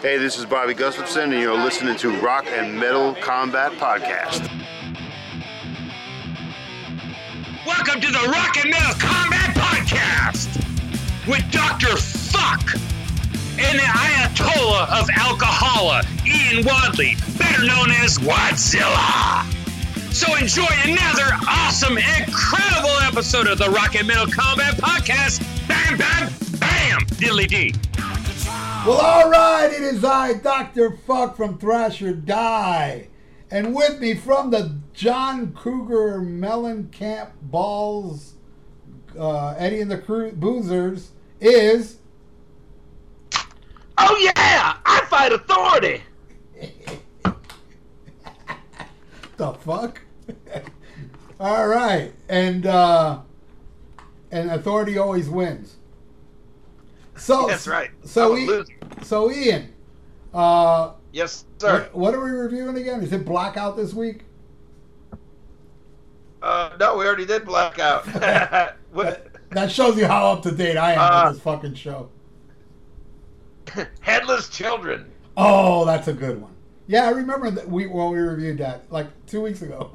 Hey, this is Bobby Gustafson, and you're listening to Rock and Metal Combat Podcast. Welcome to the Rock and Metal Combat Podcast with Dr. Fuck and the Ayatollah of Alcohola, Ian Wadley, better known as Wadzilla. So enjoy another awesome, incredible episode of the Rock and Metal Combat Podcast. Bam, bam, bam, diddly dee. Well, all right, it is I, Dr. Fuck from Thrash or Die. And with me from the John Cougar Mellencamp Balls, uh, Eddie and the Cru- Boozers, is. Oh yeah, I fight authority. the fuck? all right. And, uh, and authority always wins. So That's right. So, I'm a I- loser. so Ian, uh, Yes, sir. what, are we reviewing again? Is it Blackout this week? Uh, no, we already did blackout. what? That shows you how up to date I am Uh, with this fucking show. Headless children. Oh, that's a good one. Yeah, I remember that we when we reviewed that like two weeks ago.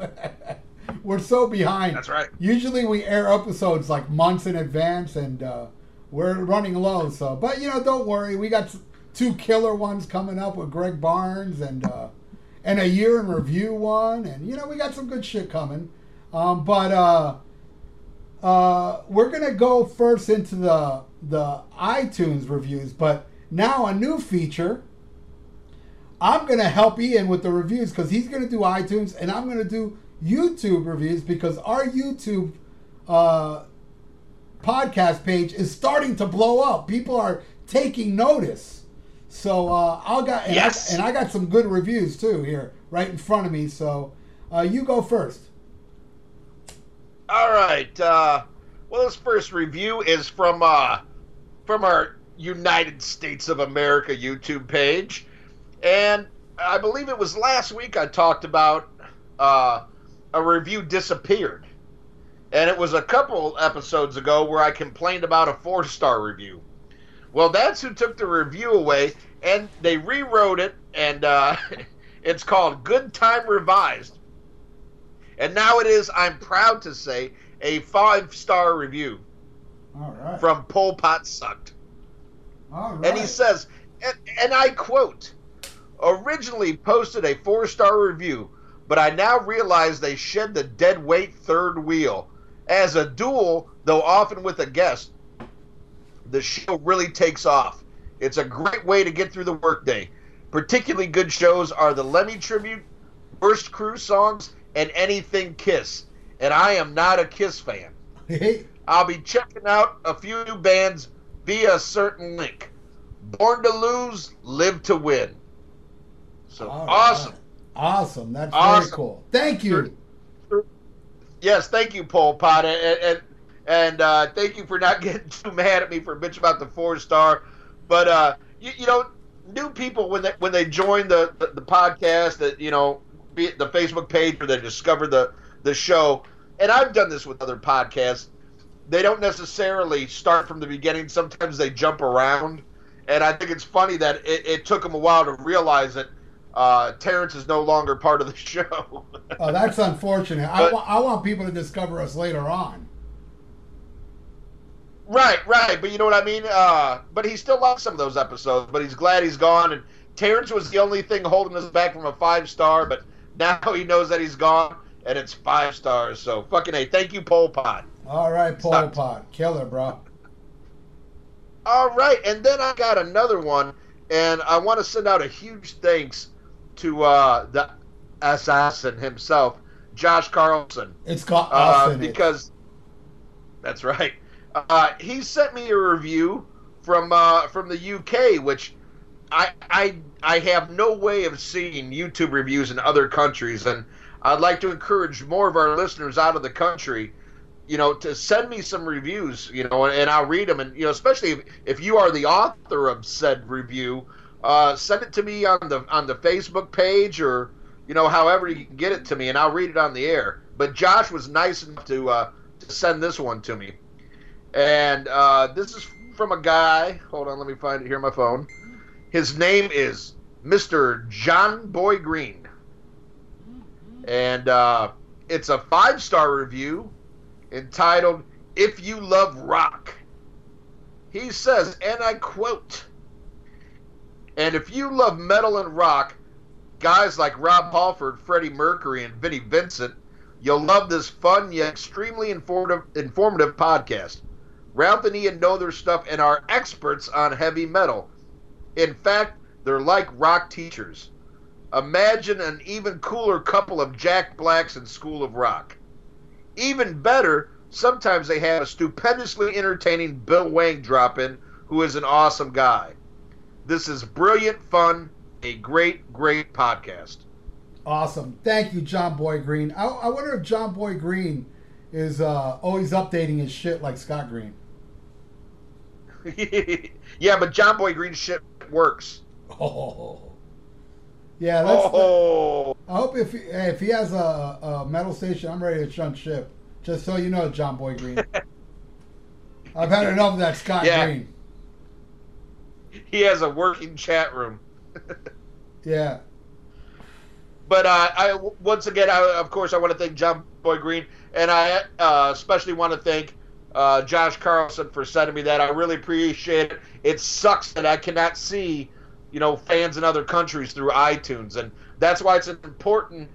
we're so behind. That's right. Usually we air episodes like months in advance, and uh, we're running low. So, but you know, don't worry. We got two killer ones coming up with Greg Barnes and uh, and a year in review one, and you know we got some good shit coming. Um, but uh, uh, we're gonna go first into the the iTunes reviews, but now a new feature. I'm gonna help Ian with the reviews because he's gonna do iTunes and I'm gonna do YouTube reviews because our YouTube uh, podcast page is starting to blow up. People are taking notice. So uh, I'll got and, Yes. I, and I got some good reviews too here right in front of me. So uh, you go first. All right. Uh, well, this first review is from uh, from our United States of America YouTube page, and I believe it was last week I talked about uh, a review disappeared, and it was a couple episodes ago where I complained about a four star review. Well, that's who took the review away, and they rewrote it, and uh, it's called Good Time Revised. And now it is, I'm proud to say, a five star review All right. from Pol Pot Sucked. All right. And he says, and, and I quote, originally posted a four star review, but I now realize they shed the dead weight third wheel. As a duel, though often with a guest, the show really takes off. It's a great way to get through the workday. Particularly good shows are the Lemmy Tribute, Worst Crew Songs, and Anything Kiss. And I am not a Kiss fan. I'll be checking out a few new bands via a certain link. Born to Lose, Live to Win. So all awesome. right. Awesome. That's Awesome. very cool. Thank you. Yes, thank you, Pol Pot, and and, and uh, thank you for not getting too mad at me for bitching about the four star. But uh, you, you know, new people when they when they join the the, the podcast, that you know, be it the Facebook page or they discover the the show, and I've done this with other podcasts. They don't necessarily start from the beginning. Sometimes they jump around, and I think it's funny that it, it took them a while to realize that uh, Terrence is no longer part of the show. Oh, that's unfortunate. I, But- wa- I want people to discover us later on. Right, right, but you know what I mean. Uh, but he still loves some of those episodes. But he's glad he's gone. And Terrence was the only thing holding us back from a five star. But now he knows that he's gone, and it's five stars. So fucking a. Thank you, Pol Pot. All right, Pol. Pot. Killer, bro. All right, and then I got another one, and I want to send out a huge thanks to uh, the assassin himself, Josh Carlson. It's got uh, in it. because that's right. Uh, he sent me a review from uh, from the UK, which I I I have no way of seeing YouTube reviews in other countries, and I'd like to encourage more of our listeners out of the country, you know, to send me some reviews, you know, and, and I'll read them, and you know, especially if, if you are the author of said review, uh, send it to me on the on the Facebook page or you know, however you can get it to me, and I'll read it on the air. But Josh was nice enough to uh, to send this one to me, and uh, this is from a guy. Hold on, let me find it here on my phone. His name is Mr. John Boy Green. And uh, it's a five star review entitled If You Love Rock. He says, and I quote, and if you love metal and rock, guys like Rob Halford, Freddie Mercury, and Vinnie Vincent, you'll love this fun yet extremely informative, informative podcast. Ralph and Ian know their stuff and are experts on heavy metal. In fact, they're like rock teachers. Imagine an even cooler couple of Jack Blacks in School of Rock. Even better, sometimes they have a stupendously entertaining Bill Wang drop in, who is an awesome guy. This is brilliant fun, a great, great podcast. Awesome. Thank you, John Boy Green. I, I wonder if John Boy Green is uh, always updating his shit like Scott Green. yeah, but John Boy Green shit works. Oh. Yeah, let's, Oh, I hope if he, hey, if he has a, a metal station, I'm ready to shunt ship. Just so you know, John Boy Green. I've had enough of that Scott Yeah. Green. he has a working chat room. Yeah. But uh, I once again, I, of course, I want to thank John Boy Green, and I uh, especially want to thank uh, Josh Carlson for sending me that. I really appreciate it. It sucks that I cannot see, you know, fans in other countries through iTunes, and that's why it's important,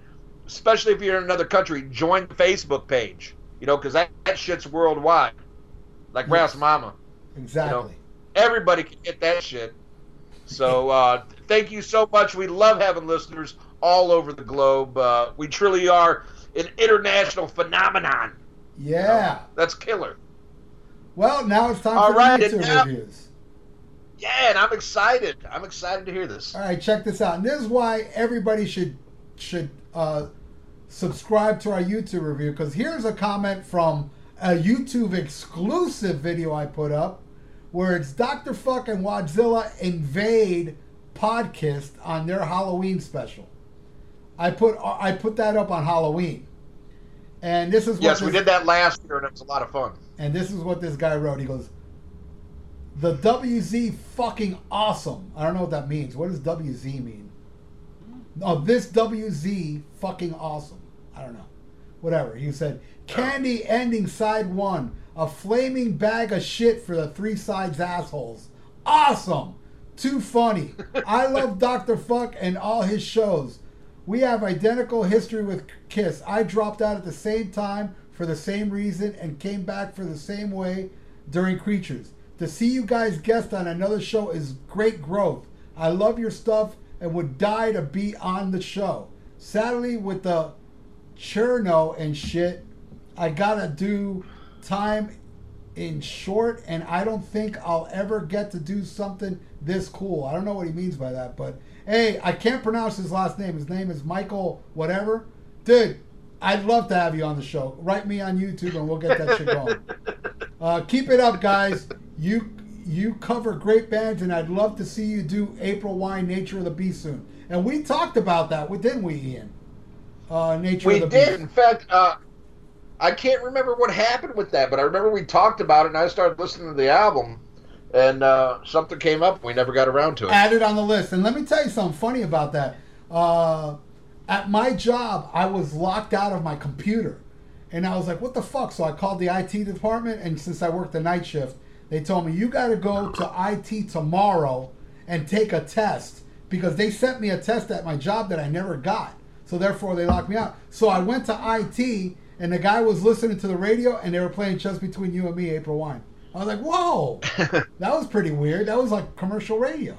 especially if you're in another country, join the Facebook page. You know, because that, that shit's worldwide, like Yes. Ralph's mama. Exactly. Everybody can get that shit. So uh, thank you so much. We love having listeners all over the globe. Uh, we truly are an international phenomenon. Yeah. That's killer. Well, now it's time All for right, the now- reviews. Yeah, and I'm excited. I'm excited to hear this. All right, check this out. And this is why everybody should should uh, subscribe to our YouTube review because here's a comment from a YouTube exclusive video I put up where it's Dr. Fuck and Wadzilla invade podcast on their Halloween special. I put I put that up on Halloween. And this is what Yes, this, we did that last year, and it was a lot of fun. and this is what this guy wrote. He goes, "The WZ fucking awesome." I don't know what that means. What does WZ mean? Oh, this WZ fucking awesome. I don't know. Whatever. He said, "Candy ending side one, a flaming bag of shit for the three sides assholes. Awesome, too funny. I love Doctor Fuck and all his shows." We have identical history with Kiss. I dropped out at the same time for the same reason and came back for the same way during Creatures. To see you guys guest on another show is great growth. I love your stuff and would die to be on the show. Sadly, with the Cherno and shit, I gotta do time in short, and I don't think I'll ever get to do something this cool. I don't know what he means by that, but hey, I can't pronounce his last name. His name is Michael whatever. Dude, I'd love to have you on the show. Write me on YouTube and we'll get that shit going. Uh, keep it up, guys. You you cover great bands, and I'd love to see you do April Wine, Nature of the Beast soon. And we talked about that, didn't we, Ian? Uh, Nature We of the did. Beast. In fact, uh, I can't remember what happened with that, but I remember we talked about it, and I started listening to the album, and uh, something came up, we never got around to it. added on the list. And let me tell you something funny about that. Uh, at my job, I was locked out of my computer. And I was like, what the fuck? So I called the IT department, and since I worked the night shift, they told me, you got to go to IT tomorrow and take a test because they sent me a test at my job that I never got. So therefore, they locked me out. So I went to IT, and the guy was listening to the radio, and they were playing Just Between You and Me, April Wine. I was like, whoa, that was pretty weird. That was like commercial radio.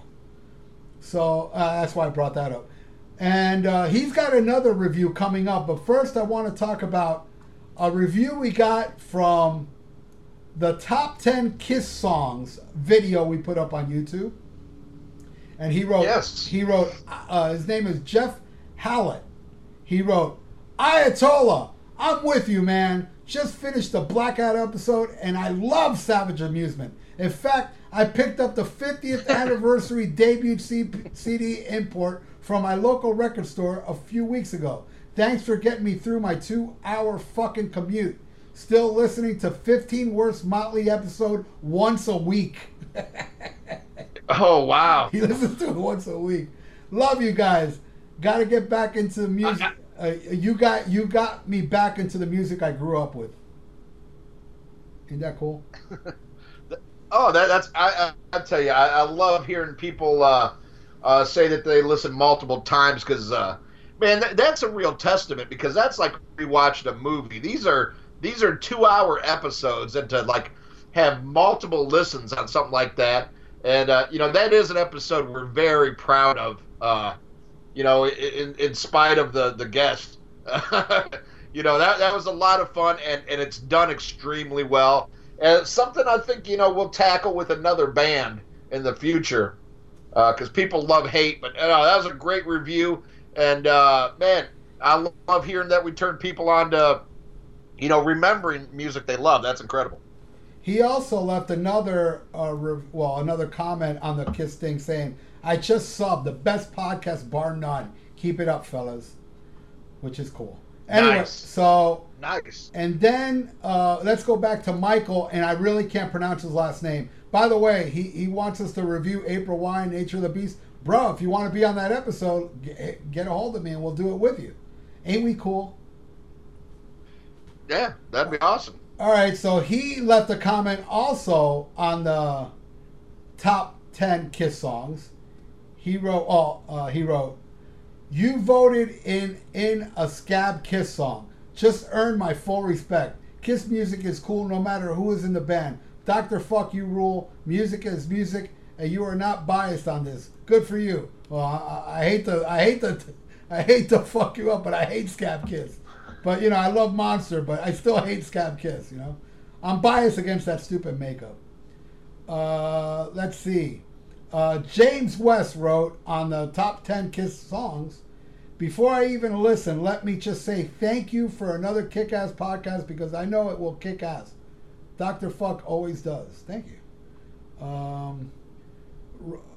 So uh, that's why I brought that up. And uh, he's got another review coming up. But first, I want to talk about a review we got from the top 10 Kiss songs video we put up on YouTube. And he wrote, Yes. he wrote, uh, his name is Jeff Hallett. He wrote, Ayatollah, I'm with you, man. Just finished the Blackout episode, and I love Savage Amusement. In fact, I picked up the 50th anniversary debut CD import from my local record store a few weeks ago. Thanks for getting me through my two hour fucking commute. Still listening to 15 Worst Motley episode once a week. Oh wow! He listens to it once a week. Love you guys. Got to get back into the music. Uh, you got you got me back into the music I grew up with. Isn't that cool? Oh, that, that's I, I I tell you, I, I love hearing people uh, uh, say that they listen multiple times because uh, man, that, that's a real testament because that's like we watched a movie. These are these are two hour episodes, and to like have multiple listens on something like that, and uh, you know that is an episode we're very proud of. You know, in, in spite of the the guest, you know that that was a lot of fun, and and it's done extremely well. And something I think you know we'll tackle with another band in the future because uh, people love hate. But uh, that was a great review, and uh, man, I love hearing that we turn people on to you know remembering music they love. That's incredible. He also left another uh, rev- well another comment on the Kiss thing saying, "I just subbed the best podcast bar none. Keep it up, fellas," which is cool. Anyway, Nice. so Nice. And then uh, let's go back to Michael, and I really can't pronounce his last name. By the way, he, he wants us to review April Wine, Nature of the Beast. Bro, if you want to be on that episode, get, get a hold of me and we'll do it with you. Ain't we cool? Yeah, that'd be awesome. All right, so he left a comment also on the top 10 Kiss songs. He wrote, oh, uh, he wrote, you voted in in a scab Kiss song. Just earned my full respect. Kiss music is cool no matter who is in the band. Doctor Fuck You rule. Music is music, and you are not biased on this. Good for you. Well, I, I hate to, I hate to, I hate to fuck you up, but I hate Scab Kiss. But you know, I love Monster, but I still hate Scab Kiss. You know, I'm biased against that stupid makeup. Uh, let's see. Uh, James West wrote on the top 10 Kiss songs. Before I even listen, let me just say thank you for another kick ass podcast because I know it will kick ass. Dr. Fuck always does. Thank you. Um,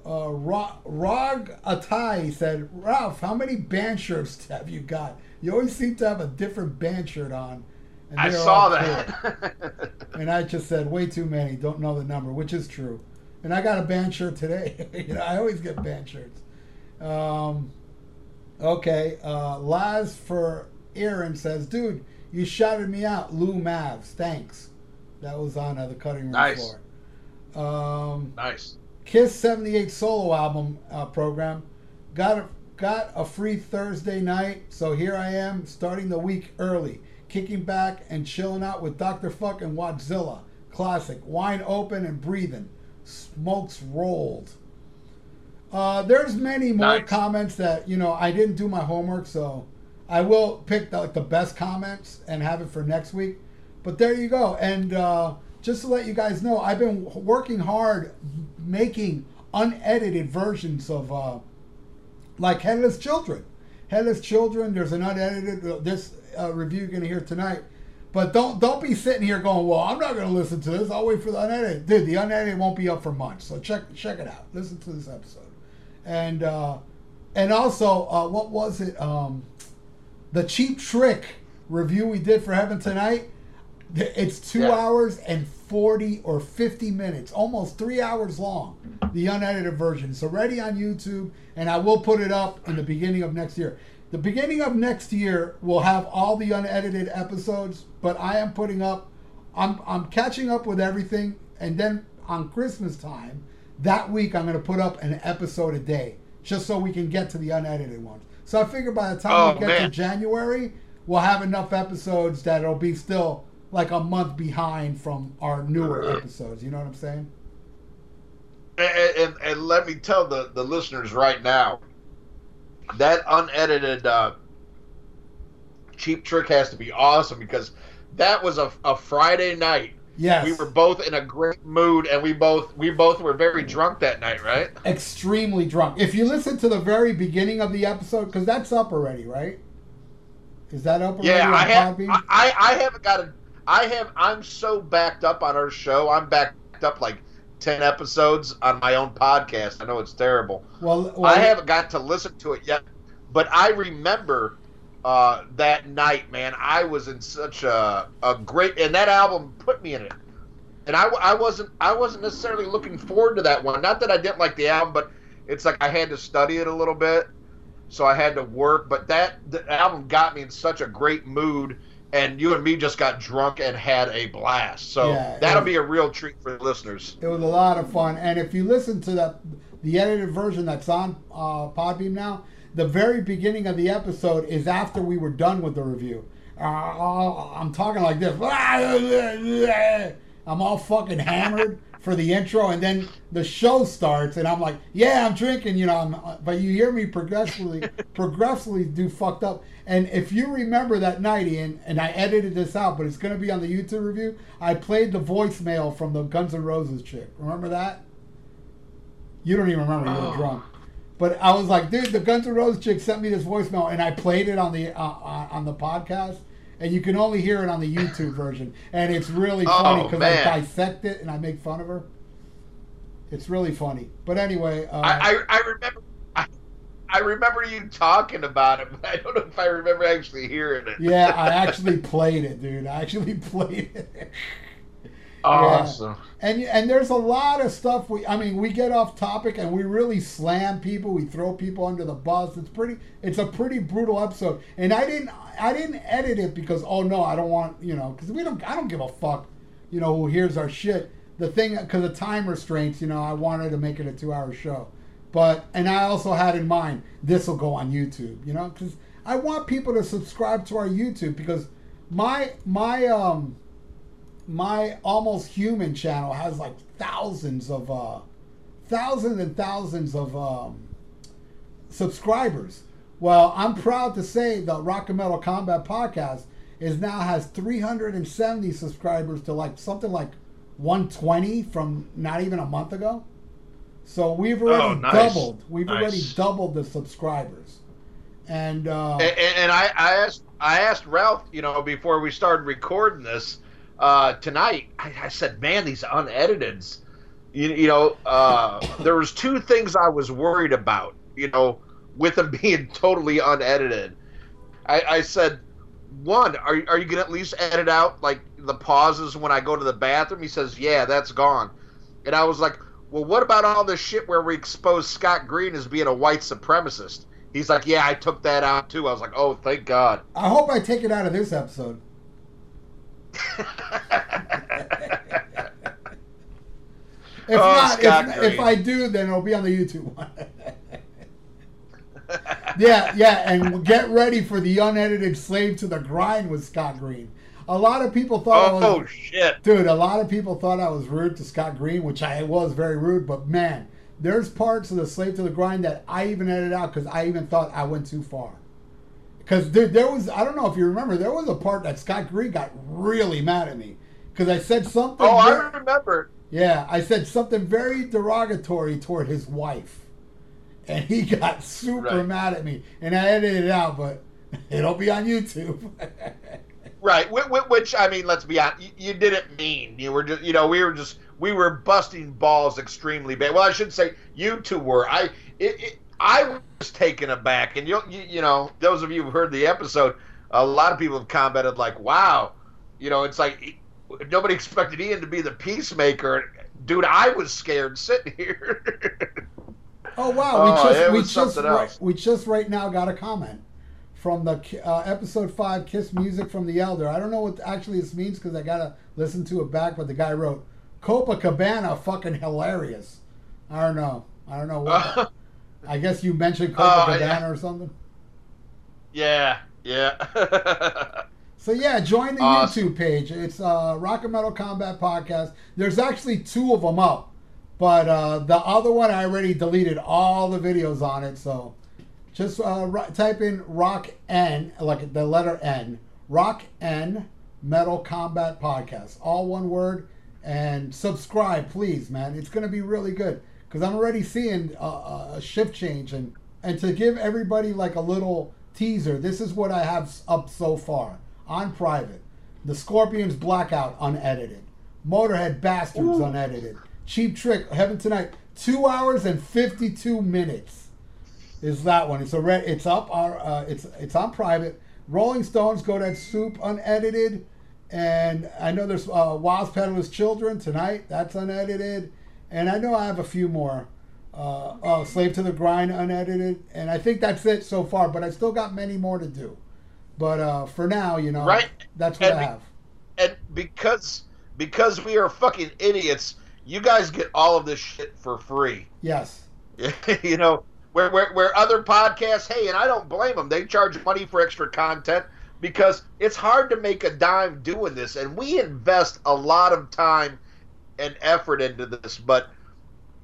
uh, Ro- Rog Atai said, Ralph, how many band shirts have you got? You always seem to have a different band shirt on. And I saw that. And I just said way too many. Don't know the number, which is true. And I got a band shirt today. you know, I always get band shirts. Um, okay, uh, Laz for Aaron says, "Dude, you shouted me out, Lou Mavs. Thanks." That was on uh, the cutting room Nice. floor. Um, nice. Kiss 78 solo album uh, program. Got a, got a free Thursday night, so here I am starting the week early, kicking back and chilling out with Dr. Fuck and Wadzilla. Classic. Wine open and breathing. Smokes rolled. Uh, there's many more Nice. comments that, you know, I didn't do my homework, so I will pick the, like, the best comments and have it for next week. But there you go. And uh, just to let you guys know, I've been working hard making unedited versions of uh, like Headless Children. Headless Children. There's an unedited uh, this uh, review you're gonna hear tonight. But don't don't be sitting here going, well, I'm not gonna listen to this. I'll wait for the unedited. Dude, the unedited won't be up for months. So check check it out. Listen to this episode. And uh, and also, uh, what was it? Um, the Cheap Trick review we did for Heaven Tonight. It's two Yeah. hours and 40 or 50 minutes, almost three hours long, the unedited version. It's already on YouTube, and I will put it up in the beginning of next year. The beginning of next year we'll have all the unedited episodes, but I am putting up, I'm, I'm catching up with everything, and then on Christmas time, that week I'm going to put up an episode a day, just so we can get to the unedited ones. So I figure by the time Oh, we get man. to January, we'll have enough episodes that it'll be still like a month behind from our newer mm-hmm. episodes. You know what I'm saying? And, and, and let me tell the, the listeners right now that unedited uh, cheap trick has to be awesome because that was a, a Friday night. Yes. We were both in a great mood, and we both we both were very drunk that night, right? extremely drunk. If you listen to the very beginning of the episode, because that's up already, right? Is that up already? Yeah, I have. I, I I haven't got a. I have. I'm so backed up on our show. I'm backed up like ten episodes on my own podcast. I know it's terrible. well, well, I haven't got to listen to it yet, but I remember uh, that night, man. I was in such a a great, and that album put me in it. and I, I wasn't I wasn't necessarily looking forward to that one. Not that I didn't like the album, but it's like I had to study it a little bit, so I had to work. But that the album got me in such a great mood, and you and me just got drunk and had a blast. So Yeah, that'll it- be a real treat for the listeners. It was a lot of fun, and if you listen to the the edited version that's on uh, Podbean now, the very beginning of the episode is after we were done with the review. Uh, I'm talking like this. I'm all fucking hammered for the intro, and then the show starts, and I'm like, "Yeah, I'm drinking," you know. I'm, but you hear me progressively, progressively do fucked up. And if you remember that night, Ian, and I edited this out, but it's going to be on the YouTube review. I played the voicemail from the Guns N' Roses chick. Remember that? You don't even remember. You were Oh. drunk. But I was like, dude, the Guns N' Roses chick sent me this voicemail, and I played it on the uh, on on the podcast, and you can only hear it on the YouTube version, and it's really funny Oh, because I dissect it and I make fun of her. It's really funny. But anyway, uh, I, I, I remember I, remember you talking about it, but I don't know if I remember actually hearing it. yeah, I actually played it, dude. I actually played it. Awesome. And and there's a lot of stuff we I mean we get off topic and we really slam people, we throw people under the bus. It's pretty it's a pretty brutal episode. And I didn't I didn't edit it because oh no, I don't want, you know, cuz we don't I don't give a fuck, you know, who hears our shit. The thing cuz of time restraints, you know, I wanted to make it a 2-hour show. But and I also had in mind this will go on YouTube, you know, cuz I want people to subscribe to our YouTube because my my um my almost human channel has like thousands of uh thousands and thousands of um subscribers. Well i'm proud to say the rock and metal combat podcast is now has 370 subscribers to like something like 120 from not even a month ago so we've already Oh, nice. doubled we've Nice. already doubled the subscribers and uh And, and, and I, I asked I asked Ralph, you know, before we started recording this uh, tonight. I, I said, "Man, these unedited, you, you know, uh, there was two things I was worried about, you know, with them being totally unedited." I, I said, "One, are are you gonna at least edit out like the pauses when I go to the bathroom?" He says, "Yeah, that's gone," and I was like. Well, what about all this shit where we expose Scott Green as being a white supremacist? He's like, yeah, I took that out too. I was like, oh, thank God. i hope i take it out of this episode If Oh, not, if, if I do, then it'll be on the YouTube one. yeah, yeah, and get ready for the unedited "Slave to the Grind" with Scott Green. A lot of people thought I oh, was, oh shit. dude. A lot of people thought I was rude to Scott Green, which I was very rude. But man, there's parts of the "Slave to the Grind" that I even edited out because I even thought I went too far. Because there, there was, I don't know if you remember, there was a part that Scott Green got really mad at me because I said something. Oh, very- I remember. yeah, I said something very derogatory toward his wife. And he got super Right. mad at me. And I edited it out, but it'll be on YouTube. Right. Which, which I mean, let's be honest. You, you didn't mean. You were just, you know, we were just, we were busting balls extremely bad. Well, I should say you two were. I, it, it, I was taken aback, and you, you, you know, those of you who heard the episode, a lot of people have commented like, "Wow," you know, it's like nobody expected Ian to be the peacemaker. Dude, I was scared sitting here. oh wow, we Oh, just it we was just something right, else. we just right now got a comment from the uh, episode 5 Kiss Music from the Elder. I don't know what actually this means cuz I got to listen to it back, but the guy wrote Copacabana fucking hilarious. I don't know. I don't know what. I guess you mentioned Oh, Copacabana yeah. or something. yeah, yeah. So yeah, join the Awesome. YouTube page. It's uh, Rock and Metal Combat Podcast. There's actually two of them up, but uh, the other one I already deleted all the videos on it. So just uh, type in Rock N, like the letter N, Rock N Metal Combat Podcast, all one word, and subscribe, please, man. It's gonna be really good because I'm already seeing a, a shift change and and to give everybody like a little teaser. This is what I have up so far on private. The Scorpions Blackout unedited. Motorhead Bastards unedited. Cheap Trick Heaven Tonight. Two hours and fifty-two minutes is that one. It's a red. It's up. Our uh, it's it's on private. Rolling Stones Goats Head Soup unedited, And I know there's uh, Wild Peddler's Children tonight. That's unedited. And I know I have a few more. Uh, uh, Slave to the Grind unedited. And I think that's it so far, but I still got many more to do. But uh, for now, you know, Right. that's what And I be- have. And because because we are fucking idiots, you guys get all of this shit for free. Yes. you know, where, where where other podcasts, hey, and I don't blame them. They charge money for extra content because it's hard to make a dime doing this, and we invest a lot of time and effort into this, but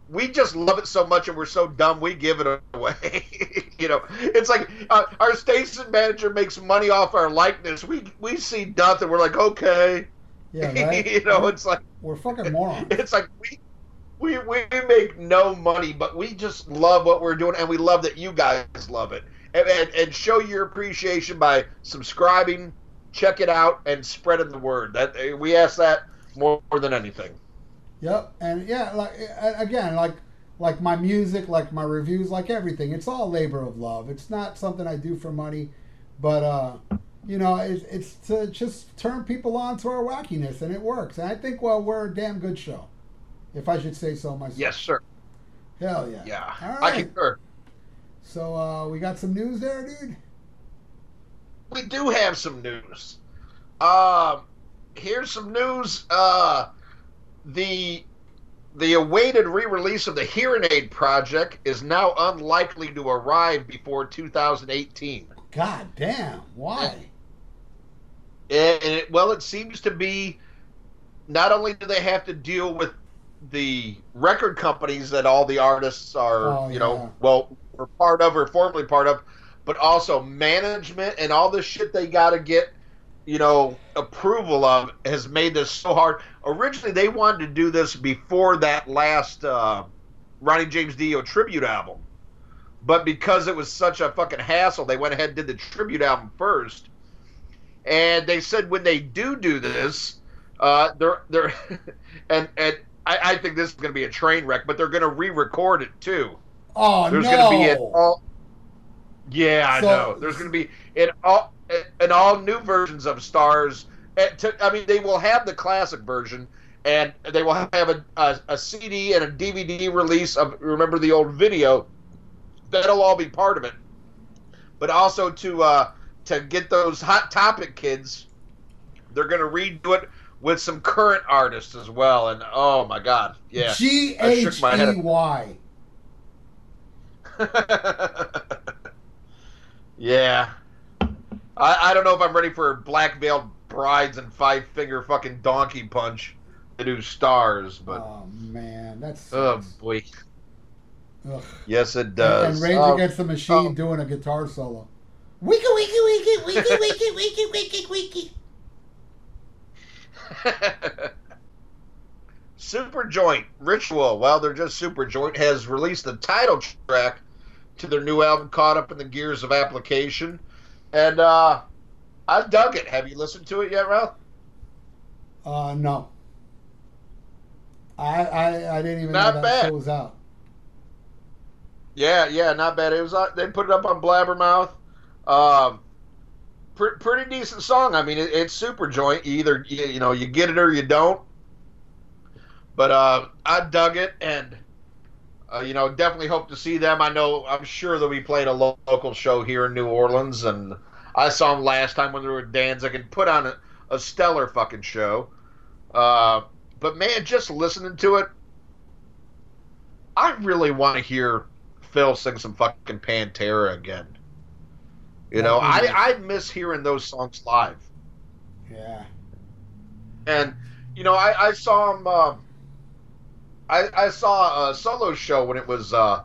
we just love it so much, and we're so dumb we give it away. you know, it's like uh, our station manager makes money off our likeness. We we see nothing. We're like, okay, Yeah, right? you know, it's like. We're fucking morons. It's like we, we we make no money, but we just love what we're doing, and we love that you guys love it, and and, and show your appreciation by subscribing, check it out, and spreading the word. That we ask that more than anything. Yep, and yeah, like uh, again, like like my music, like my reviews, like everything. It's all labor of love. It's not something I do for money, but uh, you know, it's, it's to just turn people on to our wackiness, and it works. And I think, well, we're a damn good show, if I should say so myself. Yes, sir. Hell yeah. Yeah, All I right. concur. So uh, we got some news there, dude. we do have some news. Um, here's some news. Uh, the the awaited re-release of the Hearing Aid project is now unlikely to arrive before 2018. God damn. Why? And it, well, it seems to be not only do they have to deal with the record companies that all the artists are, Oh, you yeah. know, well, were part of or formerly part of, but also management and all the shit they got to get, you know, approval of has made this so hard. Originally, they wanted to do this before that last uh, Ronnie James Dio tribute album. But because it was such a fucking hassle, they went ahead and did the tribute album first. And they said when they do do this, uh, they're they're and and I, I think this is going to be a train wreck, but they're going to re-record it too. Oh There's no. going to be an all. Yeah, I know. There's going to be an all an all new versions of Stars. To, I mean, they will have the classic version, and they will have a, a, a CD and a DVD release of remember the old video. That'll all be part of it, but also to uh, to get those hot topic kids, they're going to redo it with some current artists as well. And oh my god, yeah. G H. E Y. yeah. I, I don't know if I'm ready for Black Veil Brides and five finger fucking donkey punch to do stars, but Oh man, that's. oh boy. Ugh. Yes, it does. and Rage Oh, Against the Machine oh. doing a guitar solo. Wiki wiki wiki wiki wiki wiki wiki wiki. Super Joint Ritual. Well, they're just Super Joint has released the title track to their new album, Caught Up in the Gears of Application, and uh, I dug it. Have you listened to it yet, Ralph? Uh, no. I I, I didn't even Not know that bad. show was out. Yeah, yeah, not bad. It was. uh, They put it up on Blabbermouth. Um, pr- pretty decent song. I mean, it, it's super joint. Either you, you know you get it or you don't. But uh, I dug it, and uh, you know definitely hope to see them. I know I'm sure they'll be playing a lo- local show here in New Orleans, and I saw them last time when they were at Danzig and put on a, a stellar fucking show. Uh, but man, just listening to it, I really want to hear Phil sing some fucking Pantera again. You know, I, I miss hearing those songs live. Yeah. And, you know, I, I saw him, uh, I, I saw a solo show when it was uh,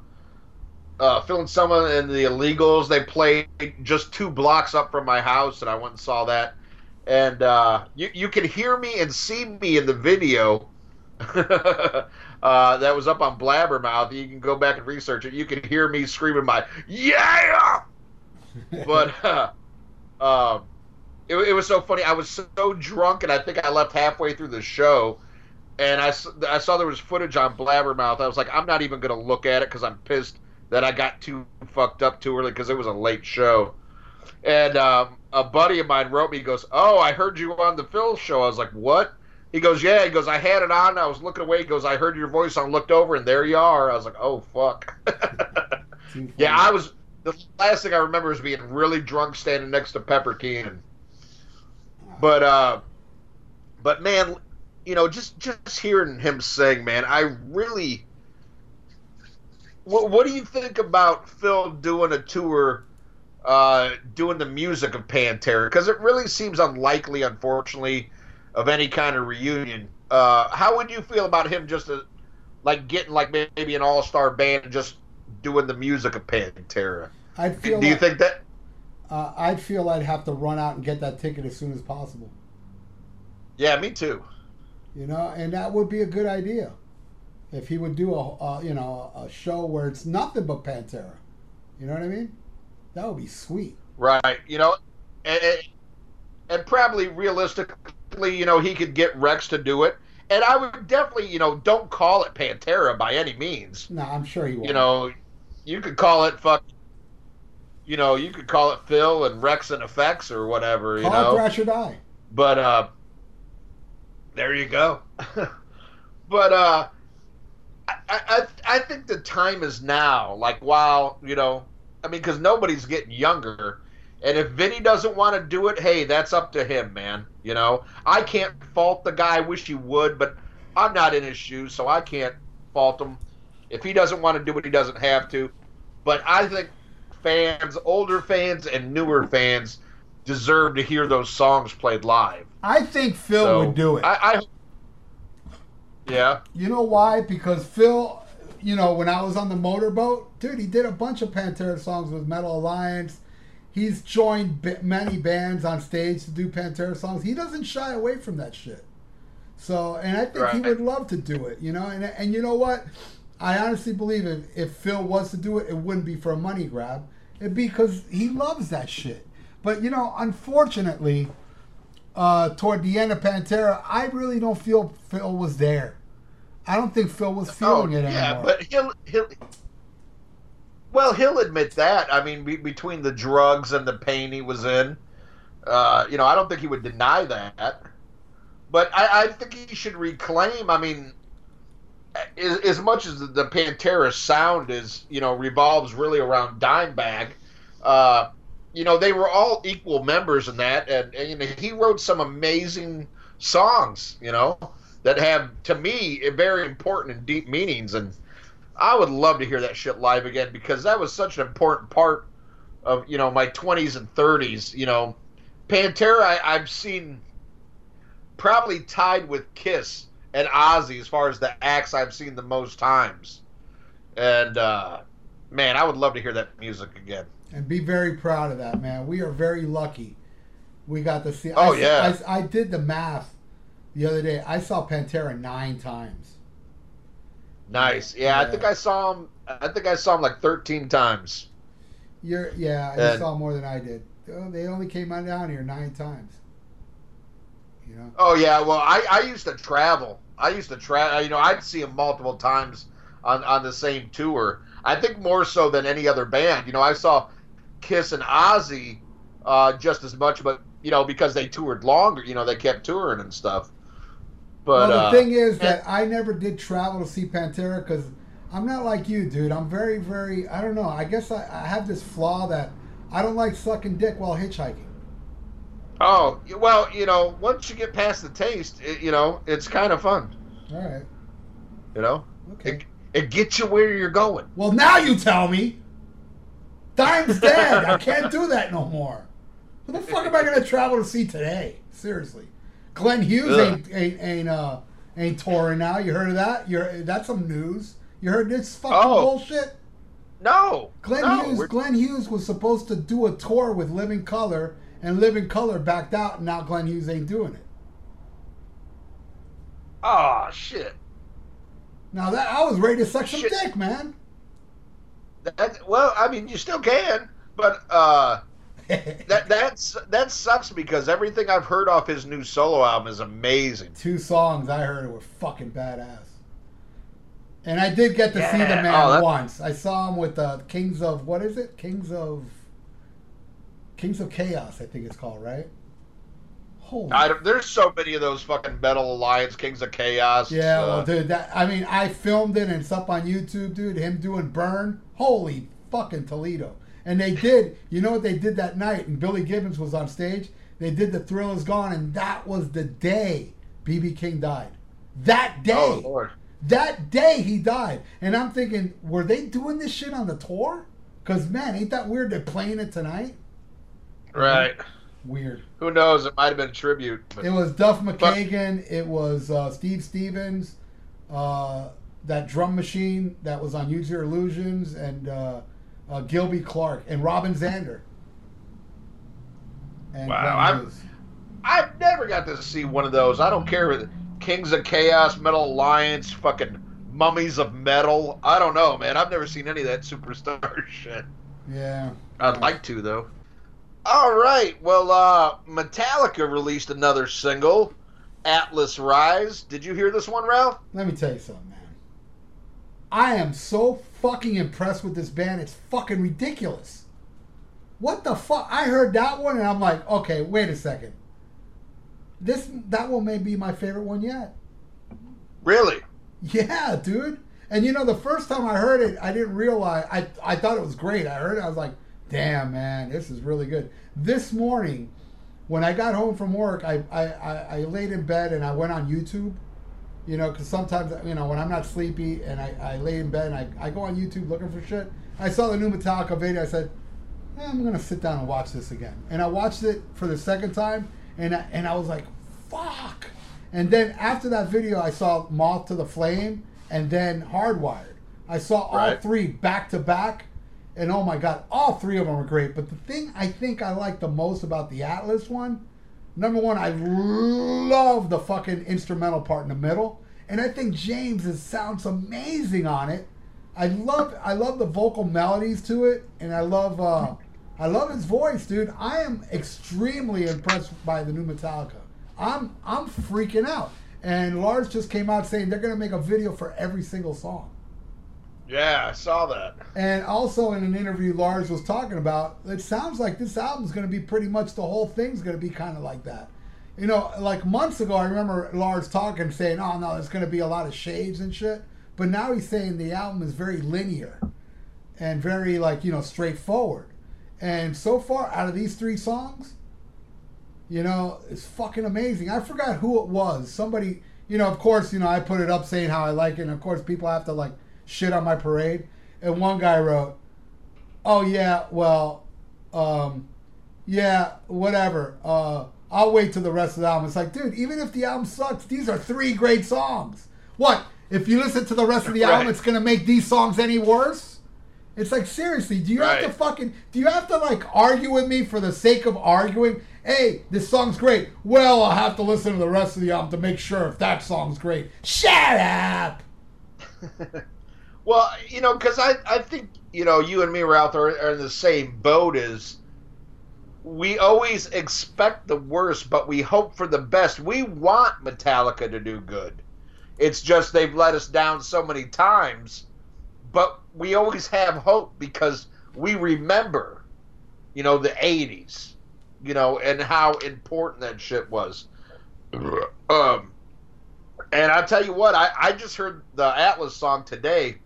uh, Phil Anselmo and the Illegals. They played just two blocks up from my house, and I went and saw that. And uh, you, you can hear me and see me in the video. uh, that was up on Blabbermouth. You can go back and research it. You can hear me screaming my "Yeah!" but uh, um, it, it was so funny. I was so drunk, and I think I left halfway through the show, and I, I saw there was footage on Blabbermouth. I was like, I'm not even going to look at it because I'm pissed that I got too fucked up too early because it was a late show. And um, a buddy of mine wrote me. He goes, "Oh, I heard you on the Phil show." I was like, "What?" He goes, "Yeah." He goes, "I had it on. I was looking away." He goes, "I heard your voice. I looked over, and there you are." I was like, "Oh fuck." Yeah. I was. The last thing I remember is being really drunk, standing next to Pepper Keenan. But uh, but man, you know, just just hearing him sing, man, I really. What What do you think about Phil doing a tour, uh, doing the music of Pantera? Because it really seems unlikely, unfortunately, of any kind of reunion. Uh, how would you feel about him just uh like getting like maybe an all star band and just doing the music of Pantera? I'd feel Do you think that? uh, I'd feel I'd have to run out and get that ticket as soon as possible. Yeah, me too. You know, and that would be a good idea if he would do a, you know a show where it's nothing but Pantera. You know what I mean? That would be sweet. Right. You know, and, and probably realistically, you know, he could get Rex to do it. And I would definitely, you know, don't call it Pantera by any means. No, I'm sure. You know, you could call it fuck. You know, you could call it Phil and Rex and Effects or whatever. You call know, Thrash or Die. But uh there you go. but uh I, I I think the time is now. Like while, you know, I mean cuz nobody's getting younger. And if Vinny doesn't want to do it, hey, that's up to him, man. You know, I can't fault the guy. I wish he would, but I'm not in his shoes, so I can't fault him. If he doesn't want to do it, he doesn't have to. But I think fans, older fans and newer fans, deserve to hear those songs played live. I think Phil So, would do it. I, I yeah, You know why? Because Phil, you know, when I was on the motorboat, dude, he did a bunch of Pantera songs with Metal Alliance. He's joined b- many bands on stage to do Pantera songs. He doesn't shy away from that shit. So, and I think he would love to do it, you know. And and you know what? I honestly believe if, if Phil was to do it, it wouldn't be for a money grab. It'd be because he loves that shit. But you know, unfortunately, uh, toward the end of Pantera, I really don't feel Phil was there. I don't think Phil was feeling it Oh, yeah, anymore. but he'll he'll. Well, he'll admit that. I mean, be, between the drugs and the pain he was in, uh, you know, I don't think he would deny that. But I, I think he should reclaim. I mean, as, as much as the, the Pantera sound is, you know, revolves really around Dimebag. Uh, you know, they were all equal members in that, and, and you know, he wrote some amazing songs. You know, that have to me very important and deep meanings, and I would love to hear that shit live again because that was such an important part of you know my 20s and 30s. You know, Pantera I, I've seen probably tied with Kiss and Ozzy as far as the acts I've seen the most times, and uh, man, I would love to hear that music again. and be very proud of that, man. We are very lucky. We got to see. Oh, I, yeah. I, I did the math the other day. I saw Pantera nine times. Nice, yeah, I think I saw him. I think I saw him like 13 times. You're, yeah, you And- saw more than I did. Oh, They only came on down here nine times. You know. Oh yeah, well I, I used to travel. I used to travel. You know, I'd see him multiple times on on the same tour. I think more so than any other band. You know, I saw Kiss and Ozzy uh, just as much, but you know because they toured longer. You know, they kept touring and stuff. But well, the uh, thing is that I never did travel to see Pantera because I'm not like you, dude. I'm very, very. I don't know. I guess I, I have this flaw that I don't like sucking dick while hitchhiking. oh well, you know, once you get past the taste, it, you know, it's kind of fun. All right. You know, Okay. it, it gets you where you're going. Well, now you tell me. Time's dead. I can't do that no more. Who the fuck am I gonna travel to see today? Seriously, Glenn Hughes ain't ain't ain't uh ain't touring now. You heard of that? You're that's some news. You heard this fucking Oh. bullshit? No, Glenn no, Hughes we're- Glenn Hughes was supposed to do a tour with Living Colour, and Living Colour backed out, and now Glenn Hughes ain't doing it. Oh shit. Now that I was ready to suck some Shit. dick, man. That, well, I mean, you still can, but uh, that that's that sucks because everything I've heard off his new solo album is amazing. two songs I heard were fucking badass. And I did get to see the man Oh, that- once. I saw him with the Kings of what is it? Kings of Kings of Chaos, I think it's called, right? Holy. I there's so many of those fucking Metal Alliance Kings of Chaos. yeah, uh, well, dude, that I mean, I filmed it and it's up on YouTube, dude. Him doing Burn. Holy fucking Toledo. And they did, you know what they did that night? And Billy Gibbons was on stage. They did the Thrill Is Gone, and that was the day BB King died. That day. oh Lord. That day he died. And I'm thinking, were they doing this shit on the tour? Because, man, ain't that weird they're playing it tonight? Right. Weird. Who knows? It might have been a tribute. But It was Duff McKagan. It was uh, Steve Stevens. Uh, that drum machine that was on Use Your Illusions. And uh, uh, Gilby Clarke. And Robin Zander. And Wow, Hughes. I've never got to see one of those. I don't care. if Kings of Chaos, Metal Alliance, fucking Mummies of Metal. I don't know, man. I've never seen any of that superstar shit. Yeah. I'd Yeah. like to though. All right. Well, uh, Metallica released another single, Atlas Rise. Did you hear this one, Ralph? Let me tell you something, man. I am so fucking impressed with this band. It's fucking ridiculous. What the fuck? I heard that one and I'm like, okay, wait a second. This that one may be my favorite one yet. Really? Yeah, dude. And you know, the first time I heard it, I didn't realize. I I thought it was great. I heard it, I was like, damn, man, this is really good. This morning, when I got home from work, I I, I, I laid in bed and I went on YouTube. You know, because sometimes you know when I'm not sleepy and I, I lay in bed and I, I go on YouTube looking for shit. I saw the new Metallica video. I said, eh, I'm gonna sit down and watch this again. And I watched it for the second time, and I, and I was like, fuck. And then after that video, I saw Moth to the Flame and then Hardwired. I saw all Right. three back to back, and oh my god, all three of them are great. But the thing I think I like the most about the Atlas one, number one, I love the fucking instrumental part in the middle, and I think James sounds amazing on it. I love I love the vocal melodies to it, and I love uh, I love his voice, dude. I am extremely impressed by the new Metallica. I'm I'm freaking out. And Lars just came out saying they're gonna make a video for every single song. Yeah, I saw that. And also in an interview, Lars was talking about it sounds like this album's going to be pretty much the whole thing's going to be kind of like that. You know, like months ago, I remember Lars talking, saying, "Oh no, there's going to be a lot of shades and shit." But now he's saying the album is very linear and very like you know straightforward. And so far, out of these three songs, you know, it's fucking amazing. I forgot who it was. Somebody, you know, of course, you know, I put it up saying how I like it, and of course, people have to like shit on my parade. And one guy wrote, "Oh yeah, well, um, yeah, whatever. Uh, I'll wait till the rest of the album." It's like, dude, even if the album sucks, these are three great songs. What if you listen to the rest of the album? Right. It's gonna make these songs any worse? It's like seriously, do you have to fucking do you have to like argue with me for the sake of arguing? Hey, this song's great. Well, I'll have to listen to the rest of the album to make sure if that song's great. Shut up. Well, you know, because I, I think, you know, you and me, Ralph, are, are in the same boat as we always expect the worst, but we hope for the best. We want Metallica to do good. It's just they've let us down so many times, but we always have hope because we remember, you know, the 80s, you know, and how important that shit was. Um, and I'll tell you what, I, I just heard the Atlas song today,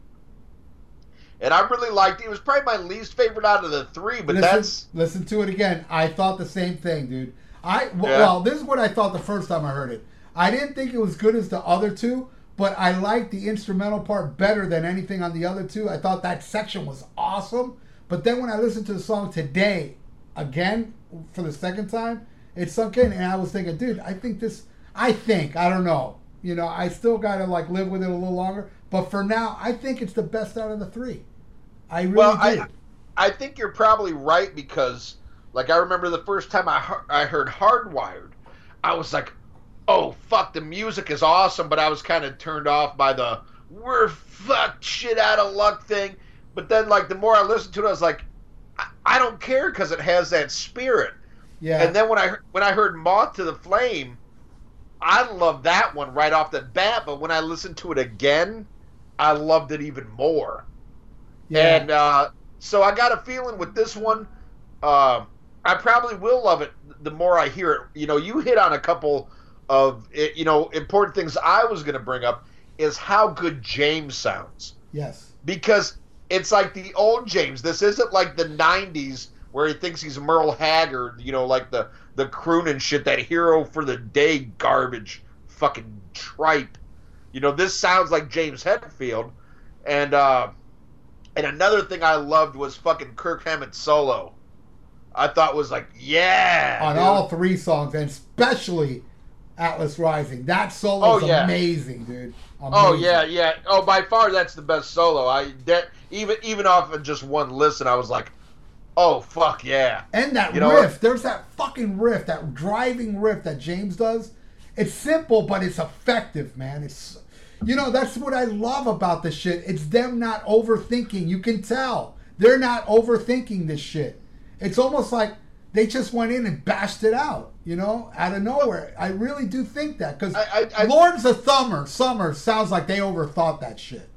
and I really liked it. It was probably my least favorite out of the three, but listen, that's listen to it again. I thought the same thing, dude. I w- Yeah. well, this is what I thought the first time I heard it. I didn't think it was good as the other two, but I liked the instrumental part better than anything on the other two. I thought that section was awesome. But then when I listened to the song today, again for the second time, it sunk in, and I was thinking, dude, I think this. I think I don't know. You know, I still gotta like live with it a little longer. But for now, I think it's the best out of the three. I really well, do. I I think you're probably right because, like, I remember the first time I heard, I heard Hardwired, I was like, oh fuck, the music is awesome, but I was kind of turned off by the we're fucked shit out of luck thing. But then, like, the more I listened to it, I was like, I, I don't care because it has that spirit. yeah. And then when I when I heard Moth to the Flame, I loved that one right off the bat. But when I listened to it again, I loved it even more. Yeah. And uh, so I got a feeling with this one, uh, I probably will love it the more I hear it. You know, you hit on a couple of you know important things I was going to bring up is how good James sounds Yes. because it's like the old James. This isn't like the '90s where he thinks he's Merle Haggard. You know, like the the crooning shit, that hero for the day garbage, fucking tripe. You know, this sounds like James Hetfield, and uh, and another thing I loved was fucking Kirk Hammett solo. I thought was like, yeah, On dude. all three songs, and especially Atlas Rising. That solo oh, is Oh, yeah. amazing, dude. Oh yeah, yeah. Oh, by far that's the best solo. I that even even off of just one listen, I was like, oh fuck yeah. And that You riff, there's that fucking riff, that driving riff that James does. It's simple, but it's effective, man. It's, you know, that's what I love about this shit. It's them not overthinking. You can tell they're not overthinking this shit. It's almost like they just went in and bashed it out, you know, out of nowhere. I really do think that because Lords of Summer, Summer sounds like they overthought that shit,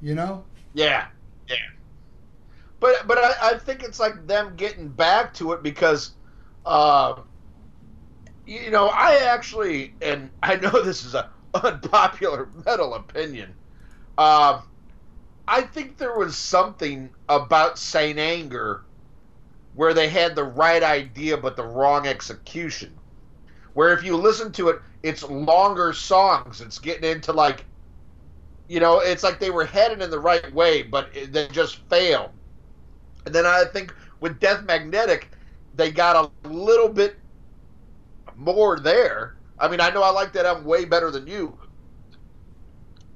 you know. Yeah, yeah. But but I, I think it's like them getting back to it because, uh, you know, I actually and I know this is a unpopular metal opinion. Uh, I think there was something about Saint Anger where they had the right idea but the wrong execution. Where if you listen to it, it's longer songs. It's getting into like you know, it's like they were headed in the right way, but they just failed. And then I think with Death Magnetic, they got a little bit more there. I mean, I know I like that album way better than you,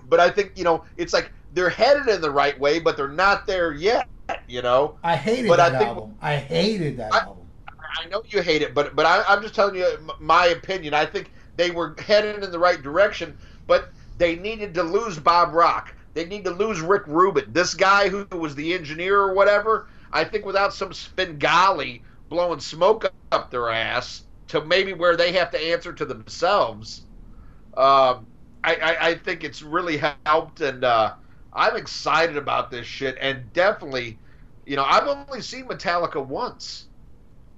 but I think you know it's like they're headed in the right way, but they're not there yet. You know, I hated But I that think- album. I hated that I- album. I know you hate it, but but I, I'm just telling you my opinion. I think they were headed in the right direction, but they needed to lose Bob Rock. They need to lose Rick Rubin. This guy who was the engineer or whatever. I think without some Svengali blowing smoke up their ass to maybe where they have to answer to themselves. Um, I, I, I think it's really helped, and uh, I'm excited about this shit. And definitely, you know, I've only seen Metallica once.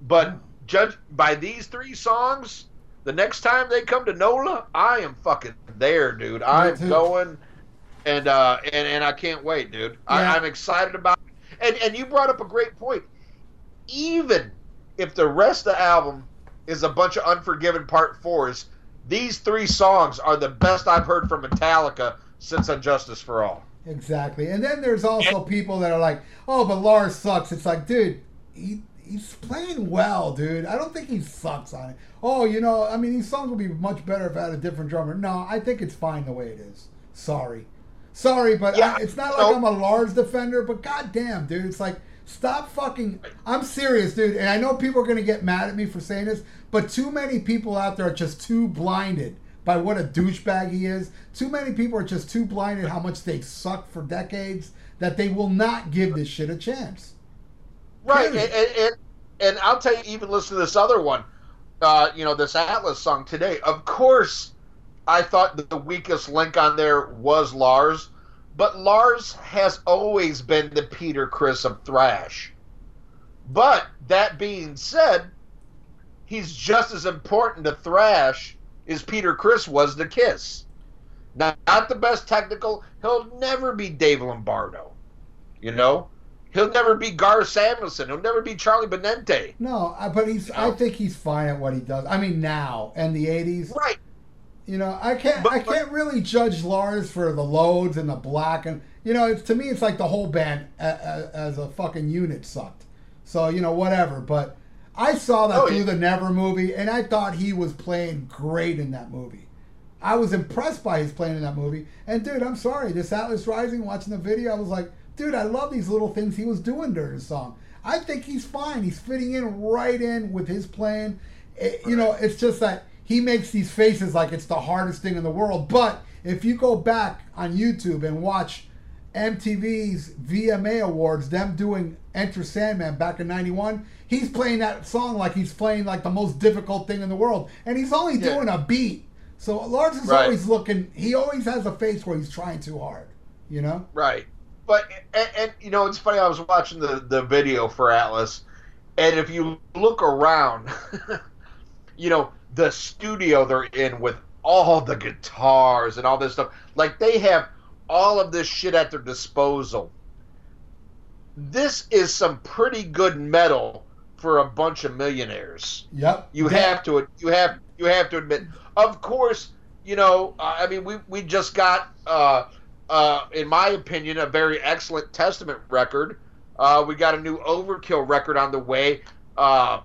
But judge by these three songs, the next time they come to NOLA, I am fucking there, dude. I'm going, and uh, and and I can't wait, dude. Yeah. I, I'm excited about. It. And and you brought up a great point. Even if the rest of the album is a bunch of Unforgiven Part Fours, these three songs are the best I've heard from Metallica since And Justice for All. Exactly. And then there's also people that are like, oh, but Lars sucks. It's like, dude, he, he's playing well, dude. I don't think he sucks on it. Oh, you know, I mean, these songs would be much better if I had a different drummer. No, I think it's fine the way it is. Sorry. Sorry, but Yeah, I, it's not like I'm a Lars defender, but goddamn, dude, it's like, stop fucking. I'm serious, dude. And I know people are going to get mad at me for saying this, but too many people out there are just too blinded by what a douchebag he is. Too many people are just too blinded how much they suck for decades that they will not give this shit a chance. Right, and, and, and and I'll tell you, even listen to this other one, uh, you know, this Atlas song today. Of course, I thought the weakest link on there was Lars, but Lars has always been the Peter Criss of thrash. But that being said, he's just as important to thrash as Peter Criss was to Kiss. Not, not the best technical. He'll never be Dave Lombardo. You know, he'll never be Gar Samuelson. He'll never be Charlie Benante. No, uh, but he's. I think he's fine at what he does. I mean, now and the '80s, Right. You know, I can't. But- I can't really judge Lars for the loads and the black and you know. It's to me, it's like the whole band a, a, as a fucking unit sucked. So you know, whatever. But I saw that Oh, through yeah. the Never movie, and I thought he was playing great in that movie. I was impressed by his playing in that movie. And dude, I'm sorry, this Atlas Rising, watching the video, I was like, dude, I love these little things he was doing during the song. I think he's fine. He's fitting in right in with his playing. It- you know, it's just that he makes these faces like it's the hardest thing in the world. But if you go back on YouTube and watch MTV's VMA Awards, them doing Enter Sandman back in 91, he's playing that song like he's playing like the most difficult thing in the world. And he's only Yeah. doing a beat. So Lars is Right. always looking, he always has a face where he's trying too hard, you know? Right. But and, and you know, it's funny. I was watching the the video for Atlas, And if you look around, you know, the studio they're in with all the guitars and all this stuff, like they have all of this shit at their disposal. This is some pretty good metal for a bunch of millionaires. Yep. You That- have to you have you have to admit. Of course, you know. I mean, we we just got, uh, uh, in my opinion, a very excellent Testament record. Uh, we got a new Overkill record on the way. Uh,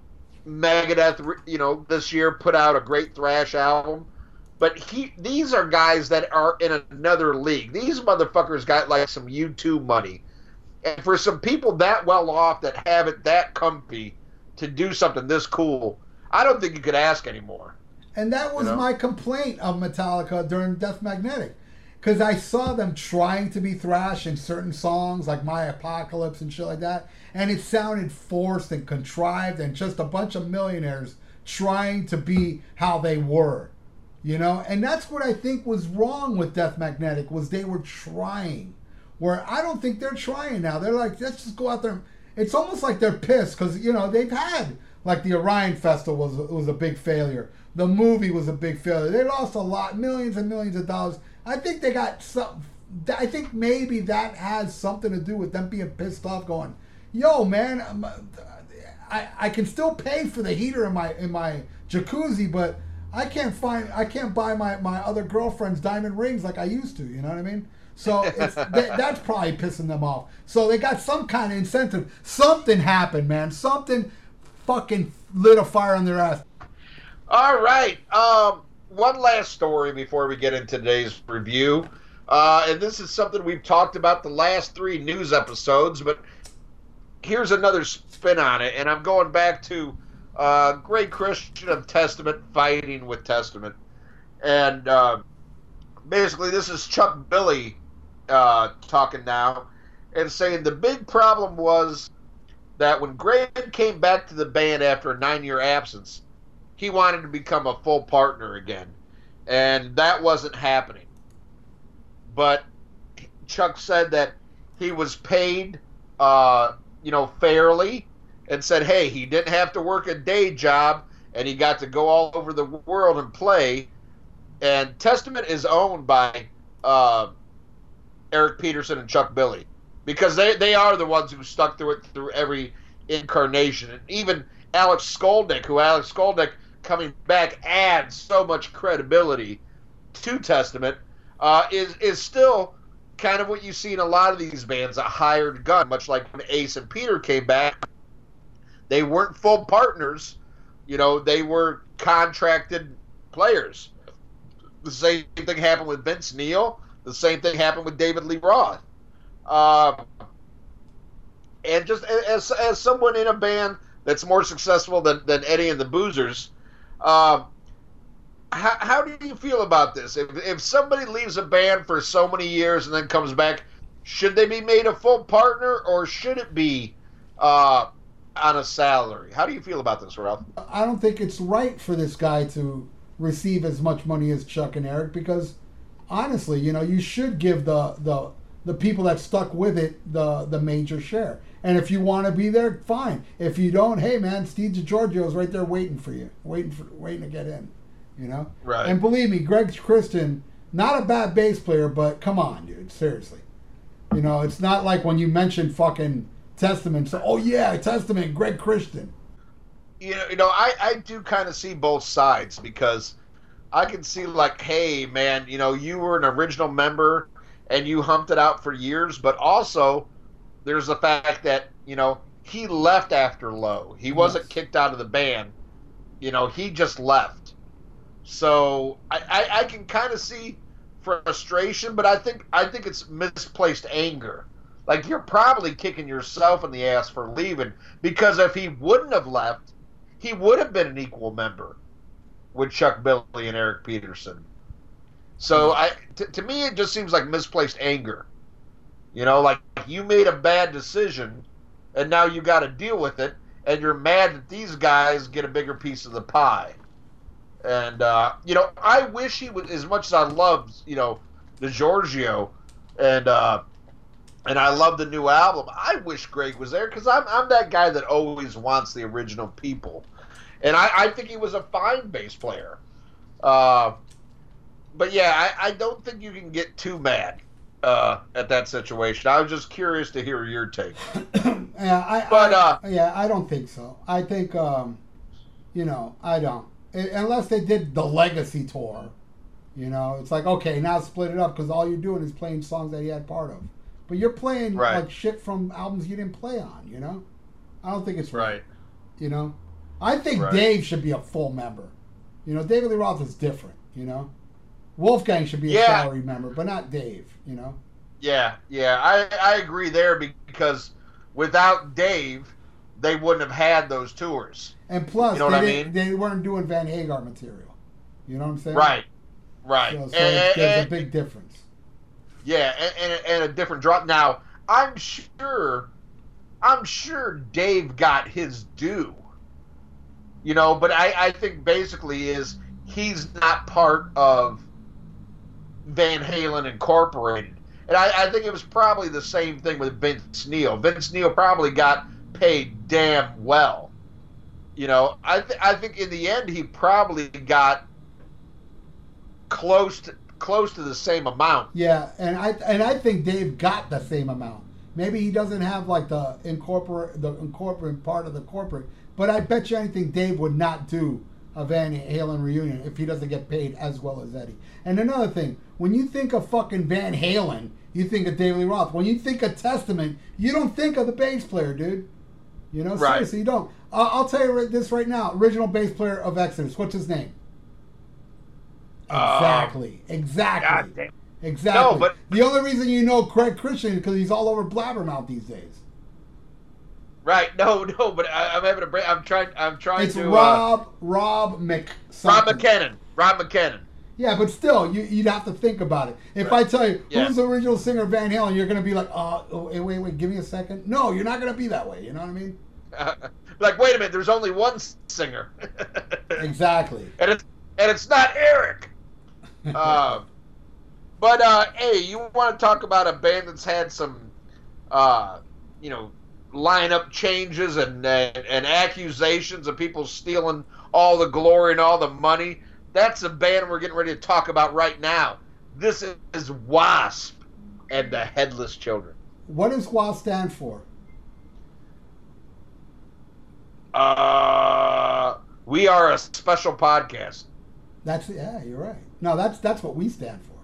Megadeth, you know, this year put out a great thrash album. But he, these are guys that are in another league. These motherfuckers got like some YouTube money, and for some people that well off that have it that comfy to do something this cool, I don't think you could ask anymore. And that was You know? my complaint of Metallica during Death Magnetic. Because I saw them trying to be thrash in certain songs, like My Apocalypse and shit like that. And it sounded forced and contrived and just a bunch of millionaires trying to be how they were. You know? And that's what I think was wrong with Death Magnetic, was they were trying. Where I don't think they're trying now. They're like, let's just go out there. It's almost like they're pissed because, you know, they've had like the Orion Festival was was a big failure. The movie was a big failure. They lost a lot, millions and millions of dollars. I think they got some. I think maybe that has something to do with them being pissed off. Going, yo, man, I'm, I I can still pay for the heater in my in my jacuzzi, but I can't find I can't buy my my other girlfriend's diamond rings like I used to. You know what I mean? So it's, that, that's probably pissing them off. So they got some kind of incentive. Something happened, man. Something fucking lit a fire on their ass. All right. Um, one last story before we get into today's review. Uh, and this is something we've talked about the last three news episodes, but here's another spin on it. And I'm going back to uh, Greg Christian of Testament fighting with Testament. And uh, basically, this is Chuck Billy uh, talking now and saying the big problem was that when Greg came back to the band after a nine year absence, he wanted to become a full partner again. And that wasn't happening. But Chuck said that he was paid, uh, you know, fairly and said, hey, he didn't have to work a day job and he got to go all over the world and play. And Testament is owned by uh, Eric Peterson and Chuck Billy because they, they are the ones who stuck through it through every incarnation. And even Alex Skolnick, who Alex Skolnick coming back adds so much credibility to Testament, uh, is is still kind of what you see in a lot of these bands, a hired gun, much like when Ace and Peter came back. They weren't full partners, you know, they were contracted players. The same thing happened with Vince Neil. The same thing happened with David Lee Roth. Uh, and just as, as someone in a band that's more successful than, than Eddie and the Boozers, uh, how, how do you feel about this? If, if somebody leaves a band for so many years and then comes back, should they be made a full partner or should it be uh, on a salary? How do you feel about this, Ralph? I don't think it's right for this guy to receive as much money as Chuck and Eric because honestly, you know, you should give the the the people that stuck with it the the major share. And if you want to be there, fine. If you don't, hey man, Steve is right there waiting for you, waiting for waiting to get in. You know. Right. And believe me, Greg Christian, not a bad bass player, but come on, dude, seriously. You know, it's not like when you mention fucking Testament. So, oh yeah, Testament, Greg Christian. you know, you know, I, I do kind of see both sides because I can see like, hey, man, you know, you were an original member and you humped it out for years, but also there's the fact that you know he left after Low. He wasn't Yes. kicked out of the band. You know, he just left. So I, I, I can kind of see frustration, but I think I think it's misplaced anger. Like you're probably kicking yourself in the ass for leaving because if he wouldn't have left, he would have been an equal member with Chuck Billy and Eric Peterson. So hmm. I, t- to me, it just seems like misplaced anger. You know, like you made a bad decision, and now you got to deal with it, and you're mad that these guys get a bigger piece of the pie. And uh, you know, I wish he would, as much as I love, you know, DiGiorgio and uh, and I love the new album. I wish Greg was there because I'm I'm that guy that always wants the original people, and I, I think he was a fine bass player. Uh, but yeah, I, I don't think you can get too mad uh, at that situation. I was just curious to hear your take. Yeah, I, But, I- uh, yeah, I don't think so. I think, um, you know, I don't. Unless they did the Legacy tour, you know, it's like okay, now split it up because all you're doing is playing songs that he had part of, but you're playing Right. like shit from albums you didn't play on. You know, I don't think it's right. You know, I think Right. Dave should be a full member. You know, David Lee Roth is different. You know, Wolfgang should be a salary member, but not Dave. You know. Yeah, yeah, I I agree there because without Dave, they wouldn't have had those tours. And plus, You know they, I didn't- mean? they weren't doing Van Hagar material. You know what I'm saying? Right, right. So, so And- it's- there's and- a big difference. Yeah, and, and, and a different drop. Now, I'm sure, I'm sure Dave got his due. You know, but I, I think basically is he's not part of Van Halen Incorporated. And I, I think it was probably the same thing with Vince Neil. Vince Neil probably got paid damn well. You know, I, th- I think in the end he probably got close to, close to the same amount. Yeah, and I and I think Dave got the same amount. Maybe he doesn't have like the incorporate the incorporate part of the corporate, but I bet you anything Dave would not do a Van Halen reunion if he doesn't get paid as well as Eddie. And another thing, when you think of fucking Van Halen, you think of David Lee Roth. When you think of Testament, you don't think of the bass player, dude. You know, Right. seriously, you don't. Uh, I'll tell you this right now. Original bass player of Exodus. What's his name? Exactly. exactly. God damn. Exactly. No, but- the only reason you know Greg Christian is because he's all over Blabbermouth these days. Right? No, no. But I, I'm having a break. I'm trying. I'm trying It's to. Rob Rob Mc. uh, Rob something. McKinnon. Rob McKinnon. Yeah, but still, you, you'd have to think about it. If I tell you Yeah. who's the original singer of Van Halen, you're going to be like, uh, oh, wait, wait, wait, give me a second. No, you're not going to be that way. You know what I mean? like, wait a minute. There's only one singer, Exactly. and it's and it's not Eric. Uh, but uh, hey, you want to talk about a band that's had some, uh, you know, lineup changes and, and and accusations of people stealing all the glory and all the money? That's a band we're getting ready to talk about right now. This is Wasp and the Headless Children. What does WASP stand for? Uh, we are a special podcast. That's yeah, you're right. No, that's that's what we stand for.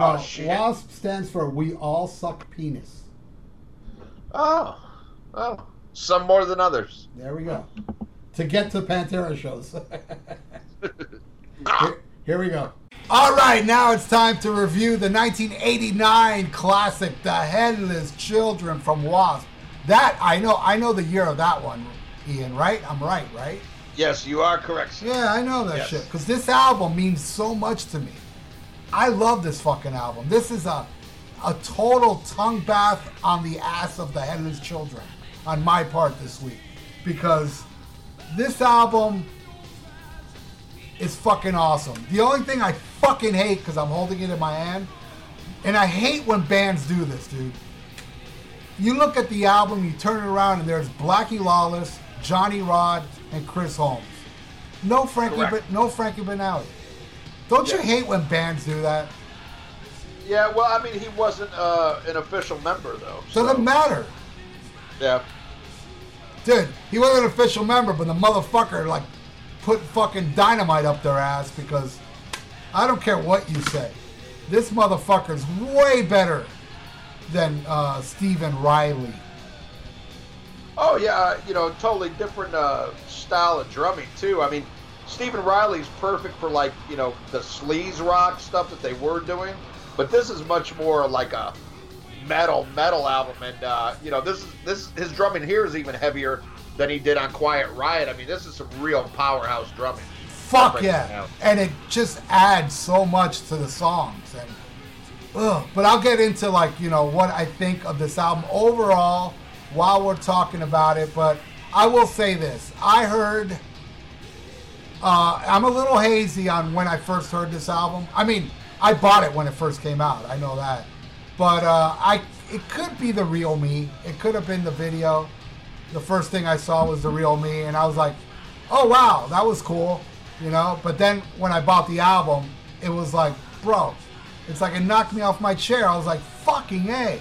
No, Oh, shit. WASP stands for We All Suck Penis. Oh, oh, some more than others. There we go. To get to Pantera shows. here, here we go. All right, now it's time to review the 1989 classic, The Headless Children from Wasp. That I know, I know the year of that one, Ian. Right? I'm right, right? Yes, you are correct. sir. Yeah, I know that Yes. shit because this album means so much to me. I love this fucking album. This is a a total tongue bath on the ass of the Headless Children on my part this week because this album is fucking awesome. The only thing I fucking hate because I'm holding it in my hand, and I hate when bands do this, dude. You look at the album, you turn it around, and there's Blackie Lawless, Johnny Rod, and Chris Holmes. No Frankie, Correct. but no Frankie Banali. Don't you hate when bands do that? Yeah, well, I mean, he wasn't uh, an official member though. so- Doesn't matter, Yeah. dude. He wasn't an official member, but the motherfucker like put fucking dynamite up their ass because I don't care what you say. This motherfucker's way better than uh, Steven Riley. Oh yeah, uh, you know, totally different uh, style of drumming too. I mean, Steven Riley's perfect for like you know the sleaze rock stuff that they were doing, but this is much more like a metal metal album, and uh, you know this is this his drumming here is even heavier than he did on Quiet Riot. I mean, this is some real powerhouse drumming. Fuck yeah. And it just adds so much to the songs. And ugh. But I'll get into like, you know, what I think of this album overall while we're talking about it. But I will say this. I heard uh, I'm a little hazy on when I first heard this album. I mean, I bought it when it first came out. I know that. But uh, I it could be the real me. It could have been the video. The first thing I saw was the real me, and I was like, "Oh wow, that was cool," you know. But then when I bought the album, it was like, bro, it's like it knocked me off my chair. I was like, "Fucking a!"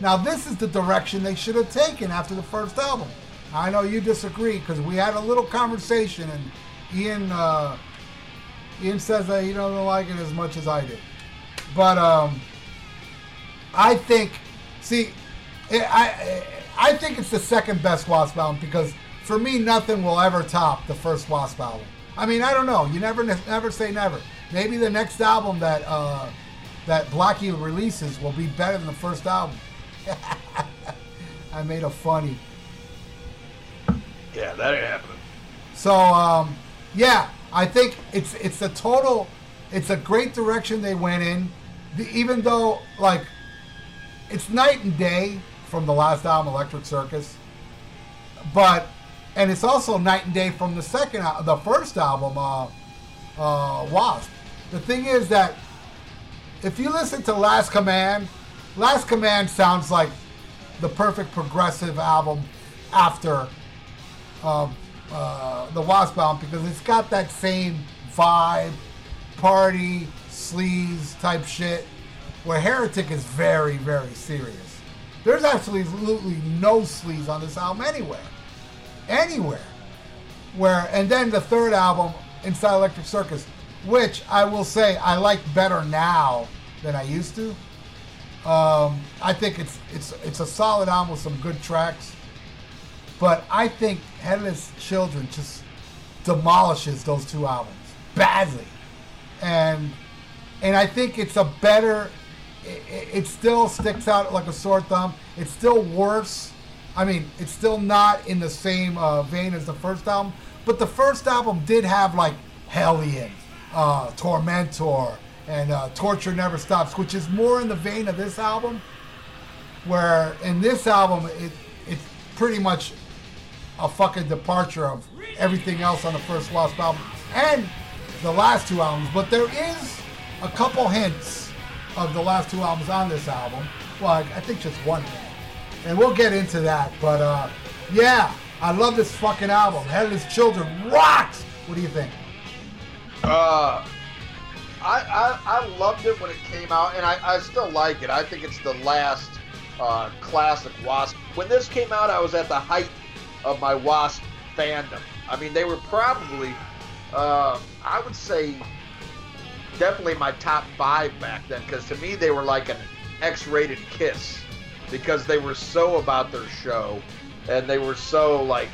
Now this is the direction they should have taken after the first album. I know you disagree because we had a little conversation, and Ian uh, Ian says that he doesn't like it as much as I do. But um, I think, see, I I think it's the second best Wasp album because for me, nothing will ever top the first Wasp album. I mean, I don't know. You never never say never. Maybe the next album that uh, that Blackie releases will be better than the first album. I made a funny. Yeah, that ain't happening. So um, yeah, I think it's it's a total, it's a great direction they went in. The, even though like, it's night and day from the last album, Electric Circus. But and it's also night and day from the second, the first album, uh, uh, Wasp. The thing is that if you listen to Last Command, Last Command sounds like the perfect progressive album after um, uh, the Wasp album because it's got that same vibe, party, sleaze type shit, where Heretic is very, very serious. There's absolutely no sleaze on this album anywhere. Anywhere. Where and then the third album, Inside Electric Circus, which I will say I like better now than I used to. Um, I think it's it's it's a solid album with some good tracks. But I think Headless Children just demolishes those two albums badly, and and I think it's a better. It, it still sticks out like a sore thumb. It's still worse. I mean, it's still not in the same uh, vein as the first album, but the first album did have like Hellion, uh, Tormentor, and uh, Torture Never Stops, which is more in the vein of this album. Where in this album, it it's pretty much a fucking departure of everything else on the first Wasp album and the last two albums. But there is a couple hints of the last two albums on this album. Well, I, I think just one. And we'll get into that. But uh, yeah, I love this fucking album. Headless Children rocks. What do you think? Uh, I, I I loved it when it came out, and I, I still like it. I think it's the last uh, classic Wasp. When this came out, I was at the height of my Wasp fandom. I mean, they were probably, uh, I would say, definitely my top five back then. Because to me, they were like an X-rated Kiss, because they were so about their show, and they were so like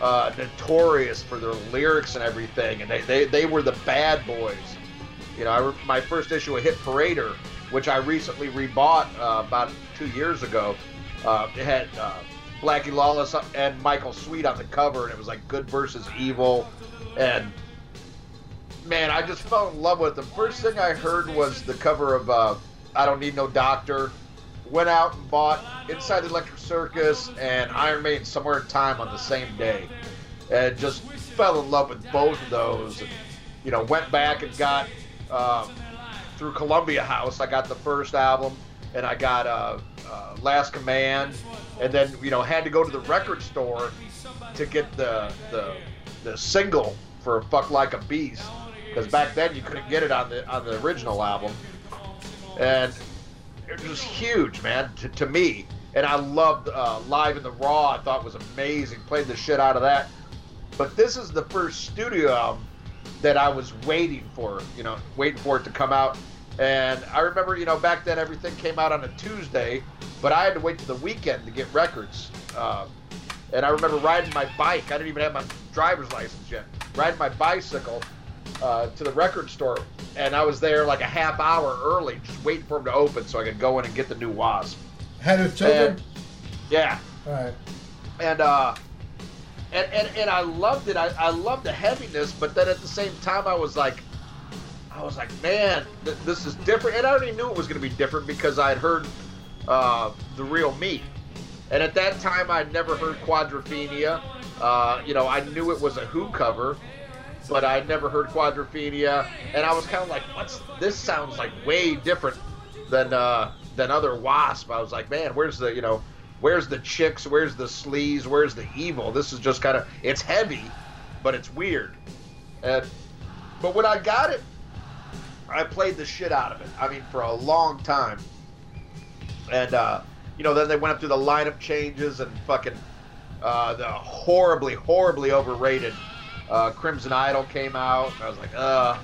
uh, notorious for their lyrics and everything, and they, they, they were the bad boys. You know, I, my first issue of Hit Parader, which I recently rebought uh, about two years ago, uh, it had uh, Blackie Lawless and Michael Sweet on the cover, and it was like good versus evil, and man, I just fell in love with them. First thing I heard was the cover of uh, I Don't Need No Doctor. Went out and bought Inside the Electric Circus and Iron Maiden Somewhere in Time on the same day, and just fell in love with both of those. And, you know, went back and got um, through Columbia House. I got the first album, and I got uh, uh, Last Command, and then you know had to go to the record store to get the the, the single for Fuck Like a Beast because back then you couldn't get it on the on the original album, and it was huge, man, to, to me. And I loved uh, Live in the Raw. I thought was amazing. Played the shit out of that. But this is the first studio album that I was waiting for. You know, waiting for it to come out. And I remember, you know, back then everything came out on a Tuesday, but I had to wait to the weekend to get records. Uh, and I remember riding my bike. I didn't even have my driver's license yet. Riding my bicycle uh, to the record store, and I was there like a half hour early, just waiting for them to open so I could go in and get the new Wasp. Headless Children. And, yeah, All right. and uh, and, and and I loved it. I, I loved the heaviness, but then at the same time, I was like, I was like, man, th- this is different. And I already knew it was going to be different because I had heard uh, the real me, and at that time, I'd never heard Quadrophenia. Uh, you know, I knew it was a Who cover, but I'd never heard Quadrophenia, and I was kind of like, what's this? Sounds like way different than uh, than other Wasp. I was like, man, where's the you know, where's the chicks? Where's the sleaze? Where's the evil? This is just kind of it's heavy, but it's weird. And but when I got it, I played the shit out of it. I mean, for a long time. And uh, you know, then they went up through the lineup changes and fucking uh, the horribly, horribly overrated uh, Crimson Idol came out. I was like, uh,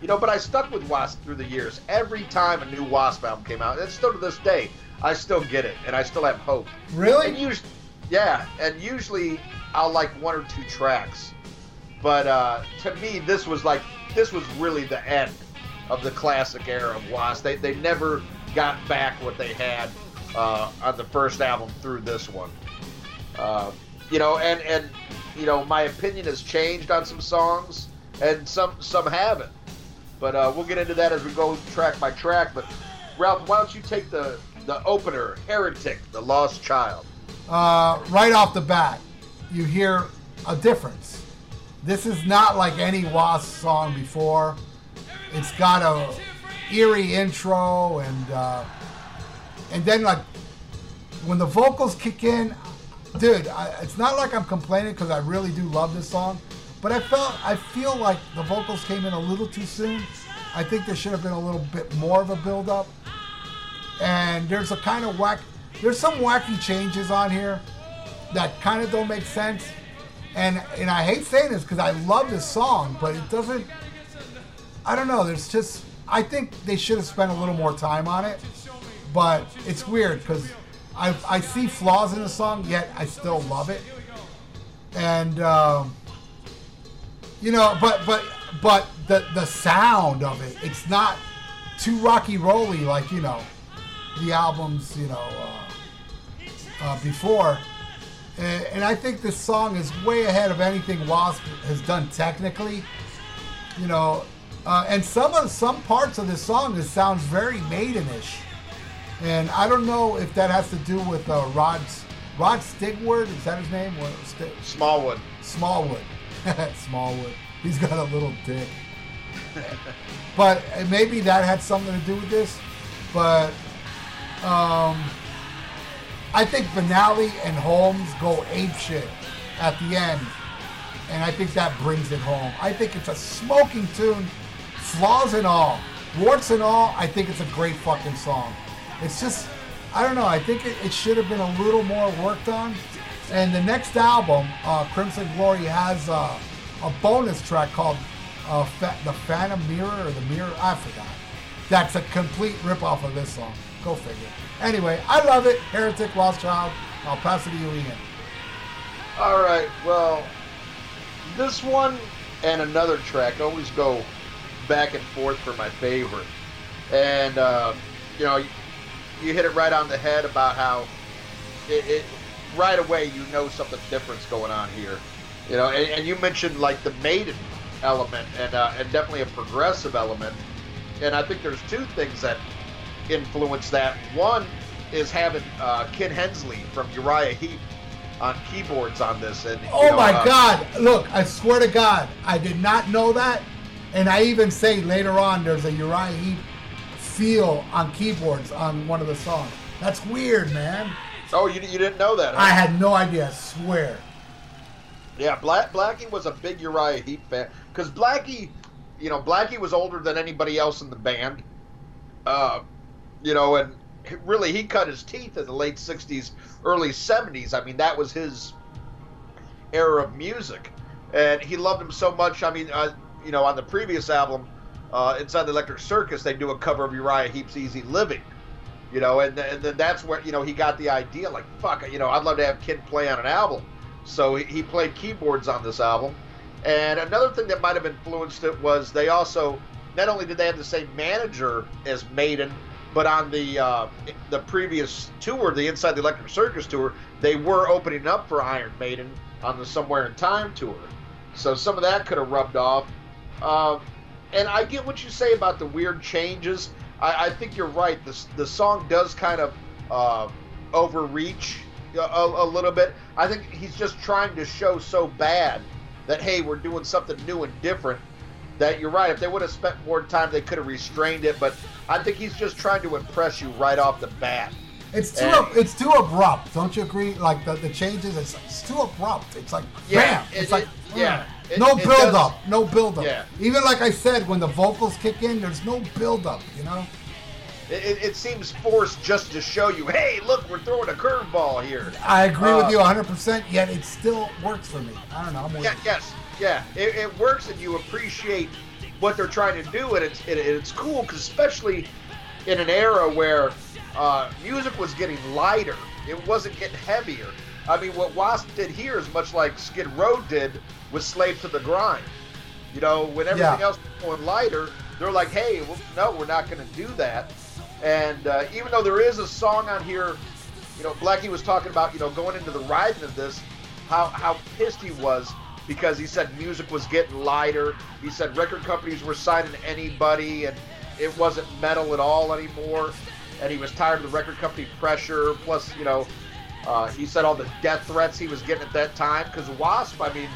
you know, but I stuck with Wasp through the years. Every time a new Wasp album came out, and still to this day, I still get it, and I still have hope. Really? And usually, yeah, and usually I'll like one or two tracks. But uh, to me, this was like this was really the end of the classic era of Wasp. They they never got back what they had uh, on the first album through this one. Uh, you know, and and you know, my opinion has changed on some songs, and some some haven't. But uh, we'll get into that as we go track by track. But Ralph, why don't you take the the opener, "Heretic," the Lost Child? Uh, right off the bat, you hear a difference. This is not like any Wasp song before. It's got a eerie intro, and uh, and then like when the vocals kick in, dude, I, it's not like I'm complaining because I really do love this song, but I felt I feel like the vocals came in a little too soon. I think there should have been a little bit more of a build up. And there's a kind of whack. There's some wacky changes on here that kind of don't make sense. And and I hate saying this because I love this song, but it doesn't. I don't know. There's just I think they should have spent a little more time on it. But it's weird because I I see flaws in the song, yet I still love it. And um, you know, but but but the the sound of it, it's not too rocky rolly like you know the albums you know uh, uh, before. And, and I think this song is way ahead of anything Wasp has done technically. You know, uh, and some of some parts of this song it sounds very maidenish, and I don't know if that has to do with uh, Rod's Rod Stigward. Is that his name? What, St- Smallwood. Smallwood. Smallwood. He's got a little dick. but uh, maybe that had something to do with this. But um, I think Banali and Holmes go ape shit at the end. And I think that brings it home. I think it's a smoking tune, flaws and all, warts and all. I think it's a great fucking song. It's just, I don't know. I think it, it should have been a little more worked on. And the next album, uh, Crimson Glory, has uh, a bonus track called uh, Fa- The Phantom Mirror or The Mirror. I forgot. That's a complete ripoff of this song. Go figure. Anyway, I love it. Heretic, Lost Child. I'll pass it to you, Ian. All right. Well, this one and another track always go back and forth for my favorite. And uh, you know, you hit it right on the head about how it, it right away you know something different's going on here. You know, and, and you mentioned like the maiden element and uh, and definitely a progressive element. And I think there's two things that influence that. One is having uh, Ken Hensley from Uriah Heep on keyboards on this. And Oh know, my uh, God! Look, I swear to God, I did not know that, and I even say later on there's a Uriah Heep feel on keyboards on one of the songs. That's weird, man. Oh, you, you didn't know that? Huh? I had no idea. I swear. Yeah, Black, Blackie was a big Uriah Heep fan because Blackie, you know, Blackie was older than anybody else in the band. Uh, you know, and really he cut his teeth in the late '60s, early '70s. I mean, that was his era of music, and he loved him so much. I mean, uh, you know, on the previous album, uh, Inside the Electric Circus, they do a cover of Uriah Heep's "Easy Living." You know, and, and then that's where you know he got the idea. Like, fuck, you know, I'd love to have Kid play on an album. So he, played keyboards on this album. And another thing that might have influenced it was they also not only did they have the same manager as Maiden, but on the uh, the previous tour, the Inside the Electric Circus tour, they were opening up for Iron Maiden on the Somewhere in Time tour. So some of that could have rubbed off. Um, and I get what you say about the weird changes. I, I think you're right. The the song does kind of uh, overreach a, a, little bit. I think he's just trying to show so bad that hey, we're doing something new and different, that you're right. If they would have spent more time, they could have restrained it. But I think he's just trying to impress you right off the bat. It's too And- it's too abrupt. Don't you agree? Like the, the changes, it's, it's too abrupt. It's like Yeah, bam. it- it's like it- yeah. It- no it build does- up. No build up. Yeah. Even like I said, when the vocals kick in, there's no build up. You know. It, it, seems forced just to show you, hey, look, we're throwing a curveball here. I agree Uh, with you 100. percent Yet it still works for me. I don't know. I'm Yeah, yes, yeah. It, it works, and you appreciate what they're trying to do, and it's it, it's cool because especially in an era where uh, music was getting lighter, it wasn't getting heavier. I mean, what Wasp did here is much like Skid Row did with Slave to the Grind. You know, when everything Yeah. else was going lighter, they're like, hey, well, no, we're not going to do that. And uh, even though there is a song on here, you know, Blackie was talking about, you know, going into the writing of this, how how pissed he was because he said music was getting lighter. He said record companies were signing anybody, and it wasn't metal at all anymore. And he was tired of the record company pressure. Plus, you know, uh, he said all the death threats he was getting at that time because Wasp. I mean,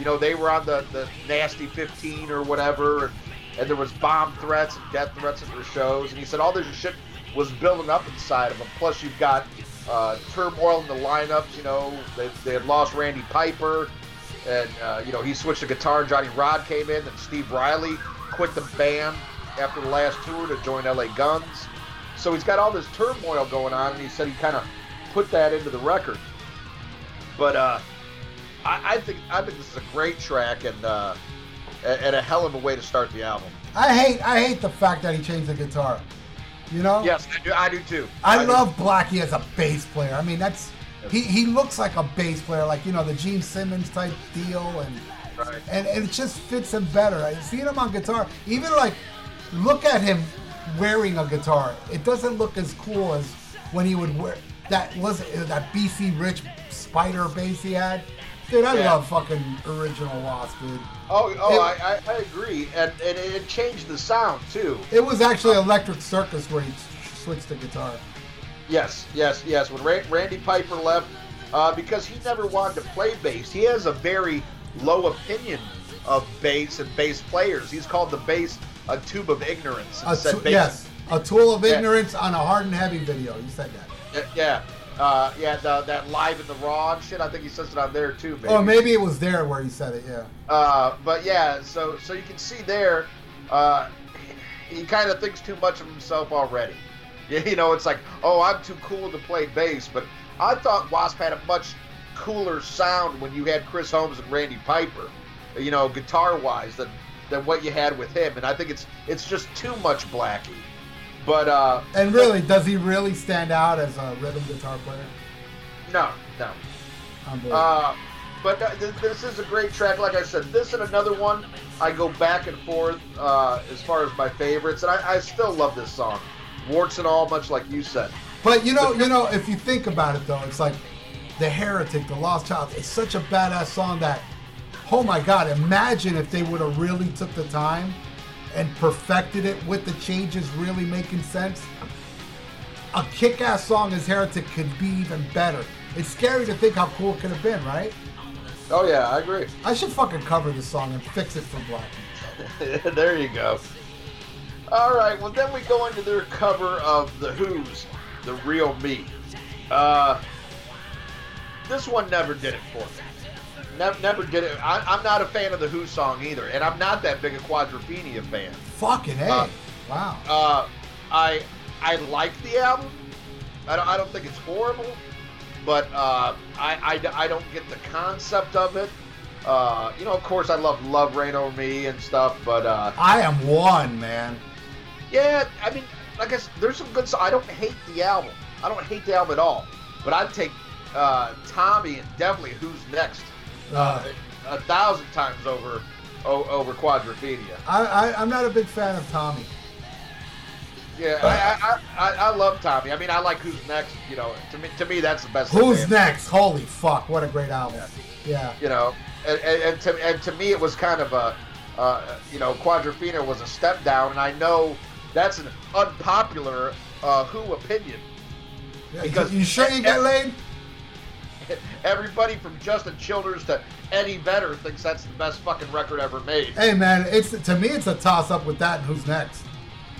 you know, they were on the the nasty 15 or whatever, and, and there was bomb threats and death threats at their shows. And he said all this shit was building up inside of them. Plus, you've got uh, turmoil in the lineups. You know, they, they had lost Randy Piper, and uh, you know he switched to guitar. and Johnny Rod came in, and Steve Riley quit the band after the last tour to join LA Guns. So he's got all this turmoil going on, and he said he kind of put that into the record. But uh, I, I think I think this is a great track and uh, and a hell of a way to start the album. I hate I hate the fact that he changed the guitar. You know. Yes, I do. I do too. I do. love Blackie as a bass player. I mean, that's he, he looks like a bass player, like you know the Gene Simmons type deal, and Right. and, and it just fits him better. I seen him on guitar. Even like, look at him wearing a guitar. It doesn't look as cool as when he would wear that was it that BC Rich Spider bass he had. Dude, I Yeah. love fucking original Wasp, dude. Oh, oh, It- I, I, agree, and, and it changed the sound too. It was actually Electric Circus where he switched the guitar. Yes, yes, yes. When Ra- Randy Piper left, uh, because he never wanted to play bass, he has a very low opinion of bass and bass players. He's called the bass a tube of ignorance. A tu- bass- yes, a tool of Yeah. ignorance on a hard and heavy video. You said that. Yeah, yeah, uh, yeah. The, that live in the raw and shit. I think he says it on there too. Maybe. Or maybe it was there where he said it. Yeah. Uh, but yeah, so so you can see there, uh, he kind of thinks too much of himself already. You know, it's like, oh, I'm too cool to play bass, but I thought Wasp had a much cooler sound when you had Chris Holmes and Randy Piper, you know, guitar wise than than what you had with him, and I think it's it's just too much Blackie. But uh, And really, does he really stand out as a rhythm guitar player? no, no. Uh, but uh, th- this is a great track. Like I said, this and another one, I go back and forth uh, as far as my favorites, and I, I still love this song, warts and all, much like you said. but you know, you know, if you think about it though, it's like the Heretic, the Lost Child. It's such a badass song that, oh my God! Imagine if they would have really took the time and perfected it with the changes really making sense. A kick-ass song as Heretic could be even better. It's scary to think how cool it could have been, right? Oh yeah, I agree. I should fucking cover this song and fix it for Blackie. there you go. All right, well then we go into their cover of the Who's "The Real Me." Uh, this one never did it for me. Never, never did it. I, I'm not a fan of the Who song either, and I'm not that big a Quadrophenia fan. Fucking A. Uh, wow. Uh, I I like the album. I don't, I don't think it's horrible, but uh, I, I, I don't get the concept of it. Uh, you know, of course, I love Love Reign Over Me and stuff, but uh, I am one, man. yeah, I mean, I guess there's some good. I don't hate the album. I don't hate the album at all. But I'd take uh, Tommy and definitely Who's Next Uh, a thousand times over over Quadrophenia. I, I, I'm not a big fan of Tommy. Yeah, I, I, I, I love Tommy. I mean, I like Who's Next. You know, to me, to me, that's the best. Who's next? Holy fuck! What a great album. Yeah. You know, and, and, and to and to me, it was kind of a, uh, you know, Quadrophenia was a step down, and I know that's an unpopular uh, Who opinion. Because- you sure you get laid? everybody from Justin Childers to Eddie Vedder thinks that's the best fucking record ever made. Hey man, it's to me it's a toss up with that and who's next.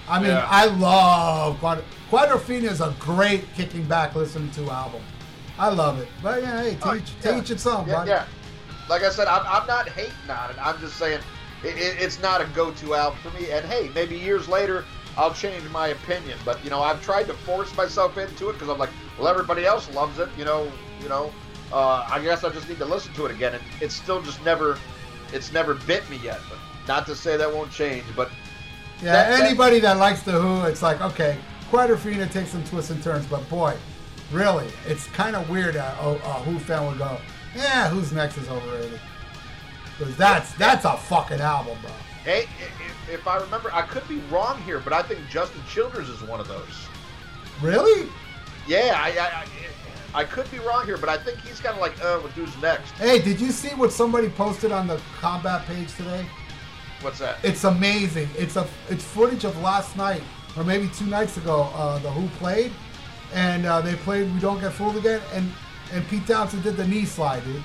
I mean, Yeah. I love Quad- Quadrophenia is a great kicking back listening to album. I love it. But yeah, hey, to Oh, yeah. to each its own, yeah, bud. yeah. Like I said, I'm, I'm not hating on it. I'm just saying it, it, it's not a go-to album for me. And hey, maybe years later I'll change my opinion. But you know, I've tried to force myself into it because I'm like, well, everybody else loves it. You know, you know. Uh, I guess I just need to listen to it again. And it's still just never, it's never bit me yet. But not to say that won't change. But Yeah, That- that- anybody that likes the Who, it's like okay, Quadrophenia takes some twists and turns, but boy, really, it's kind of weird. that a, a Who fan would go, yeah, Who's Next is overrated because that's that's a fucking album, bro. hey, if, I remember, I could be wrong here, but I think Justin Childers is one of those. Really? Yeah, I, I, I, I could be wrong here, but I think he's kind of like, uh, who's next? Hey, did you see what somebody posted on the combat page today? What's that? It's amazing. It's a it's footage of last night or maybe two nights ago. Uh, the Who played, and uh, they played "We Don't Get Fooled Again," and and Pete Townshend did the knee slide, dude.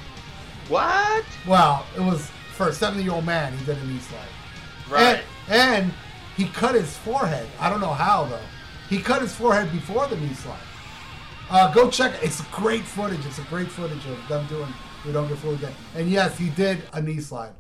What? Well, it was for a seventy year old man. He did a knee slide. Right. And, and he cut his forehead. I don't know how though. He cut his forehead before the knee slide. Uh, go check it. It's great footage. It's a great footage of them doing "We Don't Get Fooled Again." And yes, he did a knee slide.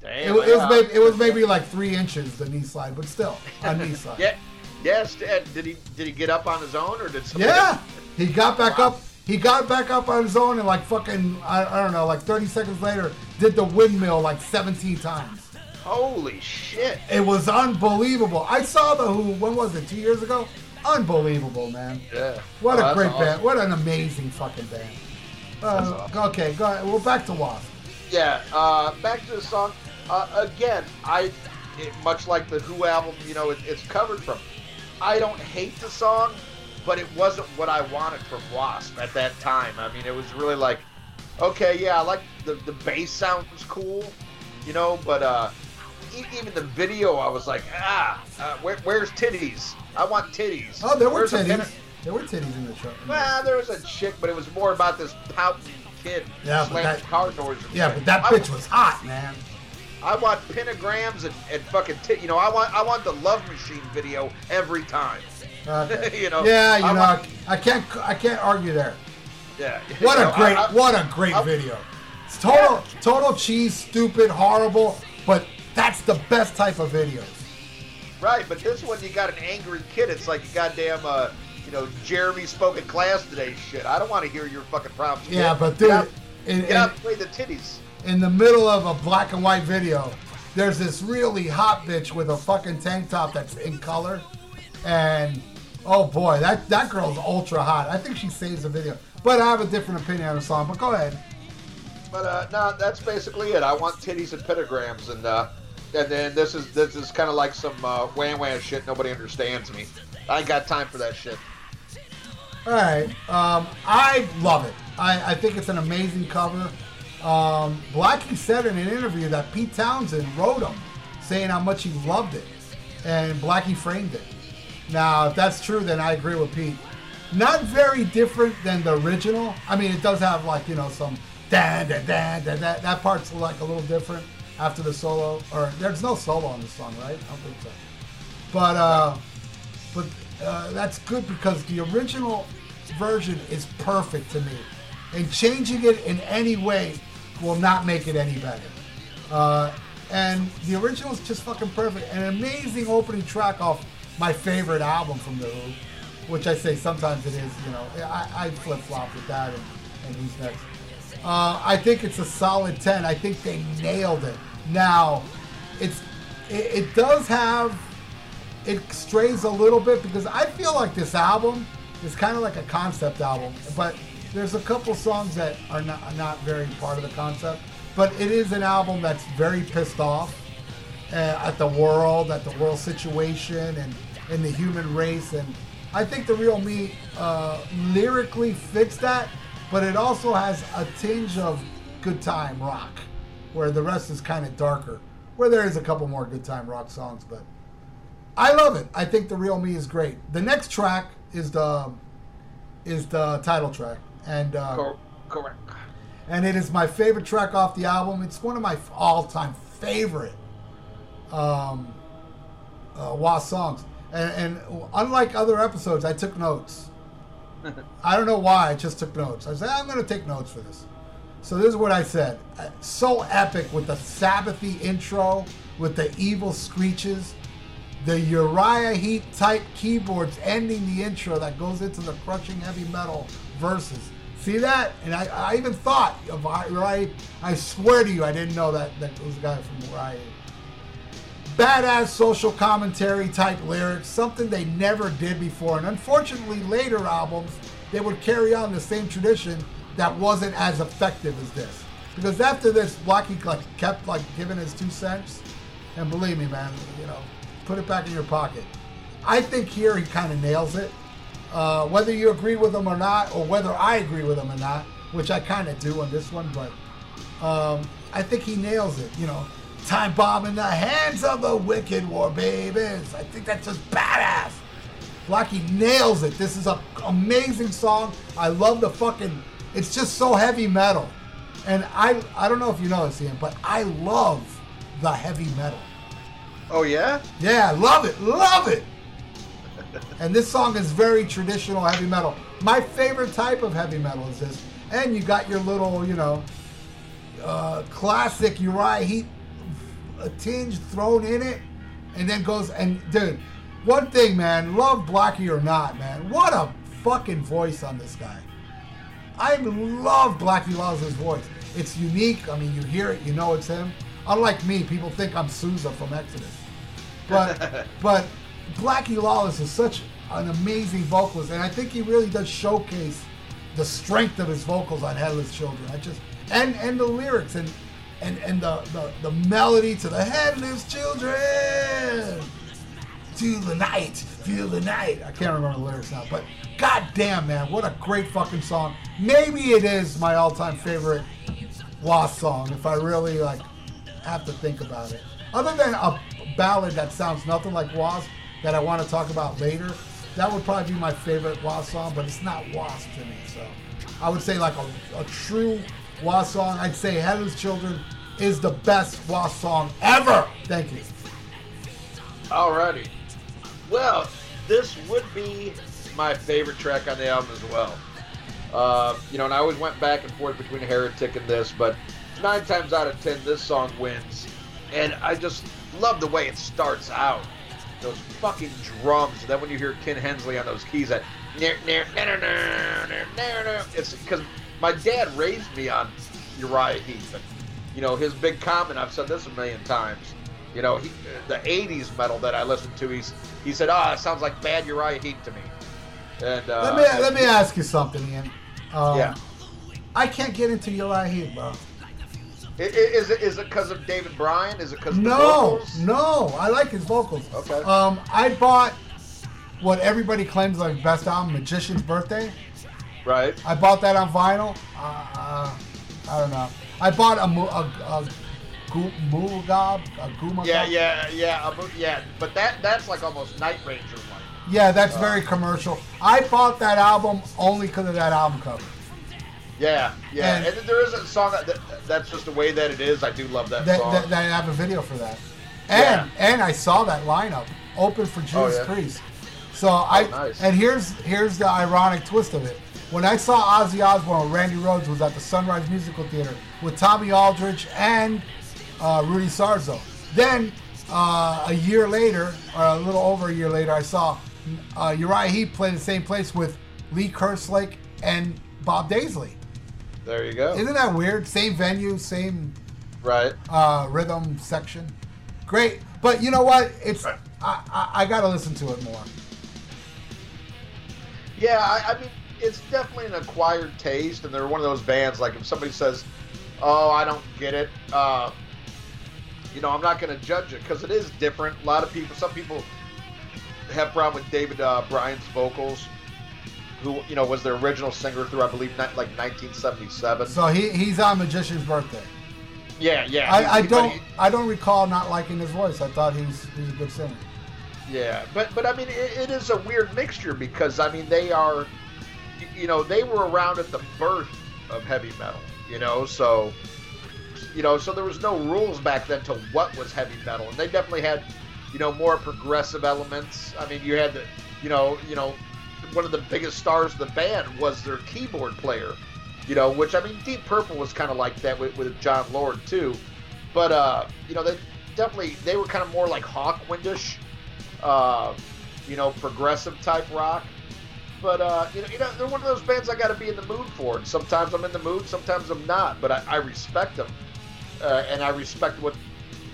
Damn. It, it was maybe it was maybe like three inches the knee slide, but still a knee slide. Yeah. Yes. Did he did he get up on his own or did somebody? Yeah, he got back up. He got back up on his own and like fucking I, I don't know, like 30 seconds later, did the windmill like 17 times. Holy shit. It was unbelievable. I saw the Who. When was it? Two years ago. Unbelievable, man. Yeah. What Oh, a great awesome. band. What an amazing fucking band. Uh, That's okay, go ahead. Well, back to Wasp. Yeah. Uh, back to the song. Uh, again, I it, much like the Who album, you know, it, it's covered from. I don't hate the song, but it wasn't what I wanted from Wasp at that time. I mean, it was really like, okay, yeah, I like the the bass sounds cool, you know, but uh, even the video, I was like, ah, uh, where, where's titties? I want titties. Oh, there were Where's titties. There were titties in the show. Well, there was a chick, but it was more about this pouting kid Yeah, slamming that- car doors. Yeah, but that I- bitch was hot, man. I want pentagrams and, and fucking tit. You know, I want I want the Love Machine video every time. You know, Yeah, you I know, want- I can't, I can't argue there. Yeah. What a know, great, I- what a great video. It's total, total cheese, stupid, horrible, but that's the best type of videos. Right, but this one you got an angry kid. It's like a goddamn, uh, you know, Jeremy spoke in class today. Shit, I don't want to hear your fucking problems. kid. Yeah, but Get dude, out- in, get out play the titties. in the middle of a black and white video, there's this really hot bitch with a fucking tank top that's in color, and oh boy, that that girl's ultra hot. I think she saves the video, but I have a different opinion on the song. But go ahead. But uh, no, that's basically it. I want titties and pentagrams, and uh, and then this is this is kind of like some uh, wham wham shit. Nobody understands me. I ain't got time for that shit. All right. Um, I love it. I, I think it's an amazing cover. Um, Blackie said in an interview that Pete Townshend wrote him saying how much he loved it. And Blackie framed it. Now, if that's true, then I agree with Pete. Not very different than the original. I mean, it does have like, you know, some da da da da. That part's like a little different after the solo. Or there's no solo on the song, right? I don't think so. But, uh, but uh, that's good because the original version is perfect to me, and changing it in any way will not make it any better. Uh, and the original is just fucking perfect. An amazing opening track off my favorite album from The Who, which I say sometimes it is. You know, I, I flip flop with that and, and who's next. Uh, I think it's a solid ten. I think they nailed it. Now, it's it, it does have it strays a little bit because I feel like this album is kind of like a concept album, but there's a couple songs that are not, not very part of the concept. But it is an album that's very pissed off uh, at the world, at the world situation, and, and the human race. And I think the real me uh, lyrically fits that, but it also has a tinge of good time rock, where the rest is kind of darker. Where there is a couple more good time rock songs, but I love it. I think the real me is great. The next track is the is the title track, and uh, Cor- Correct. and it is my favorite track off the album. It's one of my all-time favorite um, uh, Was songs. And, and unlike other episodes, I took notes. I don't know why. I just took notes. I said I'm going to take notes for this. So this is what I said. Uh, So epic with the Sabbathy intro, with the evil screeches, the Uriah Heep type keyboards ending the intro that goes into the crushing heavy metal verses. See that? And I, I even thought of Uriah. I swear to you, I didn't know that that was a guy from Uriah. Badass social commentary type lyrics, something they never did before. And unfortunately, later albums, they would carry on the same tradition that wasn't as effective as this. Because after this, Blackie like kept like giving his two cents, and believe me, man, you know, put it back in your pocket. I think here he kind of nails it. Uh, whether you agree with him or not, or whether I agree with him or not, which I kind of do on this one, but um, I think he nails it. You know, time bomb in the hands of the wicked war babies. I think that's just badass. Blackie nails it. This is an amazing song. I love the fucking. It's just so heavy metal, and I I don't know if you know this, Ian, but I love the heavy metal. Oh yeah. Yeah, love it, love it. and this song is very traditional heavy metal. My favorite type of heavy metal is this. And you got your little, you know, uh, classic Uriah Heep a tinge thrown in it, and then goes and dude, one thing, man, love Blackie or not, man, what a fucking voice on this guy. I love Blackie Lawless's voice. It's unique. I mean, you hear it, you know it's him. Unlike me, people think I'm Souza from Exodus. But but Blackie Lawless is such an amazing vocalist, and I think he really does showcase the strength of his vocals on Headless Children. I just and and the lyrics and and and the the, the melody to the Headless Children. Feel the night, feel the night. I can't remember the lyrics now, but god damn man, what a great fucking song. Maybe it is my all-time favorite Wasp song if I really like have to think about it. Other than a ballad that sounds nothing like Wasp that I want to talk about later, that would probably be my favorite Wasp song, but it's not Wasp to me. So I would say like a, a true Wasp song. I'd say Headless Children is the best Wasp song ever. Thank you. Alrighty. Well, this would be my favorite track on the album as well. Uh, you know, and I always went back and forth between Heretic and this, but nine times out of ten, this song wins. And I just love the way it starts out. Those fucking drums. And then when you hear Ken Hensley on those keys, that it's because my dad raised me on Uriah Heep. And, you know, his big comment, I've said this a million times, you know, he, the 80s metal that I listened to, he's, he said, oh, it sounds like bad Uriah Heep to me. And uh, Let me let me ask you something, Ian. Um, Yeah. I can't get into Uriah Heep, bro. Is it is it because of David Byron? Is it because No, no, I like his vocals. Okay. Um, I bought what everybody claims like best album, Magician's Birthday. Right. I bought that on vinyl. Uh, I don't know. I bought a a, a a Gumagab. Yeah, yeah, yeah, uh, yeah. But that that's like almost Night Ranger like. Yeah, that's very commercial. I bought that album only because of that album cover. Yeah, yeah. And- And, there is a song that, that that's just the way that it is. I do love that, That, song. that, that I have a video for that. And and I saw that lineup open for Judas Oh, yeah? Oh, Priest. So I nice. and here's here's the ironic twist of it. When I saw Ozzy Osbourne, Randy Rhoads was at the Sunrise Musical Theater with Tommy Aldridge and uh, Rudy Sarzo. Then uh, a year later, or a little over a year later, I saw uh, Uriah Heep play the same place with Lee Kerslake and Bob Daisley. there you go. Isn't that weird? Same venue, same right. uh, rhythm section. Great, but you know what? It's I, I, I got to listen to it more. Yeah, I, I mean, it's definitely an acquired taste, and they're one of those bands. Like if somebody says, "Oh, I don't get it," uh, you know, I'm not going to judge it because it is different. A lot of people, some people have problem with David uh, Byron's vocals, who you know was their original singer through, I believe, ni- like 1977. So he he's on Magician's birthday. yeah, yeah. I, I don't he- I don't recall not liking his voice. I thought he's he's a good singer. Yeah, but but I mean, it, it is a weird mixture because I mean they are, you know, they were around at the birth of heavy metal. You know, so you know, so there was no rules back then to what was heavy metal, and they definitely had, you know, more progressive elements. I mean, you had the, you know, you know, one of the biggest stars of the band was their keyboard player, you know, which I mean, Deep Purple was kind of like that with, with Jon Lord too, but uh, you know, they definitely they were kind of more like Hawkwindish, uh, you know, progressive type rock. But uh, you know, you know, they're one of those bands I got to be in the mood for. And sometimes I'm in the mood, sometimes I'm not. But I, I respect them, uh, and I respect what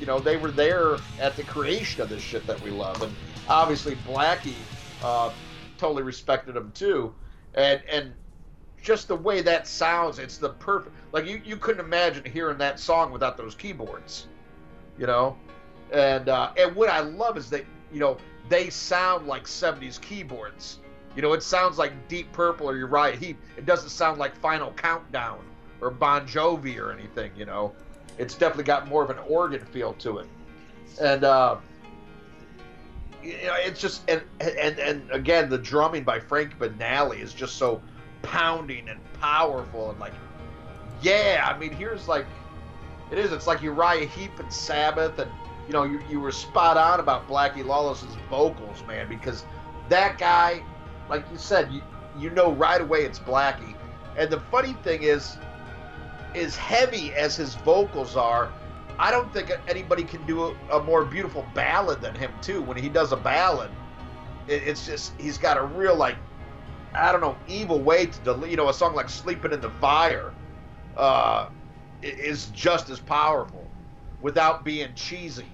you know. They were there at the creation of this shit that we love, and obviously Blackie uh, totally respected them too. And and just the way that sounds, it's the perfect. Like you, you couldn't imagine hearing that song without those keyboards, you know. And uh, and what I love is that you know they sound like '70s keyboards you know, it sounds like Deep Purple or Uriah Heep. It doesn't sound like Final Countdown or Bon Jovi or anything. You know, it's definitely got more of an organ feel to it, and uh, you know, it's just and and and again, the drumming by Frank Banali is just so pounding and powerful and like, yeah. I mean, here's like, it is. It's like Uriah Heep and Sabbath, and you know, you you were spot on about Blackie Lawless's vocals, man, because that guy like you said, you you know right away it's Blackie. And the funny thing is, as heavy as his vocals are, I don't think anybody can do a, a more beautiful ballad than him too. When he does a ballad, it, it's just he's got a real like I don't know evil way to delete. You know, a song like "Sleeping in the Fire" uh, is just as powerful without being cheesy.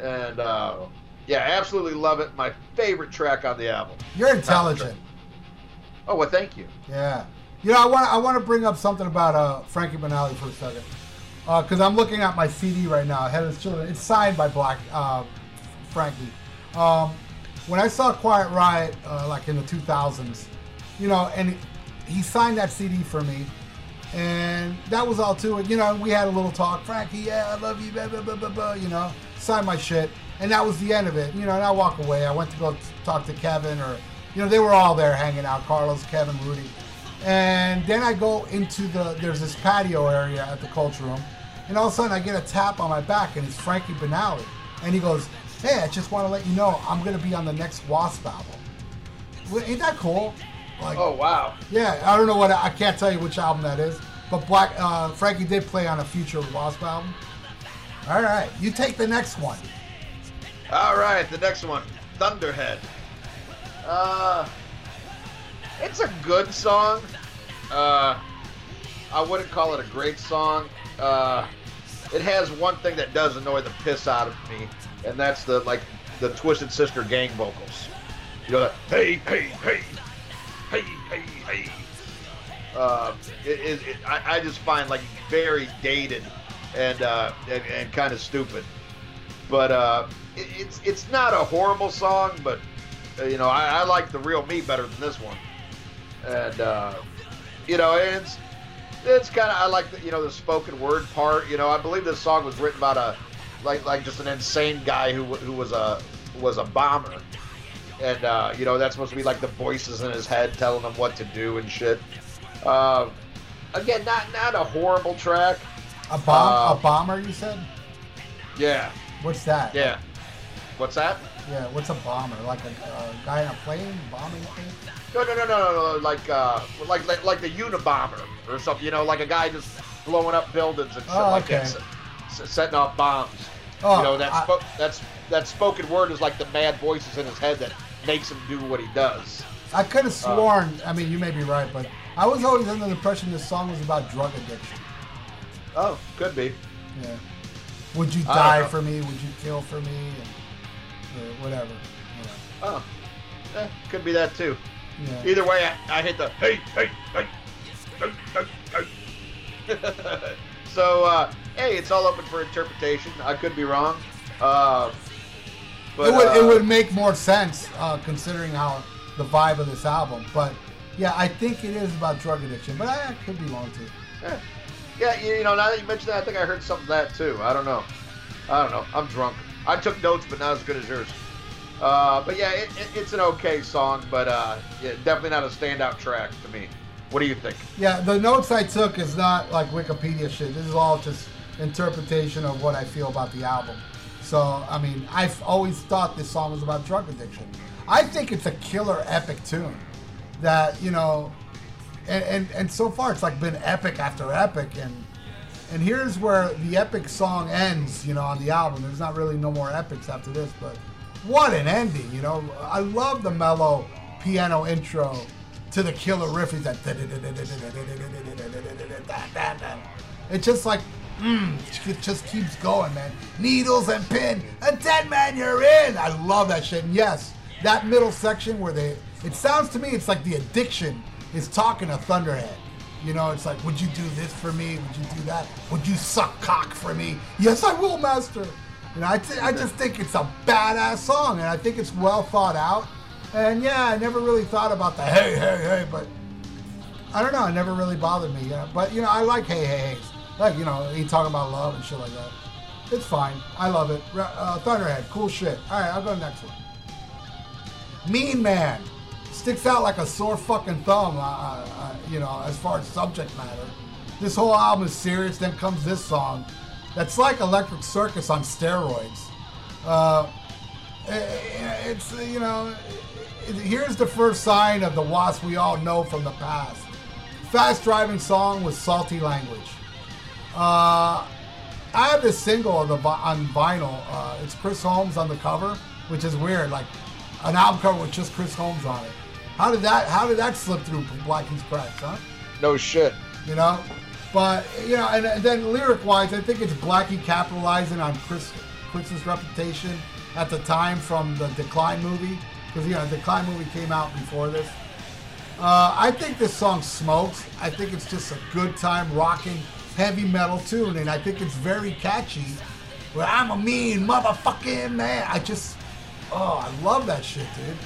And uh, yeah, absolutely love it. My favorite track on the album. You're intelligent. Oh well, thank you. Yeah. You know, I want I want to bring up something about uh, Frankie Banali for a second, because uh, I'm looking at my CD right now, Head of Children. It's signed by Black uh, Frankie. Um, when I saw Quiet Riot, uh, like in the 2000s, you know, and he signed that CD for me, and that was all to it. You know, we had a little talk. Frankie, yeah, I love you, blah blah blah blah blah. You know, sign my shit and that was the end of it. You know, and I walk away. I went to go talk to Kevin, or you know, they were all there hanging out. Carlos, Kevin, Rudy, and then I go into the there's this patio area at the culture room, and all of a sudden I get a tap on my back, and it's Frankie Banali, and he goes, "Hey, I just want to let you know I'm gonna be on the next Wasp album." Well, ain't that cool? Like, oh wow! Yeah, I don't know what I can't tell you which album that is, but Black uh, Frankie did play on a future Wasp album. All right, you take the next one. All right, the next one, Thunderhead. Uh, it's a good song. Uh, I wouldn't call it a great song. Uh, it has one thing that does annoy the piss out of me, and that's the like the Twisted Sister gang vocals. You know, the, hey, hey, hey, hey, hey, hey. Uh, it, it, it, I, I just find like very dated and uh, and, and kind of stupid. But uh, it, it's it's not a horrible song, but uh, you know I, I, like the real me better than this one, and uh, you know it's it's kind of I like the, you know the spoken word part. You know I believe this song was written about a like like just an insane guy who who was a was a bomber, and uh, you know that's supposed to be like the voices in his head telling him what to do and shit. Uh, again, not not a horrible track. A bomb, a uh, bomber, you said? Yeah. What's that? Yeah. What's that? Yeah, what's a bomber? Like a, a guy in a plane bombing? No, no, no, no, no, no. Like, uh, like, like, like the Unabomber or something. You know, like a guy just blowing up buildings and shit oh, like that, setting off bombs. Oh, you know, that I, that's that spoken word is like the mad voices in his head that makes him do what he does. I could have uh, sworn. Uh, I mean, you may be right, but I was always under the impression this song was about drug addiction. Oh, could be. Yeah. Would you die for me? Would you kill for me? And, or whatever. You know. Oh, eh, could be that too. Yeah. Either way, I, I hit the hey, hey, hey, hey, hey, hey. so, uh, hey, it's all open for interpretation. I could be wrong. Uh, but, it would uh, it would make more sense uh, considering how the vibe of this album. But yeah, I think it is about drug addiction, but I, I could be wrong too. Yeah. yeah, you know, now that you mentioned that, I think I heard something of that too. I don't know. I don't know. I'm drunk. I took notes, but not as good as yours. Uh, but yeah, it, it, it's an okay song, but uh, yeah, definitely not a standout track to me. What do you think? Yeah, the notes I took is not like Wikipedia shit. This is all just interpretation of what I feel about the album. So, I mean, I've always thought this song was about drug addiction. I think it's a killer epic tune that, you know, and, and, and so far it's like been epic after epic and and here's where the epic song ends, you know, on the album. There's not really no more epics after this, but what an ending, you know. I love the mellow piano intro to the killer riff. Is that it's just like mm, it just keeps going, man. Needles and pin, a dead man, you're in. I love that shit. And yes, that middle section where they, it sounds to me, it's like the addiction is talking to Thunderhead. You know, it's like, would you do this for me? Would you do that? Would you suck cock for me? Yes, I will, master. You know, I, just think it's a badass song, and I think it's well thought out. And yeah, I never really thought about the hey, hey, hey, but I don't know. It never really bothered me. Yeah, but you know, I like hey, hey, hey. Like you know, he talking about love and shit like that. It's fine. I love it. Uh, Thunderhead, cool shit. All right, I'll go next one. Mean Man sticks out like a sore fucking thumb. Uh, uh, you know, as far as subject matter. This whole album is serious. Then comes this song, that's like Electric Circus on steroids. Uh, it's you know, here's the first sign of the wasp we all know from the past. Fast driving song with salty language. Uh, I have this single on the on vinyl. Uh, it's Chris Holmes on the cover, which is weird. Like an album cover with just Chris Holmes on it. How did that How did that slip through Blackie's cracks, huh? No shit. You know, but you know, and, and then lyric-wise, I think it's Blackie capitalizing on Chris Chris's reputation at the time from the Decline movie, because you know, the Decline movie came out before this. Uh, I think this song smokes. I think it's just a good time rocking heavy metal tune, and I think it's very catchy. Well, I'm a mean motherfucking man. I just, oh, I love that shit, dude.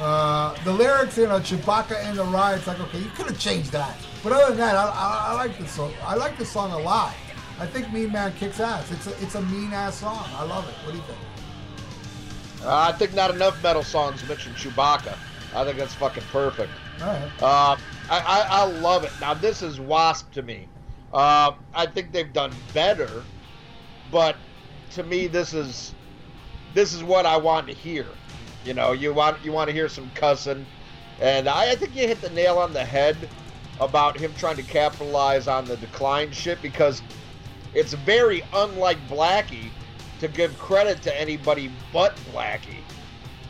Uh, the lyrics, you know, Chewbacca in the ride. It's like, okay, you could have changed that. But other than that, I, I, I like this song. I like this song a lot. I think Mean Man kicks ass. It's a, it's a mean ass song. I love it. What do you think? Uh, I think not enough metal songs mention Chewbacca. I think that's fucking perfect. All right. Uh, I, I, I love it. Now this is Wasp to me. Uh, I think they've done better, but to me this is this is what I want to hear. You know, you want you want to hear some cussing, and I, I think you hit the nail on the head about him trying to capitalize on the decline shit because it's very unlike Blackie to give credit to anybody but Blackie.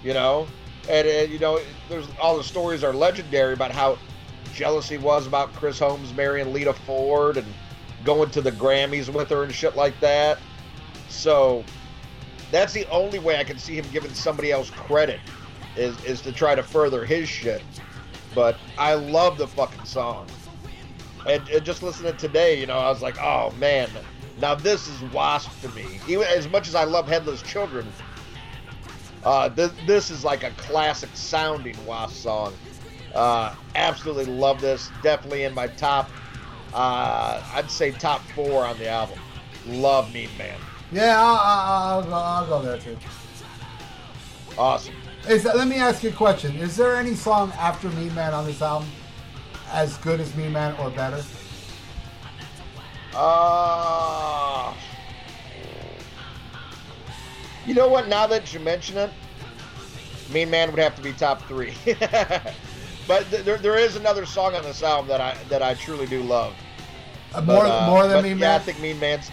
You know, and, and you know, there's all the stories are legendary about how jealous he was about Chris Holmes marrying Lita Ford and going to the Grammys with her and shit like that. So that's the only way I can see him giving somebody else credit is is to try to further his shit. But I love the fucking song. And, and just listening today, you know, I was like, oh man, now this is Wasp to me. Even as much as I love Headless Children, uh, this, this is like a classic sounding Wasp song. Uh, absolutely love this. Definitely in my top, uh, I'd say top four on the album. Love Mean Man. Yeah, I'll, I'll, I'll, I'll go there too. Awesome. Is that, let me ask you a question. Is there any song after Mean Man on this album as good as Mean Man or better? Uh, you know what? Now that you mention it, Mean Man would have to be top three. but th- there, there is another song on this album that I that I truly do love. Uh, more, But, uh, more than but Mean yeah, Man. I think Mean Man's.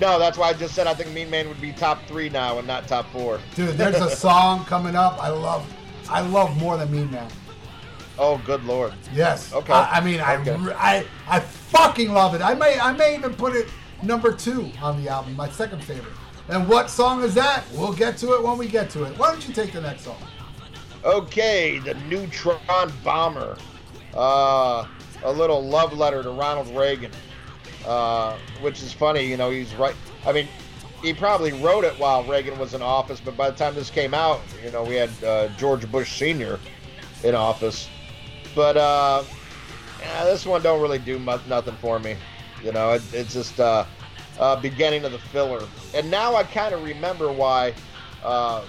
No, that's why I just said I think Mean Man would be top three now and not top four. Dude, there's a song coming up. I love. I love more than Mean Man. Oh, good lord. Yes. Okay. I, I mean, I, Okay. re- I, I fucking love it. I may, I may even put it number two on the album, my second favorite. And what song is that? We'll get to it when we get to it. Why don't you take the next song? Okay, the neutron bomber. Uh, a little love letter to Ronald Reagan, uh, which is funny. You know, he's right. I mean, he probably wrote it while Reagan was in office, but by the time this came out, you know, we had uh, George Bush Sr. in office. But uh, yeah, this one don't really do much, nothing for me. You know, it, it's just uh, uh, beginning of the filler. And now I kind of remember why. Uh,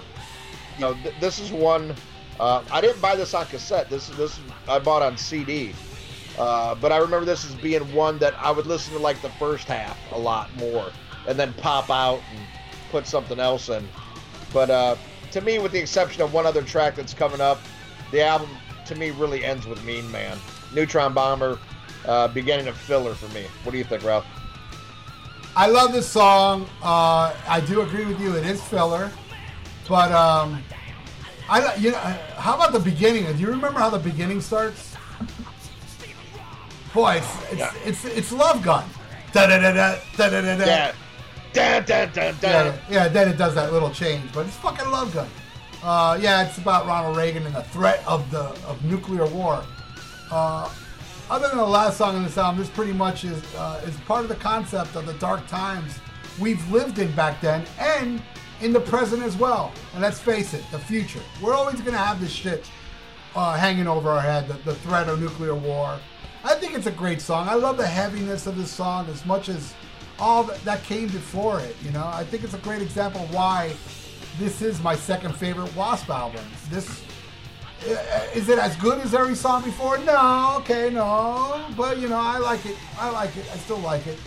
you know, th- this is one I didn't buy this on cassette. This this I bought on CD. Uh, but I remember this as being one that I would listen to like the first half a lot more, and then pop out and put something else in. But uh, to me, with the exception of one other track that's coming up, the album to me really ends with Mean Man. Neutron Bomber, uh, beginning of filler for me. What do you think, Ralph? I love this song. Uh, I do agree with you. It is filler, but um, I you know how about the beginning? Do you remember how the beginning starts? Boy, it's it's Yeah. it's, it's Love Gun. Da da da da da da da. Yeah. Dun, dun, dun, dun. Yeah, yeah, then it does that little change, but it's fucking Love Gun. Uh, yeah, it's about Ronald Reagan and the threat of the of nuclear war. Uh, other than the last song on this album, this pretty much is uh, is part of the concept of the dark times we've lived in back then and in the present as well. And let's face it, the future. We're always gonna have this shit uh, hanging over our head, the, the threat of nuclear war. I think it's a great song. I love the heaviness of this song as much as all that, came before it. You know, I think it's a great example why this is my second favorite Wasp album. This is it as good as every song before? No, okay, no, but you know, I like it. I like it. I still like it.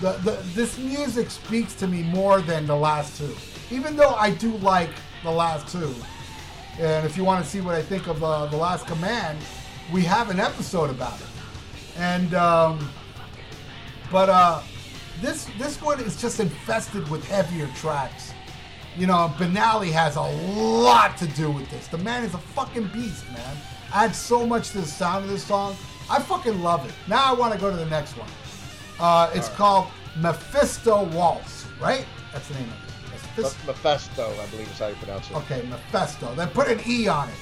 The, the this music speaks to me more than the last two, even though I do like the last two. And if you want to see what I think of uh, the Last Command, we have an episode about it. And um, but uh, this this one is just infested with heavier tracks. You know, Banali has a lot to do with this. The man is a fucking beast, man. Adds so much to the sound of this song. I fucking love it. Now I want to go to the next one. Uh, it's called Mephisto Waltz, right? That's the name of it. Mephisto. Mephisto, I believe is how you pronounce it. Okay, Mephisto. Then put an E on it.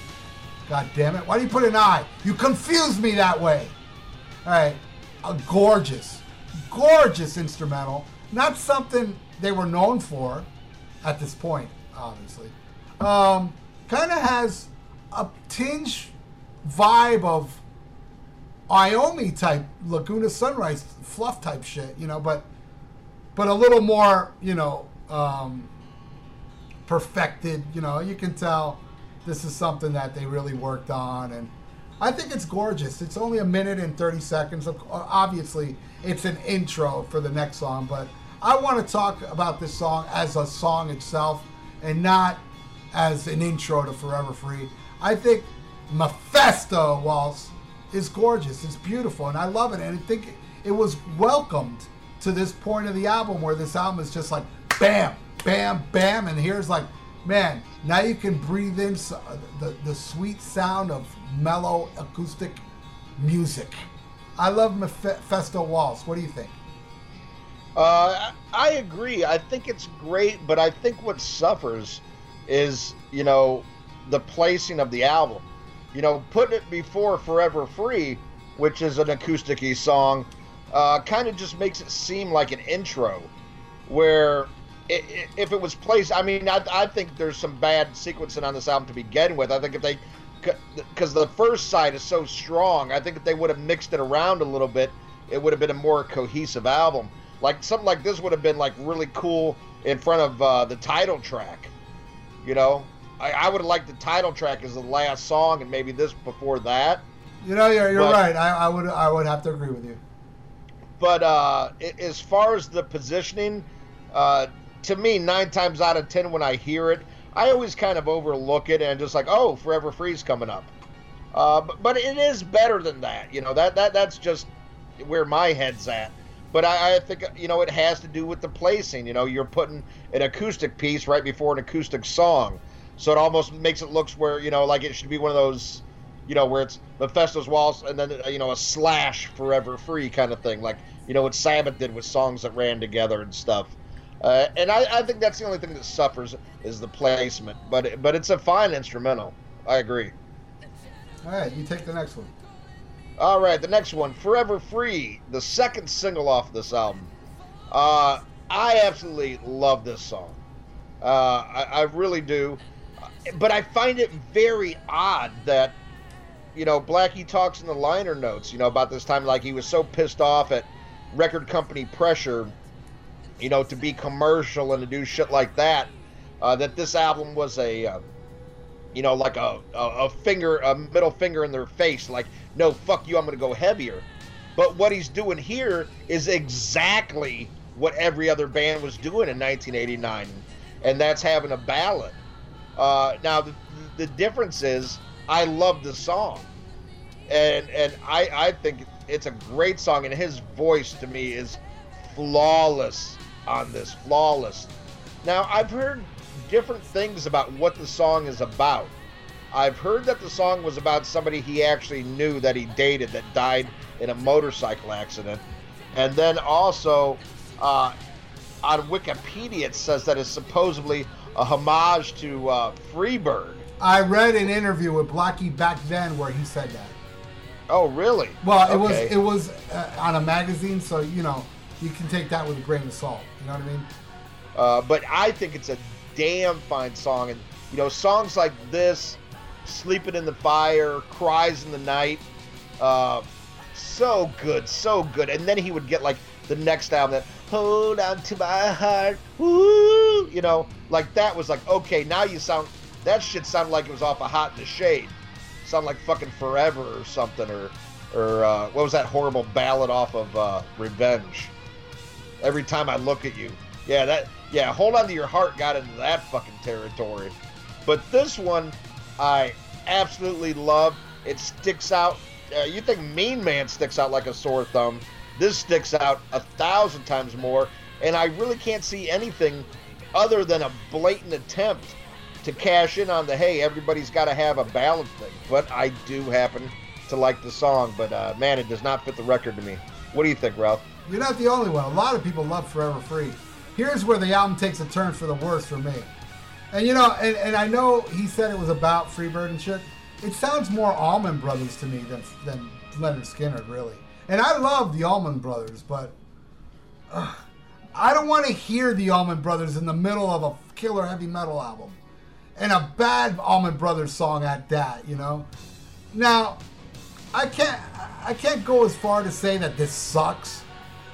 God damn it. Why do you put an I? You confuse me that way. All right. A gorgeous, gorgeous instrumental. Not something they were known for at this point, obviously. Um, kind of has a tinge vibe of Iommi type Laguna Sunrise fluff type shit, you know, but but a little more, you know, um, perfected. You know, you can tell this is something that they really worked on, and I think it's gorgeous. It's only a minute and thirty seconds. Uh, obviously, it's an intro for the next song, but I want to talk about this song as a song itself, and not as an intro to Forever Free. I think Mephisto Waltz is gorgeous. It's beautiful, and I love it. And I think it was welcomed to this point of the album where this album is just like bam, bam, bam, and here's like, man, now you can breathe in s- the the sweet sound of mellow acoustic music. I love Mephisto Waltz. What do you think? Uh, I agree. I think it's great, but I think what suffers is, you know, the placing of the album. You know, putting it before Forever Free, which is an acoustic song, uh, kind of just makes it seem like an intro. Where if it was placed, I mean, I, I think there's some bad sequencing on this album to begin with. I think if they, because the first side is so strong, I think if they would have mixed it around a little bit, it would have been a more cohesive album. Like something like this would have been like really cool in front of uh, the title track. You know, I, I would have liked the title track as the last song, and maybe this before that. You know, you're, you're But- right. I, I would I would have to agree with you. But uh, a- as far as the positioning, uh, to me, nine times out of ten, when I hear it, I always kind of overlook it and just like, oh, Forever Free's coming up. Uh, but, but it is better than that. You know that that that's just where my head's at. But I, I think you know it has to do with the placing. You know, you're putting an acoustic piece right before an acoustic song, so it almost makes it looks where you know like it should be one of those, you know, where it's the Mephisto Waltz and then uh, you know a slash Forever Free kind of thing, like you know what Sabbath did with songs that ran together and stuff. Uh, and I, I think that's the only thing that suffers is the placement. But but it's a fine instrumental. I agree. All right, you take the next one. All right, the next one, Forever Free, the second single off this album. Uh, I absolutely love this song. Uh, I, I really do. But I find it very odd that, you know, Blackie talks in the liner notes, you know, about this time, like he was so pissed off at record company pressure, you know, to be commercial and to do shit like that, uh, that this album was a. Uh, you know, like a, a, a finger, a middle finger in their face, like, no, fuck you, I'm to go heavier. But what he's doing here is exactly what every other band was doing in 1989, and that's having a ballad. Uh, now, the, the difference is, I love the song, and and I I think it's a great song, and his voice to me is flawless on this, flawless. Now, I've heard different things about what the song is about. I've heard that the song was about somebody he actually knew that he dated that died in a motorcycle accident. And then also, uh, on Wikipedia, it says that it's supposedly a homage to uh, Freebird. I read an interview with Blackie back then where he said that. Oh, really? Well, it Okay. was it was uh, on a magazine, so you know you can take that with a grain of salt. You know what I mean? Uh, but I think it's a damn fine song, and you know, songs like this, "Sleeping in the Fire," "Cries in the Night," uh, so good, so good. And then he would get like the next album that "Hold On to My Heart," woo, you know, like that was like okay, now you sound that shit sounded like it was off a Hot in the Shade, sound like fucking Forever or something, or or uh, what was that horrible ballad off of uh, Revenge? Every time I look at you. Yeah, that yeah, hold on to your heart got into that fucking territory. But this one I absolutely love. It sticks out. Uh, you think Mean Man sticks out like a sore thumb. This sticks out a thousand times more, and I really can't see anything other than a blatant attempt to cash in on the hey, everybody's got to have a ballad thing. But I do happen to like the song, but uh, man, it does not fit the record to me. What do you think, Ralph? You're not the only one. A lot of people love Forever Free. Here's where the album takes a turn for the worse for me. And you know, and, and I know he said it was about Freebird and shit. It sounds more Allman Brothers to me than than Lynyrd Skynyrd, really. And I love the Allman Brothers, but uh, I don't want to hear the Allman Brothers in the middle of a killer heavy metal album, and a bad Allman Brothers song at that. You know. Now, I can't I can't go as far to say that this sucks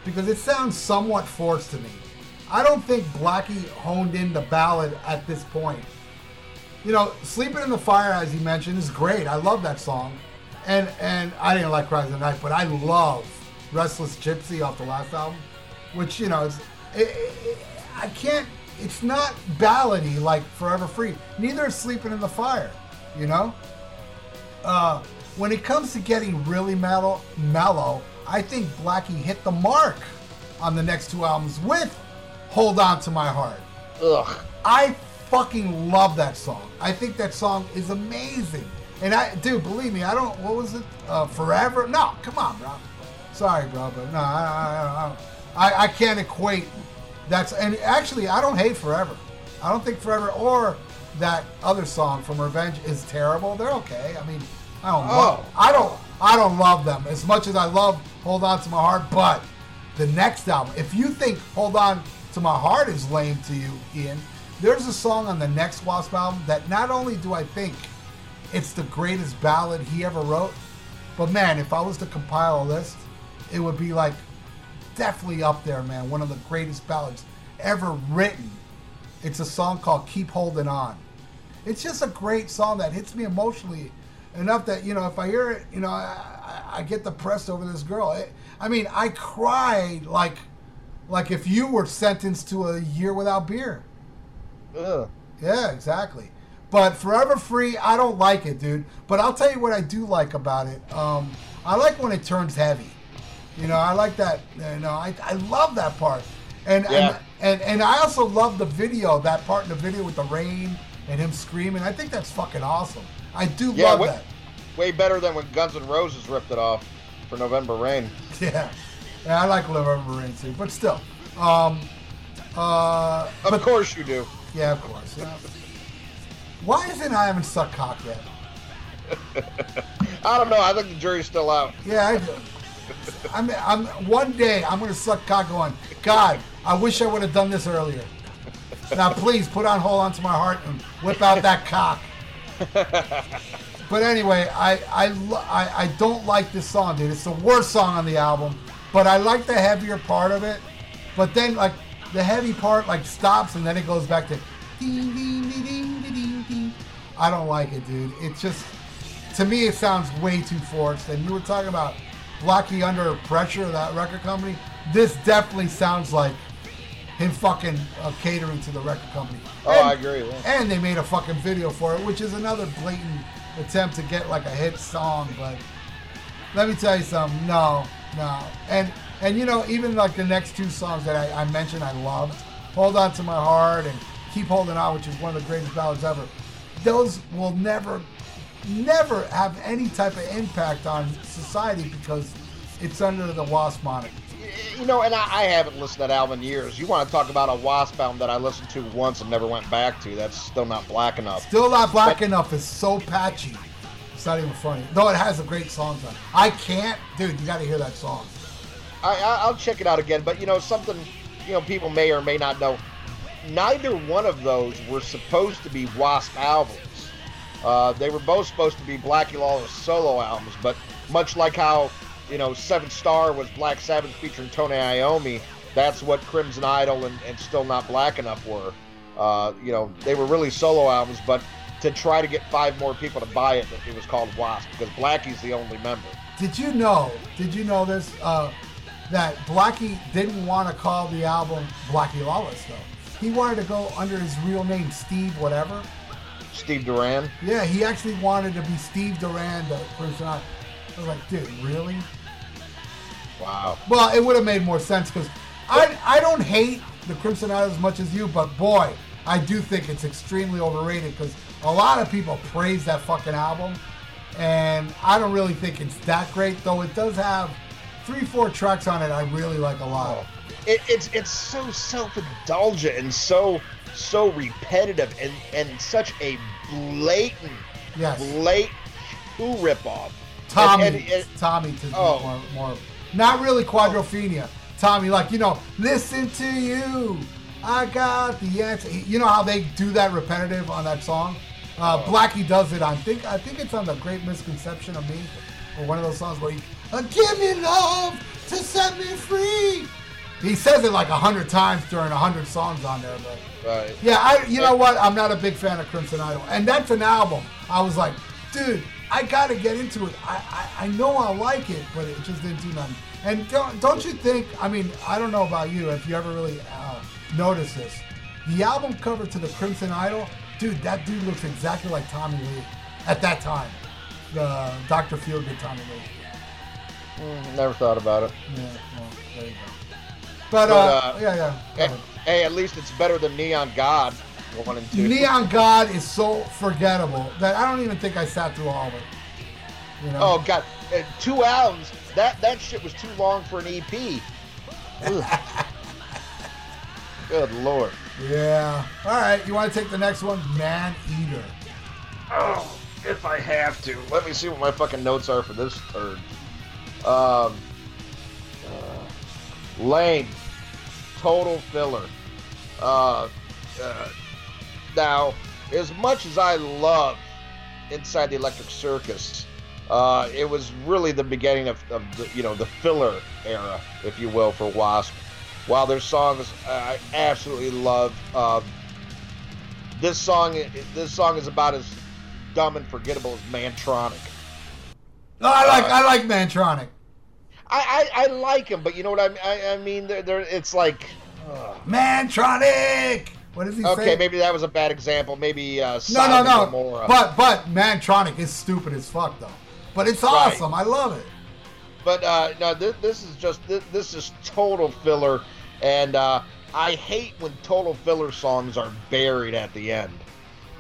because it sounds somewhat forced to me. I don't think Blackie honed in the ballad at this point. You know, "Sleeping in the Fire," as you mentioned, is great. I love that song, and and I didn't like "Cries of the Night," but I love "Restless Gypsy" off the last album, which you know, it's it, it, I can't. It's not ballady like "Forever Free." Neither is "Sleeping in the Fire." You know, uh, when it comes to getting really mellow, mellow, I think Blackie hit the mark on the next two albums with "Hold On to My Heart." Ugh. I fucking love that song. I think that song is amazing. And I, dude, believe me, I don't. What was it? Uh, Forever? No, come on, bro. Sorry, bro, but no, I, I, I, I can't equate. That's and actually, I don't hate Forever. I don't think Forever or that other song from Revenge is terrible. They're okay. I mean, I don't. Love, Oh. I don't. I don't love them as much as I love Hold On to My Heart. But the next album, if you think Hold On to My Heart is lame to you, Ian, there's a song on the next Wasp album that not only do I think it's the greatest ballad he ever wrote, but man, if I was to compile a list, it would be like definitely up there, man. One of the greatest ballads ever written. It's a song called Keep Holding On. It's just a great song that hits me emotionally enough that, you know, if I hear it, you know, I, I, get depressed over this girl. It, I mean, I cried like like if you were sentenced to a year without beer. Ugh. Yeah, exactly. But Forever Free, I don't like it, dude. But I'll tell you what I do like about it. Um, I like when it turns heavy. You know, I like that. You know, I, I love that part. And, Yeah. and and and I also love the video, that part in the video with the rain and him screaming. I think that's fucking awesome. I do Yeah, love way, that. way better than when Guns N' Roses ripped it off for November Rain. Yeah. Yeah, I like November Rain too. But still. Um, uh, Of course you do. yeah, of course. Yeah. Why isn't I haven't sucked cock yet? I don't know. I think the jury's still out. Yeah, I do. I'm, I'm one day I'm gonna suck cock going. God, I wish I would have done this earlier. Now please put on hold on to my heart and whip out that cock. But anyway, I I, I I don't like this song, dude. It's the worst song on the album. But I like the heavier part of it. But then like the heavy part like stops and then it goes back to ding ding ding ding ding ding. I don't like it, dude. It's just to me it sounds way too forced. And you were talking about Blackie under pressure, of that record company. This definitely sounds like him fucking uh, catering to the record company. Oh, And- I agree. Yeah. And they made a fucking video for it, which is another blatant attempt to get like a hit song. But let me tell you something. No, no. And and you know, even like the next two songs that I, I mentioned, I loved. Hold on to my heart and keep holding on, which is one of the greatest ballads ever. Those will never, never have any type of impact on society because it's under the Wasp moniker. You know, and I, I haven't listened to that album in years. You want to talk about a Wasp album that I listened to once and never went back to? That's still not black enough. Still not black enough is so patchy. It's not even funny. Though it has a great songs on. it. I can't, dude. You got to hear that song. I, I, I'll check it out again. But you know, something you know people may or may not know. Neither one of those were supposed to be Wasp albums. Uh, they were both supposed to be Blackie Lawless solo albums, but much like how you know Seventh Star was Black Sabbath featuring Tony Iommi, that's what Crimson Idol and, and Still Not Black Enough were. Uh, you know, they were really solo albums, but to try to get five more people to buy it, it was called Wasp because Blackie's the only member. Did you know? Did you know this? Uh, that Blackie didn't want to call the album Blackie Lawless though. He wanted to go under his real name, Steve whatever. Steve Duren. Yeah, he actually wanted to be Steve Duren, the person. I was like, dude, really? Wow. Well, it would have made more sense because I I don't hate the Crimson Idol as much as you, but boy, I do think it's extremely overrated because a lot of people praise that fucking album, and I don't really think it's that great. Though it does have three, four tracks on it I really like a lot. Oh. It, it's it's so self-indulgent and so so repetitive and and such a blatant Yes, blatant who ripoff. Tommy, And- and- and- Tommy to be Oh. more, more, not really Quadrophenia. Tommy, like you know, listen to you. I got the answer. You know how they do that repetitive on that song. Uh, Oh. Blackie does it on. Think I think it's on the Great Misconception of Me, or one of those songs where he uh, give me love to set me free. He says it like a hundred times during a hundred songs on there, but. Right. Yeah, I you know what? I'm not a big fan of Crimson Idol, and that's an album. I was like, dude, I gotta get into it. I I, I know I like it, but it just didn't do nothing. And don't don't you think? I mean, I don't know about you if you ever really uh, noticed this. The album cover to the Crimson Idol, dude, that dude looks exactly like Tommy Lee at that time. The Dr. Feelgood Tommy Lee. Never thought about it. Yeah, well, there you go. But, But, uh, uh, yeah, yeah. Hey, hey, at least it's better than Neon God one and two. Neon God is so forgettable that I don't even think I sat through all of it. You know? Oh God, uh, two albums. That that shit was too long for an EP. Good lord. Yeah. All right. You want to take the next one? Man Eater. Oh, if I have to. Let me see what my fucking notes are for this turd. Um, uh, lame. Total filler. Uh, uh, now, as much as I love Inside the Electric Circus, uh, it was really the beginning of, of the, you know, the filler era, if you will, for Wasp. While their songs I absolutely love, um, this song this song is about as dumb and forgettable as Mantronic. No, I like Uh, I like Mantronic. I, I, I like him, but you know what I mean? I, I mean, they're, they're, it's like. Mantronic. What does he okay, maybe that was a bad example. Maybe uh, no, no, no. But but Mantronic is stupid as fuck though. But it's awesome. I love it. But uh, no, this, this is just this, this is total filler, and uh, I hate when total filler songs are buried at the end,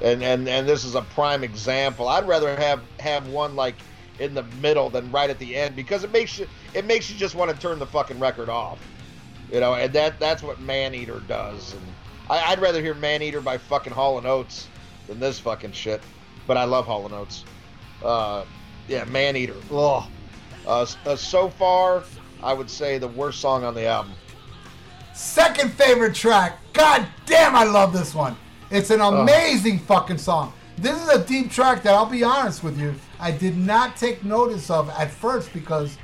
and and and this is a prime example. I'd rather have have one like in the middle than right at the end because it makes you it makes you just want to turn the fucking record off, you know. And that that's what Man Eater does, and I, I'd rather hear Man Eater by fucking Hall and Oates than this fucking shit. But I love Hall and Oates. Uh, yeah, Man Eater. Ugh. Uh, uh, so far, I would say the worst song on the album. Second favorite track. God damn, I love this one. It's an amazing fucking song. This is a deep track that I'll be honest with you, I did not take notice of at first because